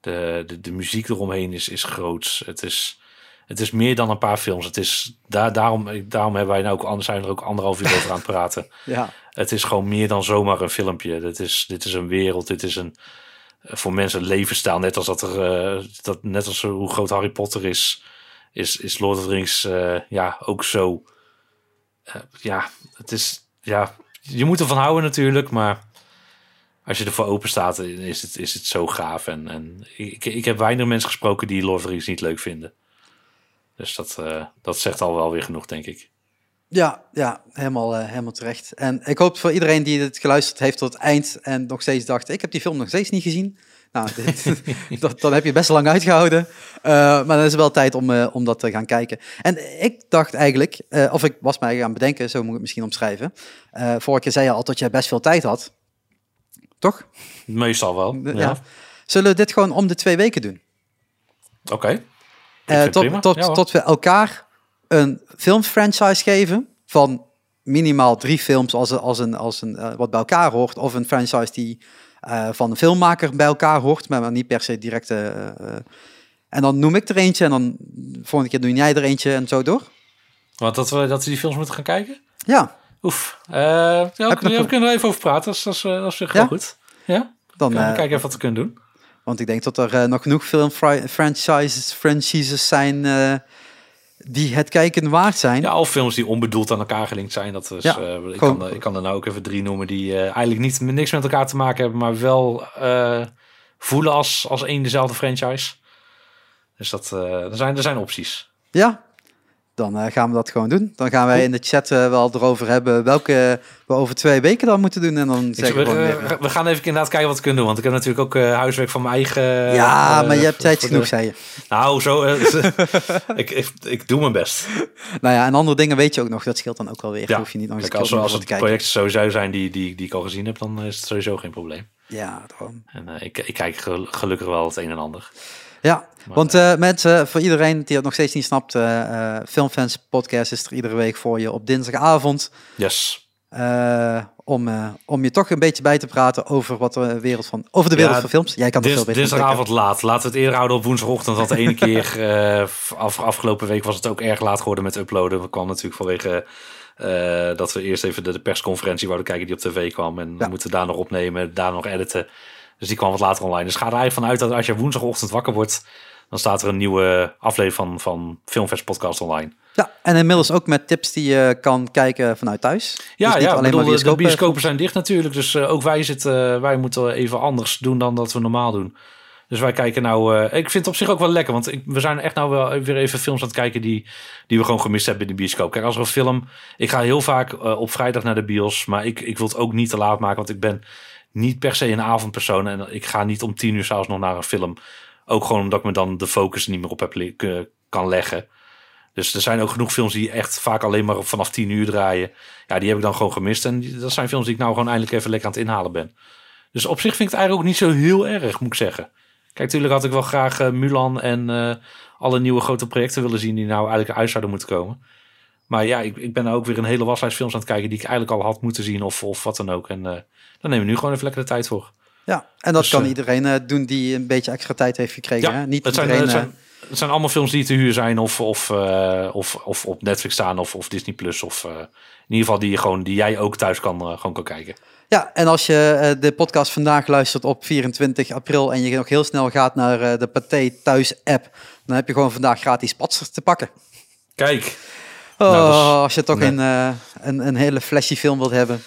De, de, de muziek eromheen is, is groots. Het is, het is meer dan een paar films. Het is, daar, daarom, daarom hebben wij nou ook, anders zijn er ook anderhalf uur over aan het praten. Ja, Het is gewoon meer dan zomaar een filmpje. Dit is, dit is een wereld. Dit is een voor mensen een levensstijl. Net als dat er, eh, dat, net als hoe groot Harry Potter is, is, is Lord of the Rings eh, ja ook zo. Eh, ja, het is ja. Je moet ervan houden natuurlijk, maar als je ervoor open staat, is het, is het zo gaaf. En, en ik, ik heb weinig mensen gesproken die Lord of the Rings niet leuk vinden. Dus dat, dat zegt al wel weer genoeg, denk ik. Ja, ja helemaal, eh, helemaal terecht. En ik hoop voor iedereen die het geluisterd heeft tot het eind en nog steeds dacht, ik heb die film nog steeds niet gezien. Nou, dit, dat, dan heb je best lang uitgehouden. Eh, maar dan is het wel tijd om, eh, om dat te gaan kijken. En ik dacht eigenlijk, of ik was mij gaan bedenken, zo moet ik het misschien omschrijven. Vorige keer zei je al dat jij best veel tijd had. Toch? Meestal wel. Ja. Ja. Zullen we dit gewoon om de twee weken doen? Oké. Tot, tot, Ja, tot we elkaar een filmfranchise geven van minimaal drie films als, een- als, een, als een, eh, wat bij elkaar hoort. Of een franchise die eh, van een filmmaker bij elkaar hoort, maar niet per se direct. eh, en dan noem ik er eentje en dan de volgende keer doe jij er eentje en zo door. Want dat we, dat we die films moeten gaan kijken? Ja, Oef. Ja, we, we kunnen er even over praten. Dat is, dat is, Ja? goed. Ja? dan, Kijken eh, kijken even wat we kunnen doen. want ik denk dat er nog genoeg filmfranchises franchises zijn die het kijken waard zijn. Ja, of films die onbedoeld aan elkaar gelinkt zijn. Dat is, Ja, eh, ik, kan, er- ik kan er nou ook even drie noemen die eh, eigenlijk niet niks met elkaar te maken hebben, maar wel eh, voelen als, als één dezelfde franchise. Dus dat, er, zijn, er zijn opties. Ja, dan eh, gaan we dat gewoon doen. Dan gaan wij in de chat eh, wel erover hebben welke we over twee weken dan moeten doen. En dan zeggen we, we gewoon we- gaan even inderdaad kijken wat we kunnen doen. Want ik heb natuurlijk ook eh, huiswerk van mijn eigen... Ja, eh, maar je hebt tijd genoeg, de- zei je. Nou, zo... eh, ik, ik, ik doe mijn best. Nou ja, en andere dingen weet je ook nog. Dat scheelt dan ook wel weer. Ja. Hoef je niet nog eens Kijk, als, als het te kijken. projecten sowieso zijn die, die, die ik al gezien heb, dan is het sowieso geen probleem. Ja, daarom. En eh, ik, ik kijk gel- gelukkig wel het een en ander. Ja, want eh, mensen, voor iedereen die het nog steeds niet snapt, eh, eh, Filmfans Podcast is er iedere week voor je op dinsdagavond. Yes. eh, om, eh, om je toch een beetje bij te praten over, wat de wereld van, over de wereld Ja, van films. Jij kan Dins, veel beter dinsdagavond laat. Laten we het eerder houden op woensdagochtend. Want de ene keer eh, af, afgelopen week was het ook erg laat geworden met uploaden. We kwamen natuurlijk vanwege eh, dat we eerst even de, de persconferentie wouden kijken die op tv kwam. En Ja. we moeten daar nog opnemen, daar nog editen. Dus die kwam wat later online. Dus ga er eigenlijk vanuit dat als je woensdagochtend wakker wordt, dan staat er een nieuwe aflevering van, van Filmfest Podcast online. Ja, en inmiddels ook met tips die je kan kijken vanuit thuis. Ja, Dus ja alleen bedoel, maar de bioscopen. zijn dicht natuurlijk. Dus eh, ook wij, zitten, wij moeten even anders doen dan dat we normaal doen. Dus wij kijken nou... eh, ik vind het op zich ook wel lekker. Want ik, we zijn echt nou wel weer even films aan het kijken... die, die we gewoon gemist hebben in de bioscoop. Kijk, als er een film... Ik ga heel vaak eh, op vrijdag naar de bios. Maar ik, ik wil het ook niet te laat maken. Want ik ben niet per se een avondpersoon. En ik ga niet om tien uur s'avonds nog naar een film. Ook gewoon omdat ik me dan de focus niet meer op heb k- kan leggen. Dus er zijn ook genoeg films die echt vaak alleen maar vanaf 10 uur draaien. Ja, die heb ik dan gewoon gemist. En dat zijn films die ik nou gewoon eindelijk even lekker aan het inhalen ben. Dus op zich vind ik het eigenlijk ook niet zo heel erg, moet ik zeggen. Kijk, natuurlijk had ik wel graag eh, Mulan en eh, alle nieuwe grote projecten willen zien die nou eigenlijk uit zouden moeten komen. Maar ja, ik, ik ben ook weer een hele waslijst films aan het kijken die ik eigenlijk al had moeten zien of, of wat dan ook. En eh daar nemen we nu gewoon even lekker de tijd voor. Ja, en dat Dus, kan eh, hè, doen die een beetje extra tijd heeft gekregen. hè? Niet het zijn, iedereen... het, eh, zijn, het zijn allemaal films die te huur zijn of, of, eh, of, of op Netflix staan of, of Disney Plus. Of eh, in ieder geval die, je gewoon, die jij ook thuis kan, eh, gewoon kan kijken. Ja, en als je eh, de podcast vandaag luistert op 24 april en je nog heel snel gaat naar eh, de Pathé Thuis app, dan heb je gewoon vandaag gratis patser te pakken. Kijk, Oh, Nou, dus- als je toch nee. een, eh, een, een hele flashy film wilt hebben.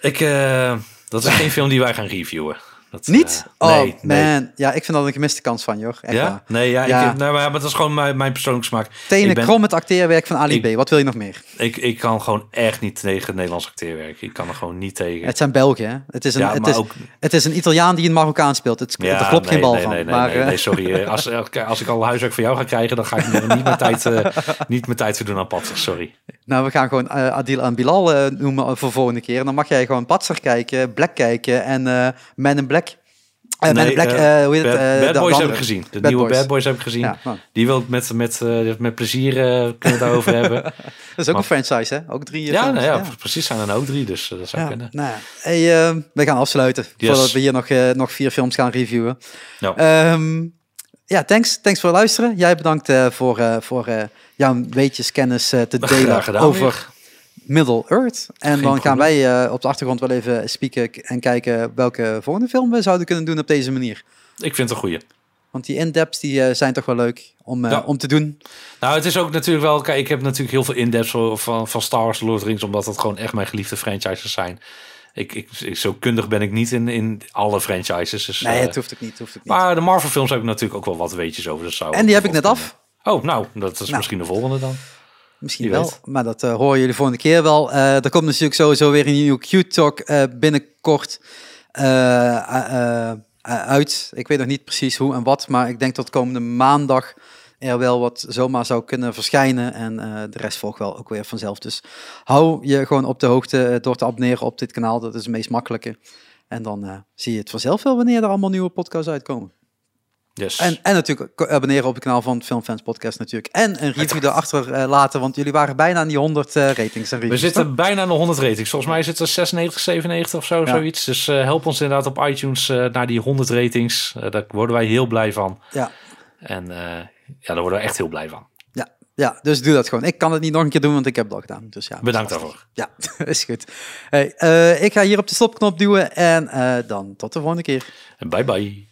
ik, eh, dat is geen film die wij gaan reviewen. Dat, eh, Niet? oh nee, man, ja, ik vind dat een gemiste kans van, joh. Echt Ja? waar. Nee, ja, Ja. Ik, maar dat is gewoon mijn, mijn persoonlijke smaak. Tenen ben- krom het acteerwerk van Ali Ik- B. Wat wil je nog meer? ik, ik kan gewoon echt niet tegen het Nederlands acteerwerk. Ik kan er gewoon niet tegen. Het zijn Belgen, hè? Het is een, ja, het is, ook, het is een Italiaan die een Marokkaan speelt. Het, ja, er klopt geen bal nee, van. Nee, maar, nee, eh, sorry. Eh, Als, als ik al huiswerk van jou ga krijgen, dan ga ik niet mijn tijd, eh, niet mijn tijd verdoen aan patsen. Sorry. Nou, we gaan gewoon Adil en Bilal noemen voor volgende keer. En dan mag jij gewoon Patser kijken, Black kijken en Man in Black. Black, hoe heet het? Bad, Boys heb ik gezien. De Bad nieuwe Boys. Bad Boys heb ik gezien. Ja, Die wil ik met, met, eh, met plezier eh, kunnen daarover hebben. dat is ook Maar- een franchise, hè? Ook drie Ja, films, nou ja, precies. Zijn er ook drie, dus dat zou Ja, kunnen. nou ja. Hey, eh, we gaan afsluiten Yes. voordat we hier nog, nog vier films gaan reviewen. Ja. Ehm, ja, thanks, thanks voor het luisteren. Jij bedankt voor, voor jouw weetjeskennis eh, te delen over. Middle Earth. En Geen dan gaan probleem. wij eh, op de achtergrond wel even spieken en kijken welke volgende film we zouden kunnen doen op deze manier. Ik vind het een goeie. Want die in-depths die, eh, zijn toch wel leuk om, eh, Ja. om te doen. Nou, het is ook natuurlijk wel... Kijk, ik heb natuurlijk heel veel in-depths van, van, Star Wars, Lord of the Rings... omdat dat gewoon echt mijn geliefde franchises zijn. Ik, ik, zo kundig ben ik niet in, in alle franchises. Dus, Nee, het hoeft ook niet. Hoeft ook niet. maar de Marvel films heb ik natuurlijk ook wel wat weetjes over. Dus zou en die heb ik net af. Oh, nou, dat is Nou. misschien de volgende dan. Misschien wel, maar dat eh, horen jullie volgende keer wel. Eh, er komt natuurlijk sowieso weer een nieuwe Q-Talk eh, binnenkort uit. Ik weet nog niet precies hoe en wat, maar ik denk dat komende maandag er wel wat zomaar zou kunnen verschijnen. En de rest volgt wel ook weer vanzelf. Dus hou je gewoon op de hoogte door te abonneren op dit kanaal. Dat is het meest makkelijke. En dan zie je het vanzelf wel wanneer er allemaal nieuwe podcasts uitkomen. Yes. En, en natuurlijk abonneren op het kanaal van Filmfans Podcast natuurlijk. En een review erachter eh, laten, want jullie waren bijna aan die 100 eh, ratings en We reviews. zitten bijna aan de 100 ratings. Volgens mij zitten er 96, 97 of zo, Ja. zoiets. Dus eh, help ons inderdaad op iTunes naar die 100 ratings. Daar worden wij heel blij van. Ja, En ja, daar worden we echt heel blij van. ja, ja, dus doe dat gewoon. Ik kan het niet nog een keer doen, want ik heb het al gedaan. Dus ja, Bedankt daarvoor. Ja, is goed. Hey, ik ga hier op de stopknop duwen en dan tot de volgende keer. En bye bye.